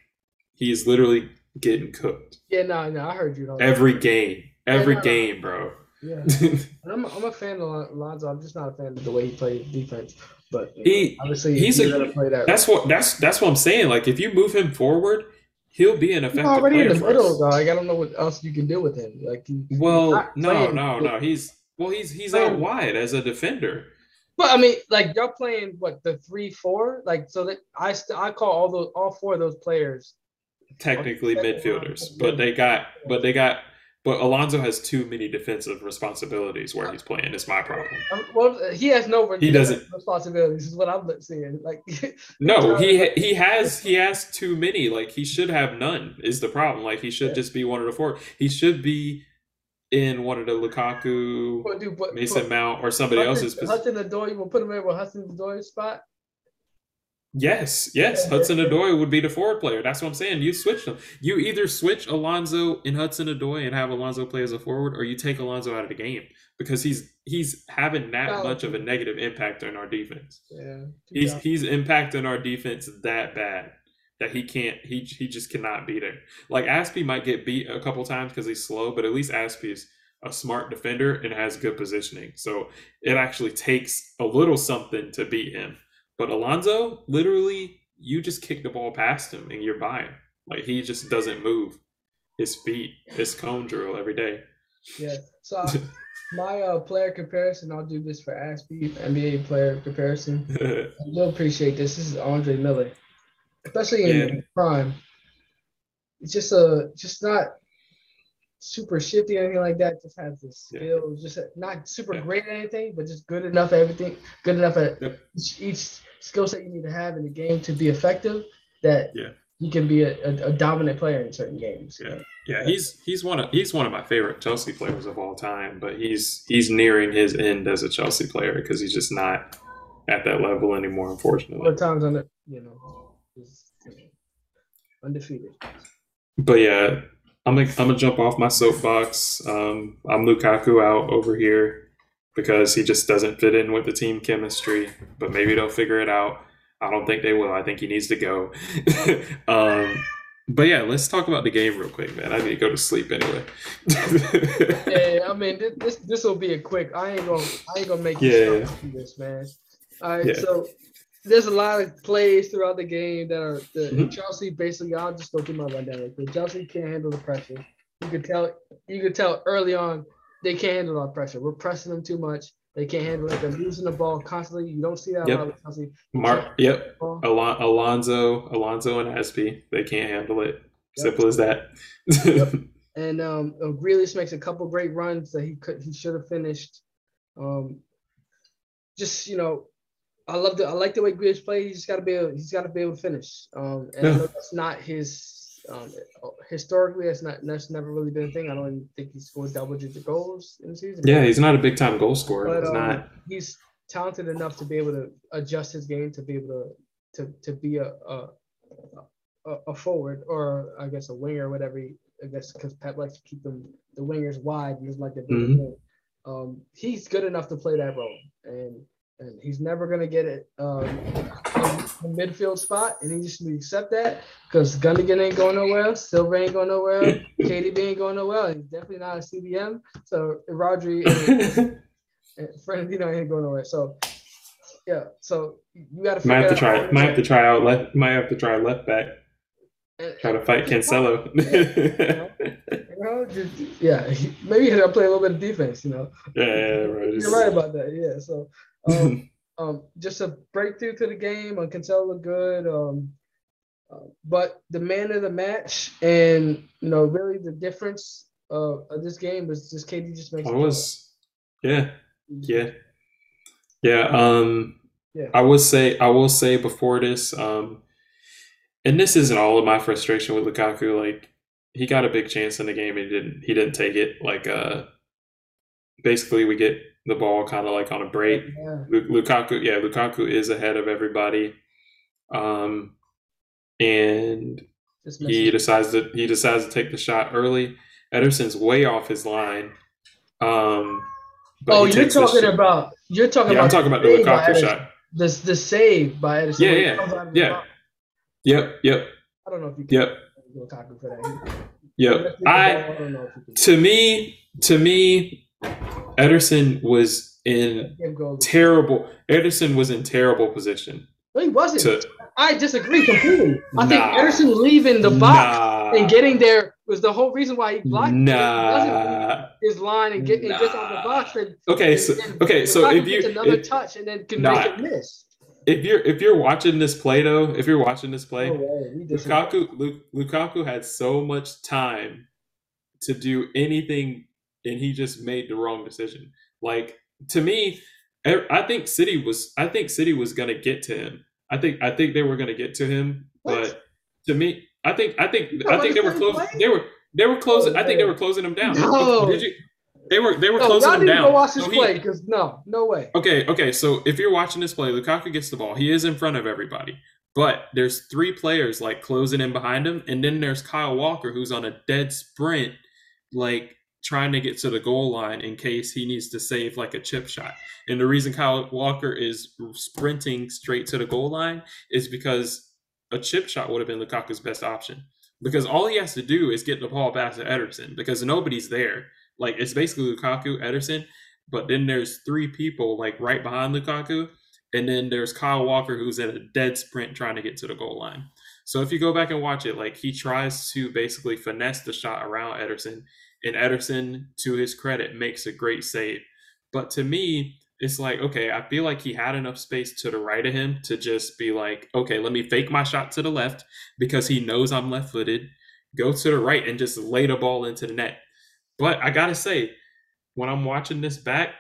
he's literally getting cooked. Yeah, no, no, I heard you. Every game, every yeah, game, bro. Yeah, [laughs] I'm, I'm a fan of Lonzo. I'm just not a fan of the way he plays defense. But he obviously he's a, play that that's what that's that's what I'm saying. Like if you move him forward, he'll be an effective. He's already in the middle, dog. I don't know what else you can do with him. Like, he, well, no, no, no. He's well, he's he's out wide as a defender. But I mean, like y'all playing what the three four, like so that I st- I call all those all four of those players technically midfielders, but they got but they got but Alonso has too many defensive responsibilities where he's playing. It's my problem. Um, well, he has no he doesn't responsibilities. Is what I'm seeing. Like [laughs] no, he he has he has too many. Like he should have none. Is the problem? Like he should yeah. just be one of the four. He should be in one of the Lukaku, but, dude, but, Mason but, Mount, or somebody Hudson, else's. Hudson Odoi, you will put him in with Hudson Odoi spot. Yes, yes. Hudson Odoi would be the forward player. That's what I'm saying. You switch them. You either switch Alonso and Hudson Odoi and have Alonso play as a forward, or you take Alonso out of the game because he's he's having that no. much of a negative impact on our defense. Yeah, he's he's impacting our defense that bad that he can't. He he just cannot beat it. Like Azpi might get beat a couple times because he's slow, but at least Azpi is a smart defender and has good positioning. So it actually takes a little something to beat him. But Alonso, literally, you just kick the ball past him and you're by him. Like he just doesn't move his feet, his cone drill every day. Yeah. So [laughs] my uh, player comparison, I'll do this for Azpi, NBA player comparison. [laughs] You'll appreciate this. This is Andre Miller, especially in yeah. prime. It's just a just not super shifty or anything like that. Just has the skills, yeah. just not super yeah. great at anything, but just good enough at everything. Good enough at yep. each, each skill set you need to have in the game to be effective that yeah. you can be a, a, a dominant player in certain games. Yeah. Yeah, he's he's one of he's one of my favorite Chelsea players of all time, but he's he's nearing his end as a Chelsea player because he's just not at that level anymore, unfortunately. What times on it, you know, just, you know, undefeated. But yeah, I'm gonna, I'm gonna jump off my soapbox. Um, I'm Lukaku out over here because he just doesn't fit in with the team chemistry. But maybe they'll figure it out. I don't think they will. I think he needs to go. [laughs] um, but yeah, let's talk about the game real quick, man. I need to go to sleep anyway. [laughs] yeah, I mean this this will be a quick. I ain't gonna I ain't gonna make you yeah. this, man. All right, yeah. so there's a lot of plays throughout the game that are the mm-hmm. Chelsea basically. I'll just go through my rundown. Like Chelsea can't handle the pressure. You could tell. You could tell early on they can't handle our pressure. We're pressing them too much. They can't handle it. They're losing the ball constantly. You don't see that yep. a lot with Chelsea. Mark, yep. Al- Alonzo, Alonso, and Azpi. They can't handle it. Yep. Simple as that. yep. [laughs] And um, Grealish makes a couple great runs that he could he should have finished. Um, just you know, I love the I like the way Grealish plays. He's got to be able, he's got to be able to finish. Um, and yeah. that's not his um, historically, that's not that's never really been a thing. I don't even think he scored double digit goals in the season. Yeah, he's not a big time goal scorer. But, he's um, not. He's talented enough to be able to adjust his game to be able to to to be a a, a, forward or I guess a winger, or whatever. He, I guess because Pep likes to keep them the wingers wide. He's like the mm-hmm. um, he's good enough to play that role, and and he's never gonna get it um, the midfield spot, and he just needs to accept that because Gundogan ain't going nowhere, Silva ain't going nowhere, [laughs] KDB ain't going nowhere. He's definitely not a CDM. So Rodri [laughs] and, and Fernandinho ain't going nowhere. So yeah, so you got to might have to try. Might have to try out left. Might have to try left back. Try to fight Cancelo. [laughs] you know, just, yeah, maybe he'll play a little bit of defense. You know. Yeah, yeah right. You're right about that. Yeah, so um, um, just a breakthrough to the game. Uh, Cancelo looked good. Um, uh, but the man of the match, and you know, really the difference uh, of this game was just KD just makes. I it was, yeah, yeah, yeah. Um, Yeah. I would say, I will say before this, um, and this isn't all of my frustration with Lukaku. Like he got a big chance in the game and he didn't, he didn't take it. Like, uh, basically, we get the ball kind of like on a break. Yeah. Lukaku, yeah, Lukaku is ahead of everybody, um, and he decides to he decides to take the shot early. Ederson's way off his line. Um, oh, you're talking about you're talking Yeah, about I'm talking about the Lukaku shot. The the save by Ederson. Yeah, yeah, comes out of the yeah. Yep, yep, I don't know if you can yep, Lukaku for that. yep. I I don't know if you can. to me, to me, Ederson was in terrible. Ederson was in terrible position No, he wasn't. to I disagree completely. I think Nah. Ederson leaving the box nah, and getting there was the whole reason why he blocked. it. He doesn't nah. his line and get and gets out the box and Okay, so and okay, so if you another if, touch and then can nah, make it miss. If you're if you're watching this play though, if you're watching this play. We disagree. Lukaku Lu- Lukaku had so much time to do anything, and he just made the wrong decision. Like to me, I think City was I think City was gonna get to him. I think I think they were gonna get to him, What? but to me, I think I think You I think they were closing. They were they were closing. I think they were closing him down. No. You? They were they were No, closing him down. go watch this So play because no, no way. Okay, okay. So if you're watching this play, Lukaku gets the ball. He is in front of everybody. But there's three players like closing in behind him, and then there's Kyle Walker who's on a dead sprint, like trying to get to the goal line in case he needs to save like a chip shot. And the reason Kyle Walker is sprinting straight to the goal line is because a chip shot would have been Lukaku's best option. Because all he has to do is get the ball back to Ederson because nobody's there. Like it's basically Lukaku, Ederson, but then there's three people like right behind Lukaku, and then there's Kyle Walker who's at a dead sprint trying to get to the goal line. So if you go back and watch it, like he tries to basically finesse the shot around Ederson, and Ederson, to his credit, makes a great save. But to me, it's like, okay, I feel like he had enough space to the right of him to just be like, okay, let me fake my shot to the left because he knows I'm left footed, go to the right and just lay the ball into the net. But I gotta say, when I'm watching this back,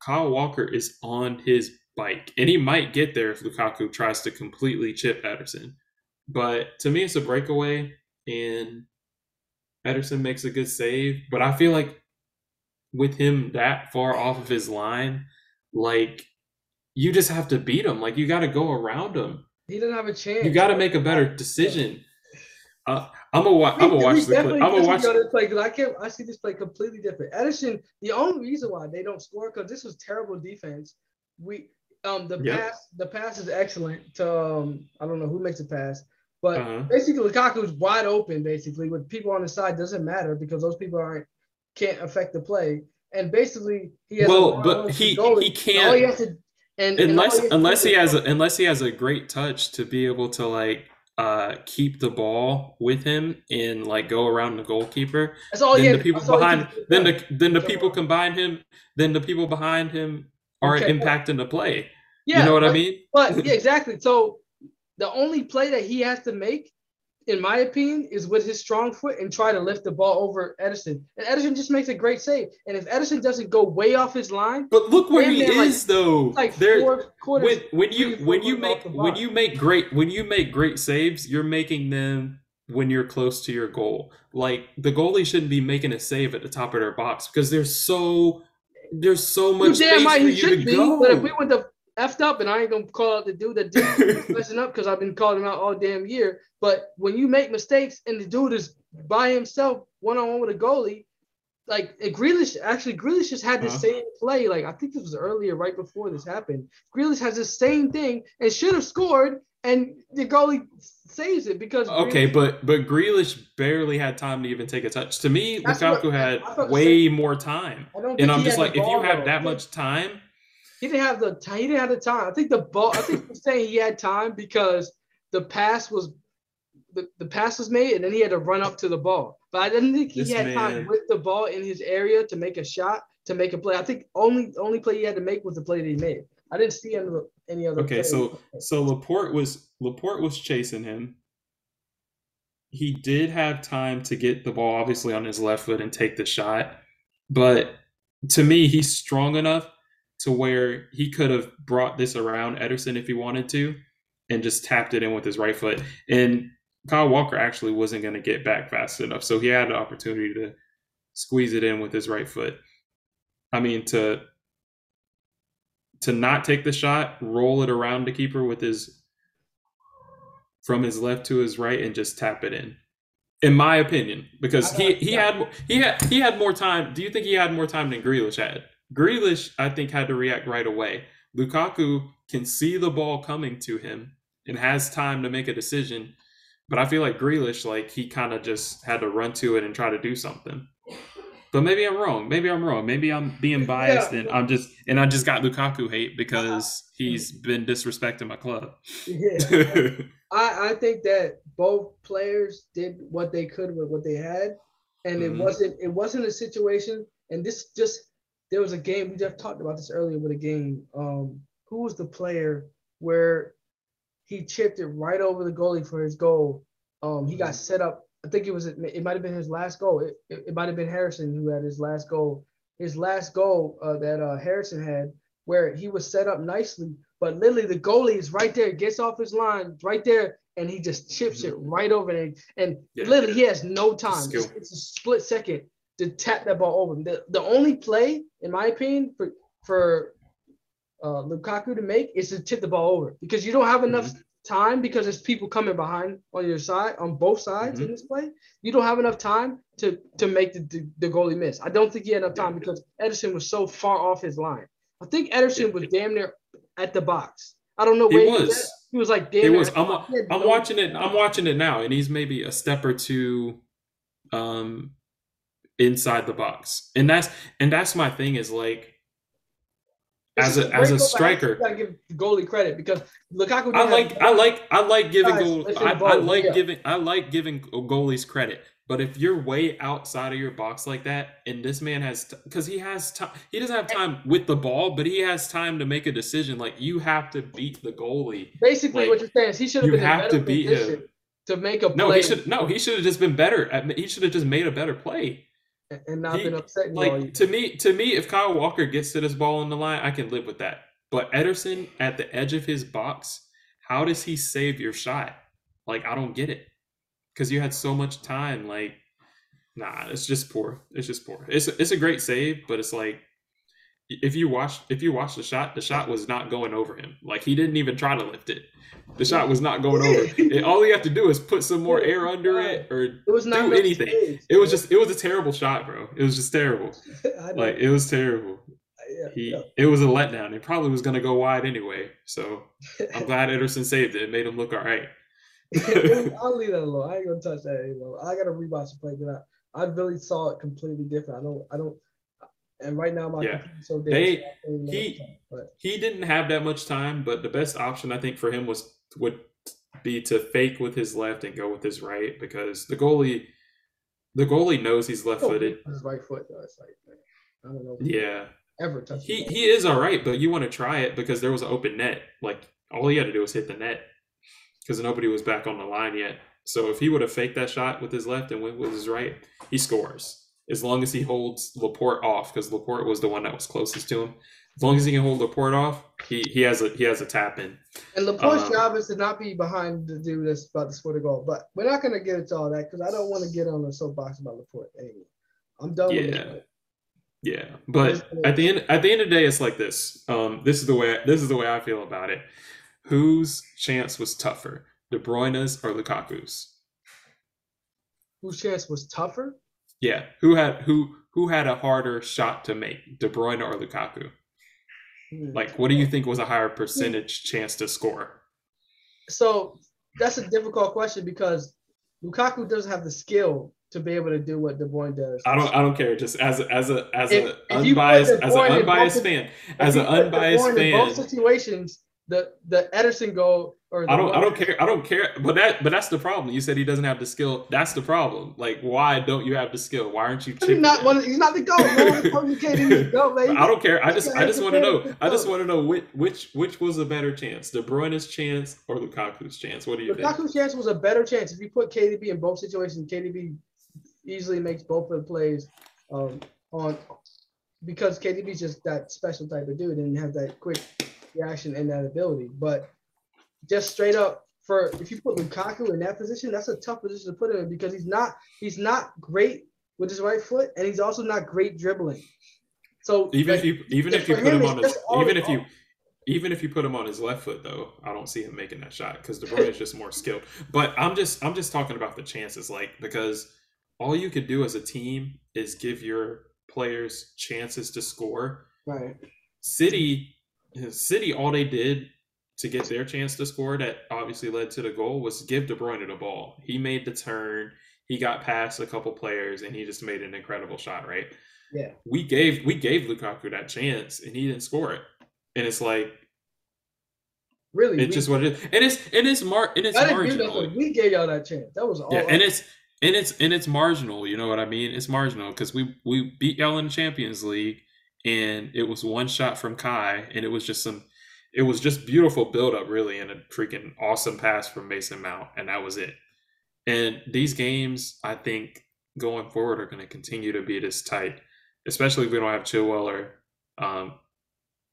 Kyle Walker is on his bike, and he might get there if Lukaku tries to completely chip Ederson. But to me, it's a breakaway, and Ederson makes a good save. But I feel like with him that far off of his line, like you just have to beat him. Like you got to go around him. He didn't have a chance. You got to make a better decision. Uh, I'm gonna watch. I'm gonna watch the clip. I'm gonna watch. this play because I can't. I see this play completely different. Ederson. The only reason why they don't score because this was terrible defense. We um the Yep. pass the pass is excellent to um I don't know who makes the pass, but Uh-huh. basically Lukaku is wide open basically with people on the side doesn't matter because those people aren't can't affect the play. And basically he has a Well, but he- he can't- all he has to and, and unless he has unless he has a, unless he has a great touch to be able to like uh keep the ball with him and like go around the goalkeeper that's all he then the people he behind then the then the people combine him then the people behind him are Okay. impacting the play. Yeah, you know what i mean? But yeah, exactly. So the only play that he has to make, in my opinion, is with his strong foot and try to lift the ball over Ederson. And Ederson just makes a great save. And if Ederson doesn't go way off his line, but look where he they're, like- is though like there four quarters. when when you when you make when you make great when you make great saves you're making them when you're close to your goal like the goalie shouldn't be making a save at the top of their box because there's so there's so much space right for you to be. go But if we went to effed up, and I ain't gonna call out the dude that did messing [laughs] up because I've been calling him out all damn year. But when you make mistakes and the dude is by himself, one on one with a goalie, like and Grealish actually Grealish just had the Uh-huh. same play. Like I think this was earlier, right before this happened. Grealish has the same thing and should have scored, and the goalie saves it because okay Grealish- but but Grealish barely had time to even take a touch to me Lukaku what- had I thought the way more time I don't think and I'm just like if you have that much time he didn't have the time. He didn't have the time. I think the ball. I think he's saying he had time because the pass was the, the pass was made and then he had to run up to the ball. But I didn't think he This had time with the ball in his area to make a shot to make a play. I think only only play he had to make was the play that he made. I didn't see any, other- any other. Okay, play. so so Laporte was Laporte was chasing him. he did have time to get the ball obviously on his left foot and take the shot, but to me, he's strong enough to where he could have brought this around Ederson if he wanted to and just tapped it in with his right foot. And Kyle Walker actually wasn't going to get back fast enough. So he had the opportunity to squeeze it in with his right foot. I mean, to to not take the shot, roll it around the keeper with his from his left to his right and just tap it in. In my opinion, because he he had he had he had more time. Do you think he had more time than Grealish had? Grealish, I think, had to react right away. Lukaku can see the ball coming to him and has time to make a decision. But I feel like Grealish, like he kind of just had to run to it and try to do something. But maybe I'm wrong. Maybe I'm wrong. Maybe I'm being biased yeah. and I'm just and I just got Lukaku hate because he's been disrespecting my club. Yeah. [laughs] I, I think that both players did what they could with what they had. And mm-hmm. it wasn't it wasn't a situation, and this just there was a game we just talked about this earlier with a game. Um, who was the player where he chipped it right over the goalie for his goal? Um, he got set up. I think it was it might have been his last goal. It, it, it might have been Harrison who had his last goal. His last goal uh, that uh, Harrison had, where he was set up nicely, but literally the goalie is right there, gets off his line right there, and he just chips it right over it. And yeah. literally he has no time. It's, it's a split second to tap that ball over. The, the only play, in my opinion, for for uh, Lukaku to make is to tip the ball over because you don't have enough mm-hmm. time because there's people coming behind on your side on both sides mm-hmm. in this play. You don't have enough time to to make the, the, the goalie miss. I don't think he had enough time because Ederson was so far off his line. I think Ederson was damn near at the box. I don't know where he was. He was, he was like damn. It was. I'm, I'm no watching it. I'm watching it now, and he's maybe a step or two um inside the box. And that's and that's my thing is like as a, as a striker, gotta give goalie credit because Lukaku. I like I like I like giving goal, I, I, like yeah. giving I like giving goalies credit. But if you're way outside of your box like that, and this man has, because he has time, he doesn't have time with the ball, but he has time to make a decision. Like you have to beat the goalie. Basically, like, what you're saying is he should have been have to beat him to make a play. No, he should. No, he should have just been better. At, he should have just made a better play and not he, been upset. Like to me, to me, if Kyle Walker gets to this ball on the line, I can live with that. But Ederson at the edge of his box, how does he save your shot? Like I don't get it because you had so much time. Like, nah, it's just poor. It's just poor. It's it's a great save, but it's like if you watch if you watch the shot, the shot was not going over him. Like he didn't even try to lift it. The shot was not going over. [laughs] And all you have to do is put some more air under it or it was not do anything. It was just it was a terrible shot, bro. It was just terrible. [laughs] like it was terrible. Yeah, he yeah. it was a letdown. It probably was gonna go wide anyway. So I'm [laughs] glad Ederson saved it. It made him look all right. I'll leave that alone. I ain't gonna touch that anymore. I gotta rewatch the play I, I really saw it completely different. I don't I don't and right now, my yeah. so they he time, he didn't have that much time, but the best option I think for him was would be to fake with his left and go with his right because the goalie the goalie knows he's left footed. His right foot though, it's like I don't know. Yeah. Ever touch he he is all right, but you want to try it because there was an open net. Like all he had to do was hit the net because nobody was back on the line yet. So if he would have faked that shot with his left and went with his right, he scores as long as he holds Laporte off, because Laporte was the one that was closest to him. As long as he can hold Laporte off, he, he has a he has a tap in. And Laporte's um, job is to not be behind the dude that's about to score the goal. But we're not gonna get into all that because I don't want to get on the soapbox about Laporte anyway. I'm done yeah. with it. Yeah, but at the end at the end of the day, it's like this. Um, this is the way this is the way I feel about it. Whose chance was tougher, De Bruyne's or Lukaku's? Whose chance was tougher? Yeah, who had who who had a harder shot to make, De Bruyne or Lukaku? Hmm. Like, what do you think was a higher percentage chance to score? So that's a difficult question because Lukaku doesn't have the skill to be able to do what De Bruyne does. I don't. I don't care. Just as a, as a as if, a unbiased as an unbiased fan, as an unbiased fan. In both situations, the the Ederson goal or I don't I don't care I don't care but that but that's the problem. You said he doesn't have the skill. That's the problem. Like why don't you have the skill? Why aren't you he's not one Of, he's not the goal. [laughs] No you go. I don't care. I just I just want to know. I just [laughs] want to know which which which was a better chance? De Bruyne's chance or Lukaku's chance? What do you Lukaku's think? Lukaku's chance was a better chance. If you put KDB in both situations, KDB easily makes both of the plays um, on because KDB is just that special type of dude and have that quick reaction and that ability. But just straight up for if you put Lukaku in that position, that's a tough position to put him in because he's not he's not great with his right foot and he's also not great dribbling. So even like, if you even if you put him, him on his even if you even if you put him on his left foot though, I don't see him making that shot because De Bruyne is just more skilled. But I'm just I'm just talking about the chances, like because all you could do as a team is give your players chances to score. Right. City City all they did to get their chance to score that obviously led to the goal was give De Bruyne the ball. He made the turn, he got past a couple players, and he just made an incredible shot. Right? Yeah. We gave we gave Lukaku that chance, and he didn't score it. And it's like, really, it's we, just what it is. And it's and it's mar and it's marginal. We gave y'all that chance. That was all. Yeah, and it's and it's and it's marginal. You know what I mean? It's marginal because we we beat y'all in the Champions League, and it was one shot from Kai, and it was just some it was just beautiful build up, really, and a freaking awesome pass from Mason Mount, and that was it. And these games, I think, going forward, are going to continue to be this tight, especially if we don't have Chilwell or um,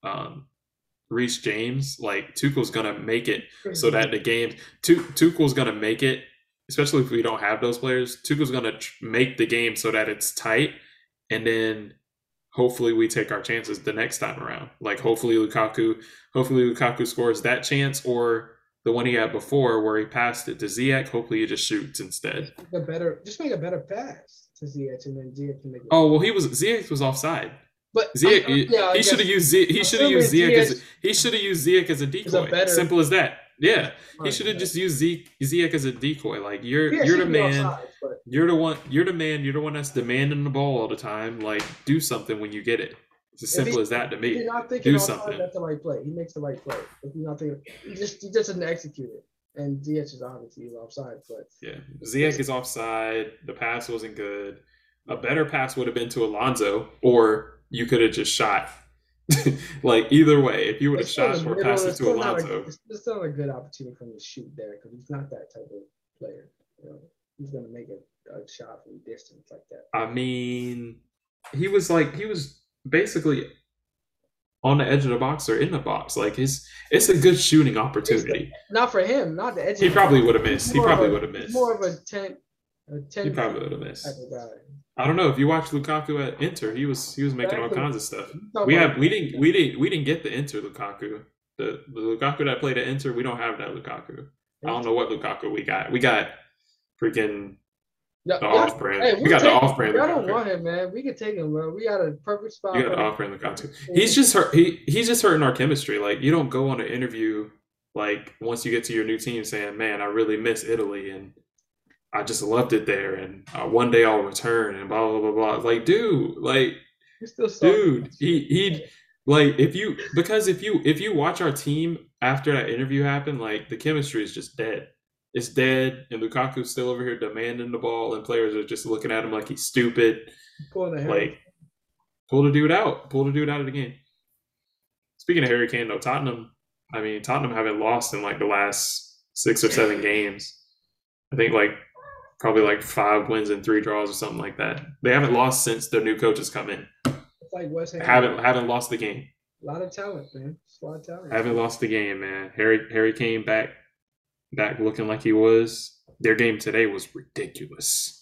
um, Reece James. Like Tuchel's going to make it so that the game, Tuchel's going to make it, especially if we don't have those players. Tuchel's going to make the game so that it's tight, and then hopefully we take our chances the next time around. Like hopefully Lukaku, hopefully Lukaku scores that chance or the one he had before where he passed it to Ziyech. Hopefully he just shoots instead. A better, just make a better pass to Ziyech and then Ziyech can make. It. Oh well, he was Ziyech was offside. But Ziyech, yeah, he should have used Ziyech, he should have used Ziyech, as he should have used Ziyech as a decoy. A better, Simple as that. Yeah, he should have just used Zeke, Ziyech as a decoy. Like you're you're the man. Outside, you're the one. You're the man. You're the one that's demanding the ball all the time. Like do something when you get it. It's as simple he, as that to me. He's not thinking do something. That's the right play. He makes the right play. If he's not thinking, he just he just doesn't execute it. And Ziyech is obviously offside, but yeah, Ziyech is offside. The pass wasn't good. A better pass would have been to Alonso, or you could have just shot [laughs] like either way, if you would have shot or passed it to Alonso, it's still a good opportunity for him to shoot there because he's not that type of player. You know, he's gonna make a, a shot from distance like that. I mean, he was like he was basically on the edge of the box or in the box. Like his, it's a good shooting opportunity. The, not for him, not the edge. He probably would have missed. He probably would have missed. More of a ten, a ten. He probably would have missed. I don't know if you watched Lukaku at Inter. He was he was making all kinds of stuff. We have we didn't we didn't we didn't get the Inter Lukaku. The the Lukaku that played at Inter, we don't have that Lukaku. I don't know what Lukaku we got. We got freaking yeah, the off brand. Hey, we, we got the off brand. I don't want him, man. We can take him, bro. We got a perfect spot. You got the off brand Lukaku. He's just hurt. He he's just hurting our chemistry. Like you don't go on an interview like once you get to your new team saying, "Man, I really miss Italy," and I just loved it there, and uh, one day I'll return, and blah blah blah blah. Like, dude, like, dude, he he, like, if you because if you if you watch our team after that interview happened, like, the chemistry is just dead. It's dead, and Lukaku's still over here demanding the ball, and players are just looking at him like he's stupid. Like, pull the dude out, pull the dude out of the game. Speaking of Harry Kane, though, Tottenham, I mean, Tottenham haven't lost in like the last six or seven games. I think like probably like five wins and three draws or something like that. They haven't lost since the new coaches come in. It's like West Ham. Haven't haven't lost the game. A lot of talent, man. a lot of talent. Haven't lost the game, man. Harry Harry came back back looking like he was. Their game today was ridiculous.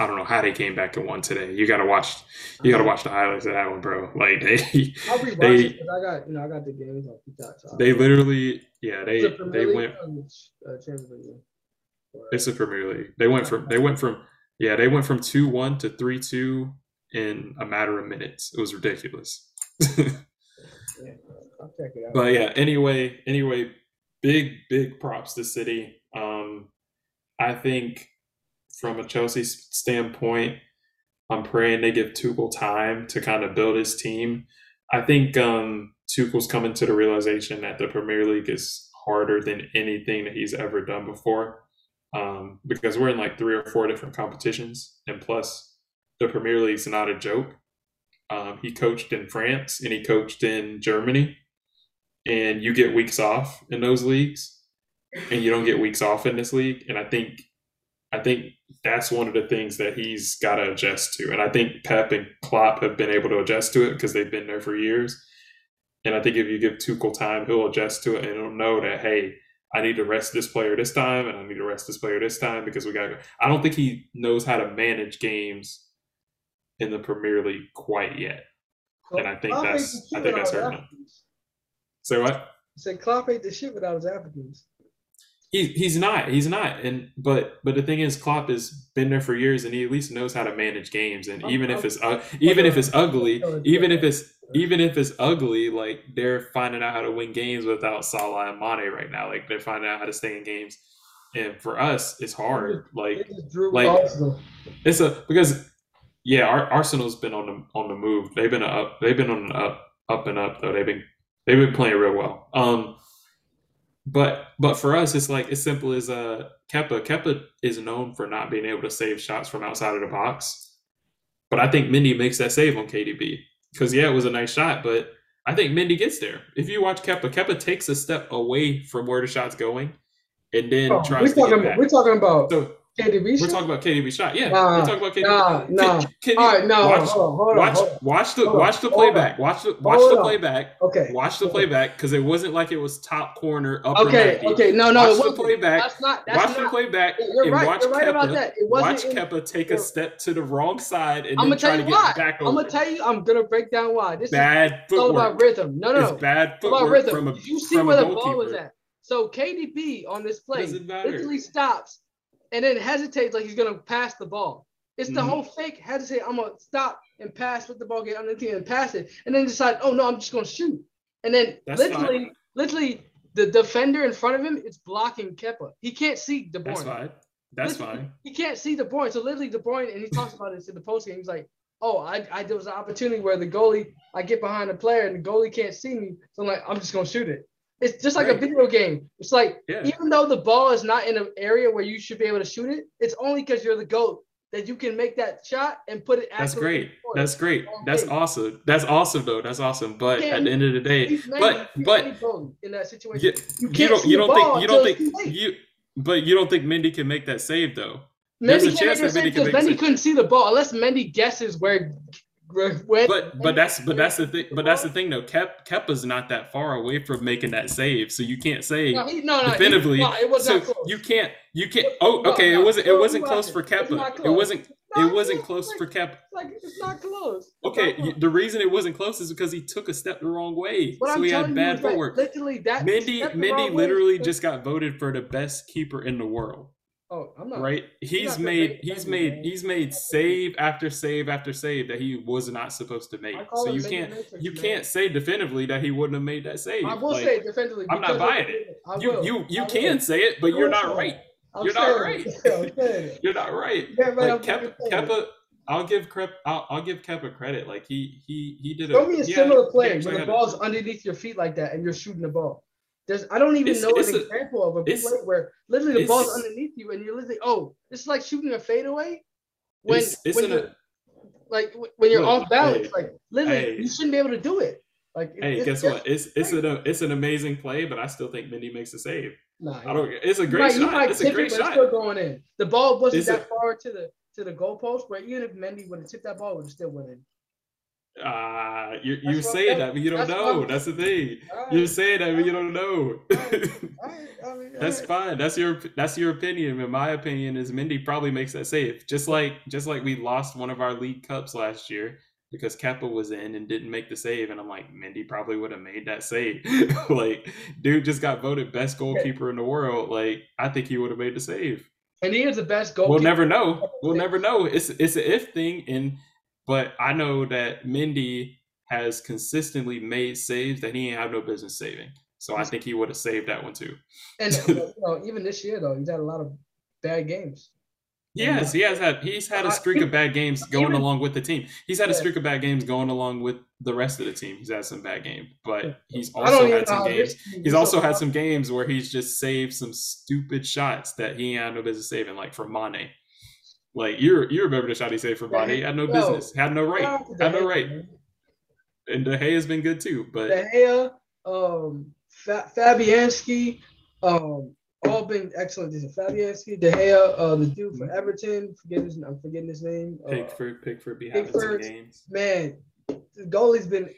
I don't know how they came back and won today. You gotta watch. You gotta watch the highlights of that one, bro. Like they, I'll be they, I got you know I got the games on Peacock. So they literally, yeah, they they went. Uh, it's the Premier League. They went from they went from yeah they went from two one to three two in a matter of minutes. It was ridiculous. I'll check it out. But yeah, anyway, anyway, big big props to City. Um, I think from a Chelsea standpoint, I'm praying they give Tuchel time to kind of build his team. I think um, Tuchel's coming to the realization that the Premier League is harder than anything that he's ever done before. Um, because we're in like three or four different competitions, and plus the Premier League's not a joke. Um, he coached in France and he coached in Germany, and you get weeks off in those leagues, and you don't get weeks off in this league. And I think, I think that's one of the things that he's got to adjust to. And I think Pep and Klopp have been able to adjust to it because they've been there for years. And I think if you give Tuchel time, he'll adjust to it and he'll know that hey, I need to rest this player this time, and I need to rest this player this time because we got. I don't think he knows how to manage games in the Premier League quite yet, and I think that's I think that's hurting him. Say what? I said Klopp ate the shit without his Africans. He, he's not he's not and but but the thing is Klopp has been there for years and he at least knows how to manage games and even if it's uh, even if it's ugly even if it's even if it's ugly, like they're finding out how to win games without Salah and Mane right now. Like they're finding out how to stay in games. And for us, it's hard. Like, like it's a because yeah, our Arsenal's been on the on the move. They've been up. They've been on the up up and up though. They've been they've been playing real well. Um, but but for us, it's like as simple as uh Kepa. Kepa is known for not being able to save shots from outside of the box. But I think Mendy makes that save on KDB because yeah, it was a nice shot, but I think Mendy gets there. If you watch Kepa, Kepa takes a step away from where the shot's going, and then oh, tries we're to talking, We're talking about so, KDB We're talking about KDB shot. Yeah, nah, we're talking about KDB. Nah, nah. Can, can All right, no, watch, hold on, hold on, watch, hold on. watch the watch the playback. Watch the watch the playback. Okay. Watch the playback because it wasn't like it was top corner upper. Okay. Okay. No, no. Watch the playback. That's not. That's watch not, the playback. You're right. Watch you're right Kepa, about that. It wasn't watch in, Kepa take a step to the wrong side and I'm then try to get why. back over. I'm gonna tell you. I'm gonna break down why. This bad is all about rhythm. No, no. It's bad footwork about rhythm. From a, you see where the ball was at. So KDB on this play literally stops and then hesitates like he's gonna pass the ball. It's the mm-hmm. whole fake hesitate. I'm gonna stop and pass with the ball, get underneath and pass it, and then decide, oh no, I'm just gonna shoot. And then That's literally, fine. literally, the defender in front of him is blocking Kepa. He can't see De Bruyne. That's fine. That's literally, fine. He can't see De Bruyne. So literally, De Bruyne, and he talks about this in the post game. He's like, oh, I, I there was an opportunity where the goalie, I get behind the player and the goalie can't see me, so I'm like, I'm just gonna shoot it. It's just like right. a video game. It's like yeah. even though the ball is not in an area where you should be able to shoot it, it's only because you're the goat that you can make that shot and put it. That's great. That's great. That's awesome. That's awesome though. That's awesome. But at the end of the day, but but in that situation, you, you, don't you don't think you don't think you but you don't think Mendy can make that save though. There's Mendy a chance that Mendy can make Mendy couldn't see the ball unless Mendy guesses where when, but but that's but that's the thing. But that's the thing though. Kep Kepa's not that far away from making that save, so you can't say no, he, no, no, definitively. He, no, it was so you can't you can't. Oh, okay. It wasn't it wasn't close for Kepa. It wasn't it wasn't close for Kepa. Like it's not close. Okay, not the reason it wasn't close is because he took a step the wrong way, what so I'm he had bad footwork. literally, that Mindy Mendy literally way. just got voted for the best keeper in the world. Oh, I'm not right. He's made he's made man. he's made save after save after save that he was not supposed to make. So you can't Matrix, you man. can't say definitively that he wouldn't have made that save. I will like, say definitively. I'm not buying it. You you you can say it, but you're not right. You're not right. You're not right. Like Kepa, Kepa, I'll give Kepa, I'll, I'll give Kepa credit. Like he he he did. Show a, me a similar play when the ball's underneath your feet like that and you're shooting the ball. There's I don't even it's, know it's an a, example of a play where literally the ball's underneath you and you're literally oh it's like shooting a fadeaway when it's, it's when a, like when you're look, off balance hey, like literally hey, you shouldn't be able to do it. Like hey, guess what? It's it's an it's an amazing play, but I still think Mendy makes a save. Nah, I don't. It's a great might, shot. It's a great it, shot. It's still going in. The ball wasn't it's that a, far to the to the goalpost, but even if Mendy would have tipped that ball, it would still went in. Uh, you you say that, but you don't that's know. That's the thing. Right. You're saying that, but you don't know. [laughs] I mean, that's fine. That's your that's your opinion. But my opinion is Mendy probably makes that save. Just like just like we lost one of our league cups last year because Kepa was in and didn't make the save, and I'm like, Mendy probably would have made that save. [laughs] like, dude just got voted best goalkeeper in the world. Like, I think he would have made the save. And he is the best goalkeeper. We'll never know. We'll never know. It's it's an if thing, and but I know that Mendy has consistently made saves that he ain't have no business saving. So I think he would have saved that one too. And [laughs] you know, even this year though, he's had a lot of bad games. Yes. He has had. He's had a streak of bad games [laughs] going along with the team. He's had a streak of bad games going along with the rest of the team. He's had some bad games, but he's also had some games. He's also had some games where he's just saved some stupid shots that he ain't had no business saving, like from Mane. Like you, you remember the shot he saved for Mane? He had no business, had no right, had no right. And De Gea has been good too, but De Gea, um, Fabianski, um, all been excellent. This is Fabianski, De Gea, uh, the dude for Everton. Forget his, I'm forgetting his name. Uh, Pickford, Pickford, be Pickford, games. Man, the goalie's been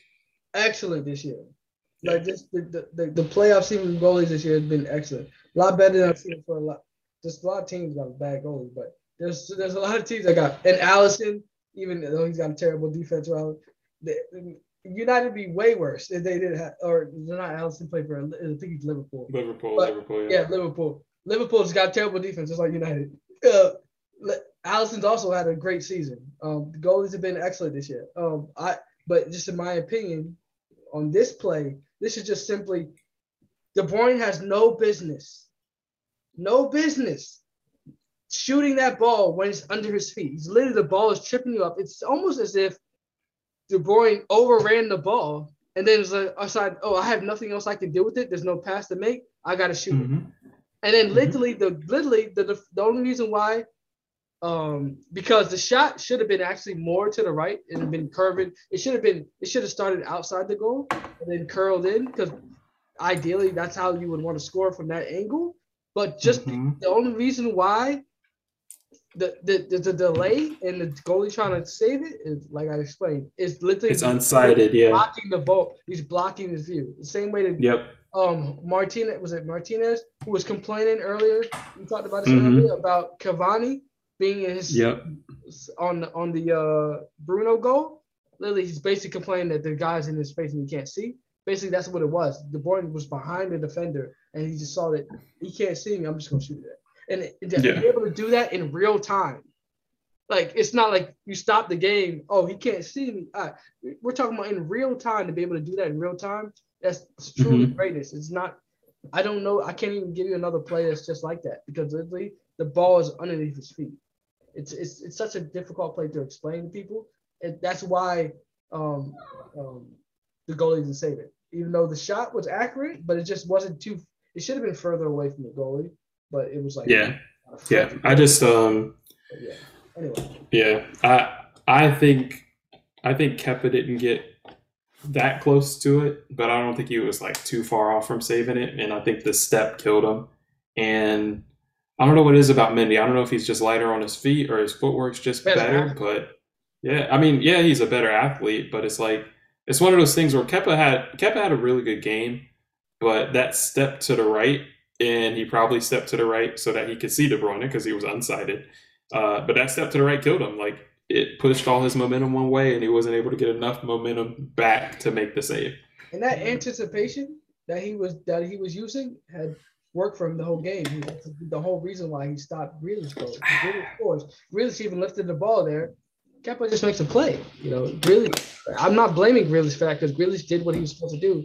excellent this year. Yeah. Like this, the, the the playoff season goalies this year has been excellent. A lot better than I've seen for a lot. Just a lot of teams got bad goalies, but there's there's a lot of teams that got and Alisson, even though he's got a terrible defense around, United be way worse if they didn't have, or they're not Alisson play for, I think he's Liverpool. Liverpool, but, Liverpool, yeah. yeah. Liverpool. Liverpool's got terrible defense, just like United. Uh, Alisson's also had a great season. Um, the goalies have been excellent this year. Um, I, but just in my opinion, on this play, this is just simply De Bruyne has no business, no business shooting that ball when it's under his feet. He's literally the ball is tripping you up. It's almost as if De Bruyne overran the ball, and then it's like, aside, oh, I have nothing else I can do with it. There's no pass to make. I gotta shoot mm-hmm. it. And then mm-hmm. literally, the literally the, the the only reason why, um, because the shot should have been actually more to the right and been curving. It should have been. It should have started outside the goal and then curled in because ideally that's how you would want to score from that angle. But just mm-hmm. the only reason why the, the, the, delay and the goalie trying to save it is like I explained. It's literally it's unsighted, yeah. Blocking the ball. He's blocking his view. The same way that yep. um Martinez was it Martinez who was complaining earlier. We talked about this mm-hmm. earlier about Cavani being in his yep. on on the uh Bruno goal. Literally, he's basically complaining that the guy's in his face and he can't see. Basically, that's what it was. The boy was behind the defender and he just saw that he can't see me. I'm just gonna shoot it and to yeah. be able to do that in real time. Like it's not like you stop the game. Oh, he can't see me. Right. We're talking about in real time to be able to do that in real time. That's truly mm-hmm. greatness. It's not. I don't know. I can't even give you another play that's just like that because literally the ball is underneath his feet. It's it's it's such a difficult play to explain to people. And that's why um, um, the goalie didn't save it. Even though the shot was accurate, but it just wasn't too. It should have been further away from the goalie but it was like yeah, yeah. I just um yeah. Anyway. Yeah, I I think I think Kepa didn't get that close to it, but I don't think he was like too far off from saving it. And I think the step killed him. And I don't know what it is about Mendy. I don't know if he's just lighter on his feet or his footwork's just better, better but yeah, I mean, yeah, he's a better athlete, but it's like it's one of those things where Kepa had Kepa had a really good game, but that step to the right and he probably stepped to the right so that he could see De Bruyne because he was unsighted. Uh, but that step to the right killed him. Like it pushed all his momentum one way, and he wasn't able to get enough momentum back to make the save. And that anticipation that he was that he was using had worked for him the whole game. He, the whole reason why he stopped Grealish goals. Grealish scores. Grealish [sighs] even lifted the ball there. Kepa just makes a play. You know, really. I'm not blaming Grealish for that because Grealish did what he was supposed to do.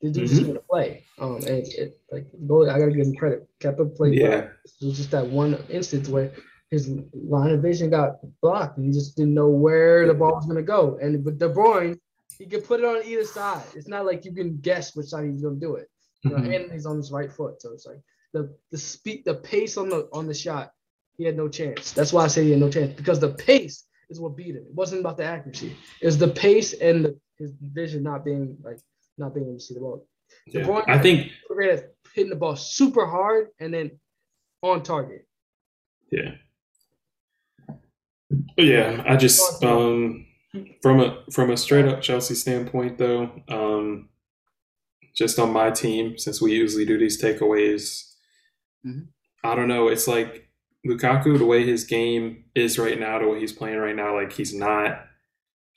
The dude's mm-hmm. gonna play. Um, and it, like I gotta give him credit. Kepa played. Yeah. Well. It was just that one instance where his line of vision got blocked, and he just didn't know where the ball was gonna go. And with De Bruyne, he could put it on either side. It's not like you can guess which side he's gonna do it. You know, mm-hmm. and he's on his right foot, so it's like the the speed, the pace on the on the shot. He had no chance. That's why I say he had no chance because the pace is what beat him. It wasn't about the accuracy. It was the pace and the, his vision not being like not being able to see the ball. Yeah. The I think hitting the ball super hard and then on target. Yeah. But yeah, I just um from a from a straight up Chelsea standpoint though, um just on my team, since we usually do these takeaways, mm-hmm. I don't know. It's like Lukaku, the way his game is right now, the way he's playing right now, like he's not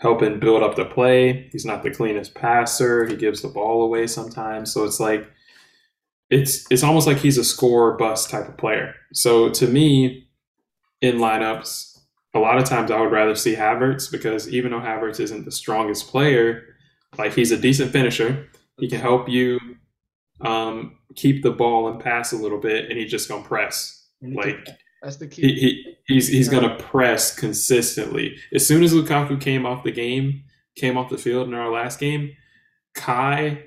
helping build up the play. He's not the cleanest passer. He gives the ball away sometimes. So it's like it's it's almost like he's a score bust type of player. So to me, in lineups, a lot of times I would rather see Havertz because even though Havertz isn't the strongest player, like he's a decent finisher. He can help you um, keep the ball and pass a little bit, and he's just gonna press. Like that's the key. He, he he's he's gonna press consistently. As soon as Lukaku came off the game, came off the field in our last game, Kai,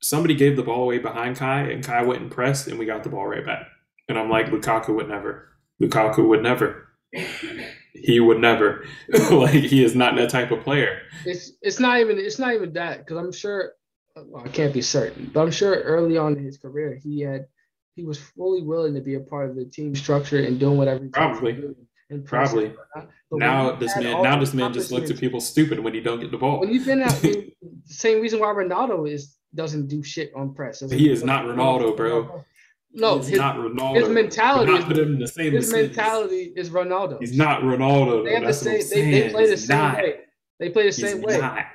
somebody gave the ball away behind Kai, and Kai went and pressed, and we got the ball right back. And I'm like, Lukaku would never. Lukaku would never. He would never. [laughs] like he is not that type of player. It's it's not even it's not even that because I'm sure well, I can't be certain, but I'm sure early on in his career he had he was fully willing to be a part of the team structure and doing whatever. Probably. And probably. Now this man now this man just looks at people stupid when he don't get the ball. When you've been out, [laughs] the same reason why Ronaldo is doesn't do shit on press. He is not Ronaldo, bro. No, he's his, not Ronaldo. His mentality not put him in the same his mentality is Ronaldo. He's not Ronaldo. They have the same. They, they, play the same not. way. They play the same he's way. Not.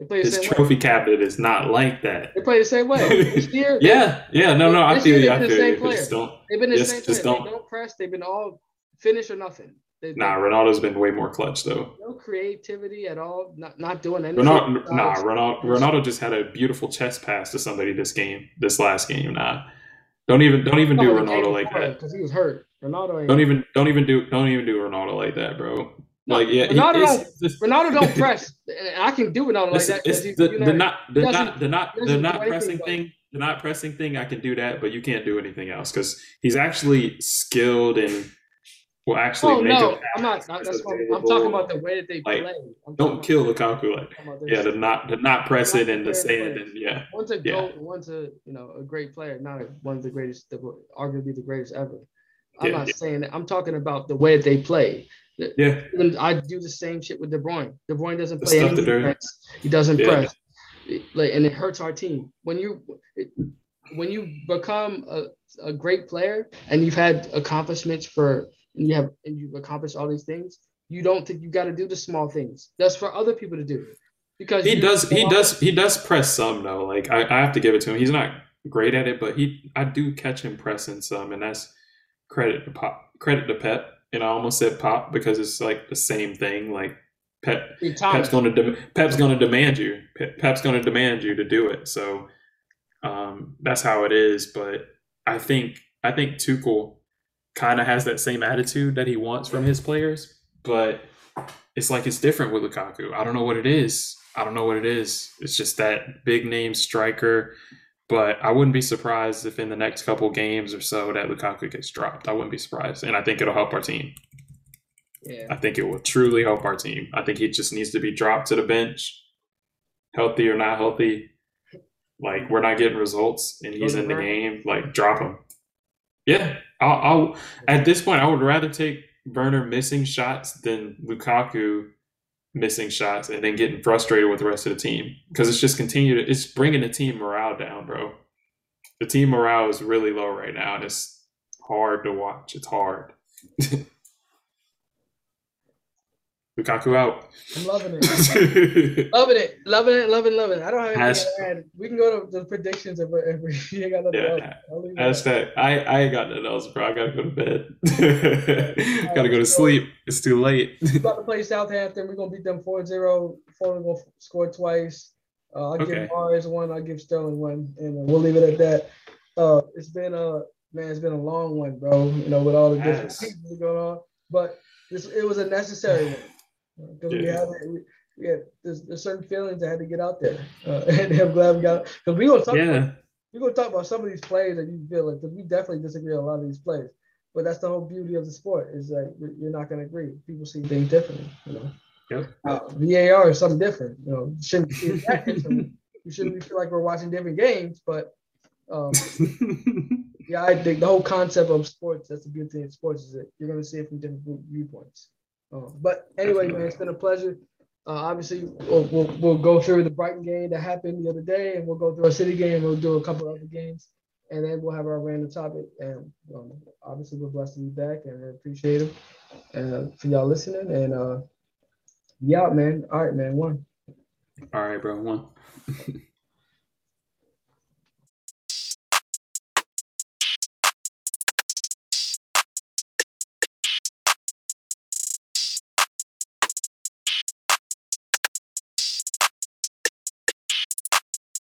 They play the his trophy way. cabinet is not like that. They play the same way. [laughs] This year, yeah, yeah, no, no, I feel you. I feel you. Just don't. They've been the just, same just player. don't. They don't press. They've been all finish or nothing. They, nah, Ronaldo's been way more clutch though. No creativity at all. Not not doing anything. Ronaldo, nah, Ronaldo, Ronaldo just had a beautiful chest pass to somebody this game, this last game. Nah, don't even don't even do Ronaldo like that because he was hurt. Ronaldo ain't don't even don't even do don't even do Ronaldo like that, bro. No, like yeah, Ronaldo don't, Ronaldo don't [laughs] press. I can do Ronaldo like that. It's, He, the, you know, the not the not the not the doesn't pressing anything, thing. The not pressing thing, I can do that, but you can't do anything else because he's actually skilled and will actually Oh make no, I'm not. That's what I'm, talking about the way that they Like, play. I'm Don't kill Lukaku like I'm talking about yeah, to not to not press it and to say it and yeah. One's a Yeah. goat, one's a you know a great player, not a, one of the greatest, the, arguably the greatest ever. I'm Yeah, not yeah. saying that. I'm talking about the way that they play. Yeah, Even I do the same shit with De Bruyne. De Bruyne doesn't play any defense. He doesn't Yeah. press, like, and it hurts our team. When you it, when you become a, a great player and you've had accomplishments for and you have and you've accomplished all these things, you don't think you got to do the small things. That's for other people to do. Because he does he does he does press some though. Like I, I have to give it to him. He's not great at it, but he I do catch him pressing some, and that's credit to Pop credit to Pep. And I almost said Pop because it's like the same thing. Like Pep Pep's going to de- Pep's going to demand you. Pe- Pep's going to demand you to do it. So um, that's how it is. But I think I think Tuchel kind of has that same attitude that he wants from his players, but it's like it's different with Lukaku. I don't know what it is. I don't know what it is. It's just that big name striker. But I wouldn't be surprised if in the next couple games or so that Lukaku gets dropped. I wouldn't be surprised, and I think it'll help our team. yeah. I think it will truly help our team. I think he just needs to be dropped to the bench, healthy or not healthy. Like we're not getting results, and he's in the game. Like drop him. Yeah, I'll, I'll. At this point, I would rather take Werner missing shots than Lukaku missing shots and then getting frustrated with the rest of the team because it's just continued. It's bringing the team morale down, bro. The team morale is really low right now, and it's hard to watch. It's hard. [laughs] Lukaku out. I'm [laughs] loving it. Loving it, loving it, loving, loving it. I don't have anything to add. We can go to the predictions if, if we [laughs] ain't got nothing Yeah. else. I'll leave it at Hashtag, I, I ain't got nothing else, bro. I gotta go to bed. [laughs] gotta go to sleep. It's too late. We're about to play Southampton. We're gonna beat them 4-0. Four gonna score twice. Uh, I'll Okay. give Mars one. I'll give Sterling one, and uh, we'll leave it at that. Uh, it's been a man. It's been a long one, bro. You know, with all the different Yes. things going on, but this it was a necessary one because we had we, we had there's, there's certain feelings that had to get out there, [laughs] uh, and I'm glad we got because we gonna talk. About, Yeah. we're gonna talk about some of these plays that you feel like 'cause we definitely disagree on a lot of these plays. But that's the whole beauty of the sport is that you're- not gonna agree. People see things differently, you know. Yep. Uh, VAR is something different, you know. Shouldn't see it that differently. You shouldn't feel like we're watching different games, but um, [laughs] yeah, I think the whole concept of sports, that's the beauty of sports, is that you're gonna see it from different viewpoints. Uh, but anyway, man, it's been a pleasure. Uh, obviously, we'll, we'll, we'll go through the Brighton game that happened the other day, and we'll go through a City game. We'll do a couple other games, and then we'll have our random topic. And um, obviously, we're blessed to be back, and we appreciate it uh, for y'all listening. And uh, yeah, man. All right, man. One. All right, bro. One. [laughs]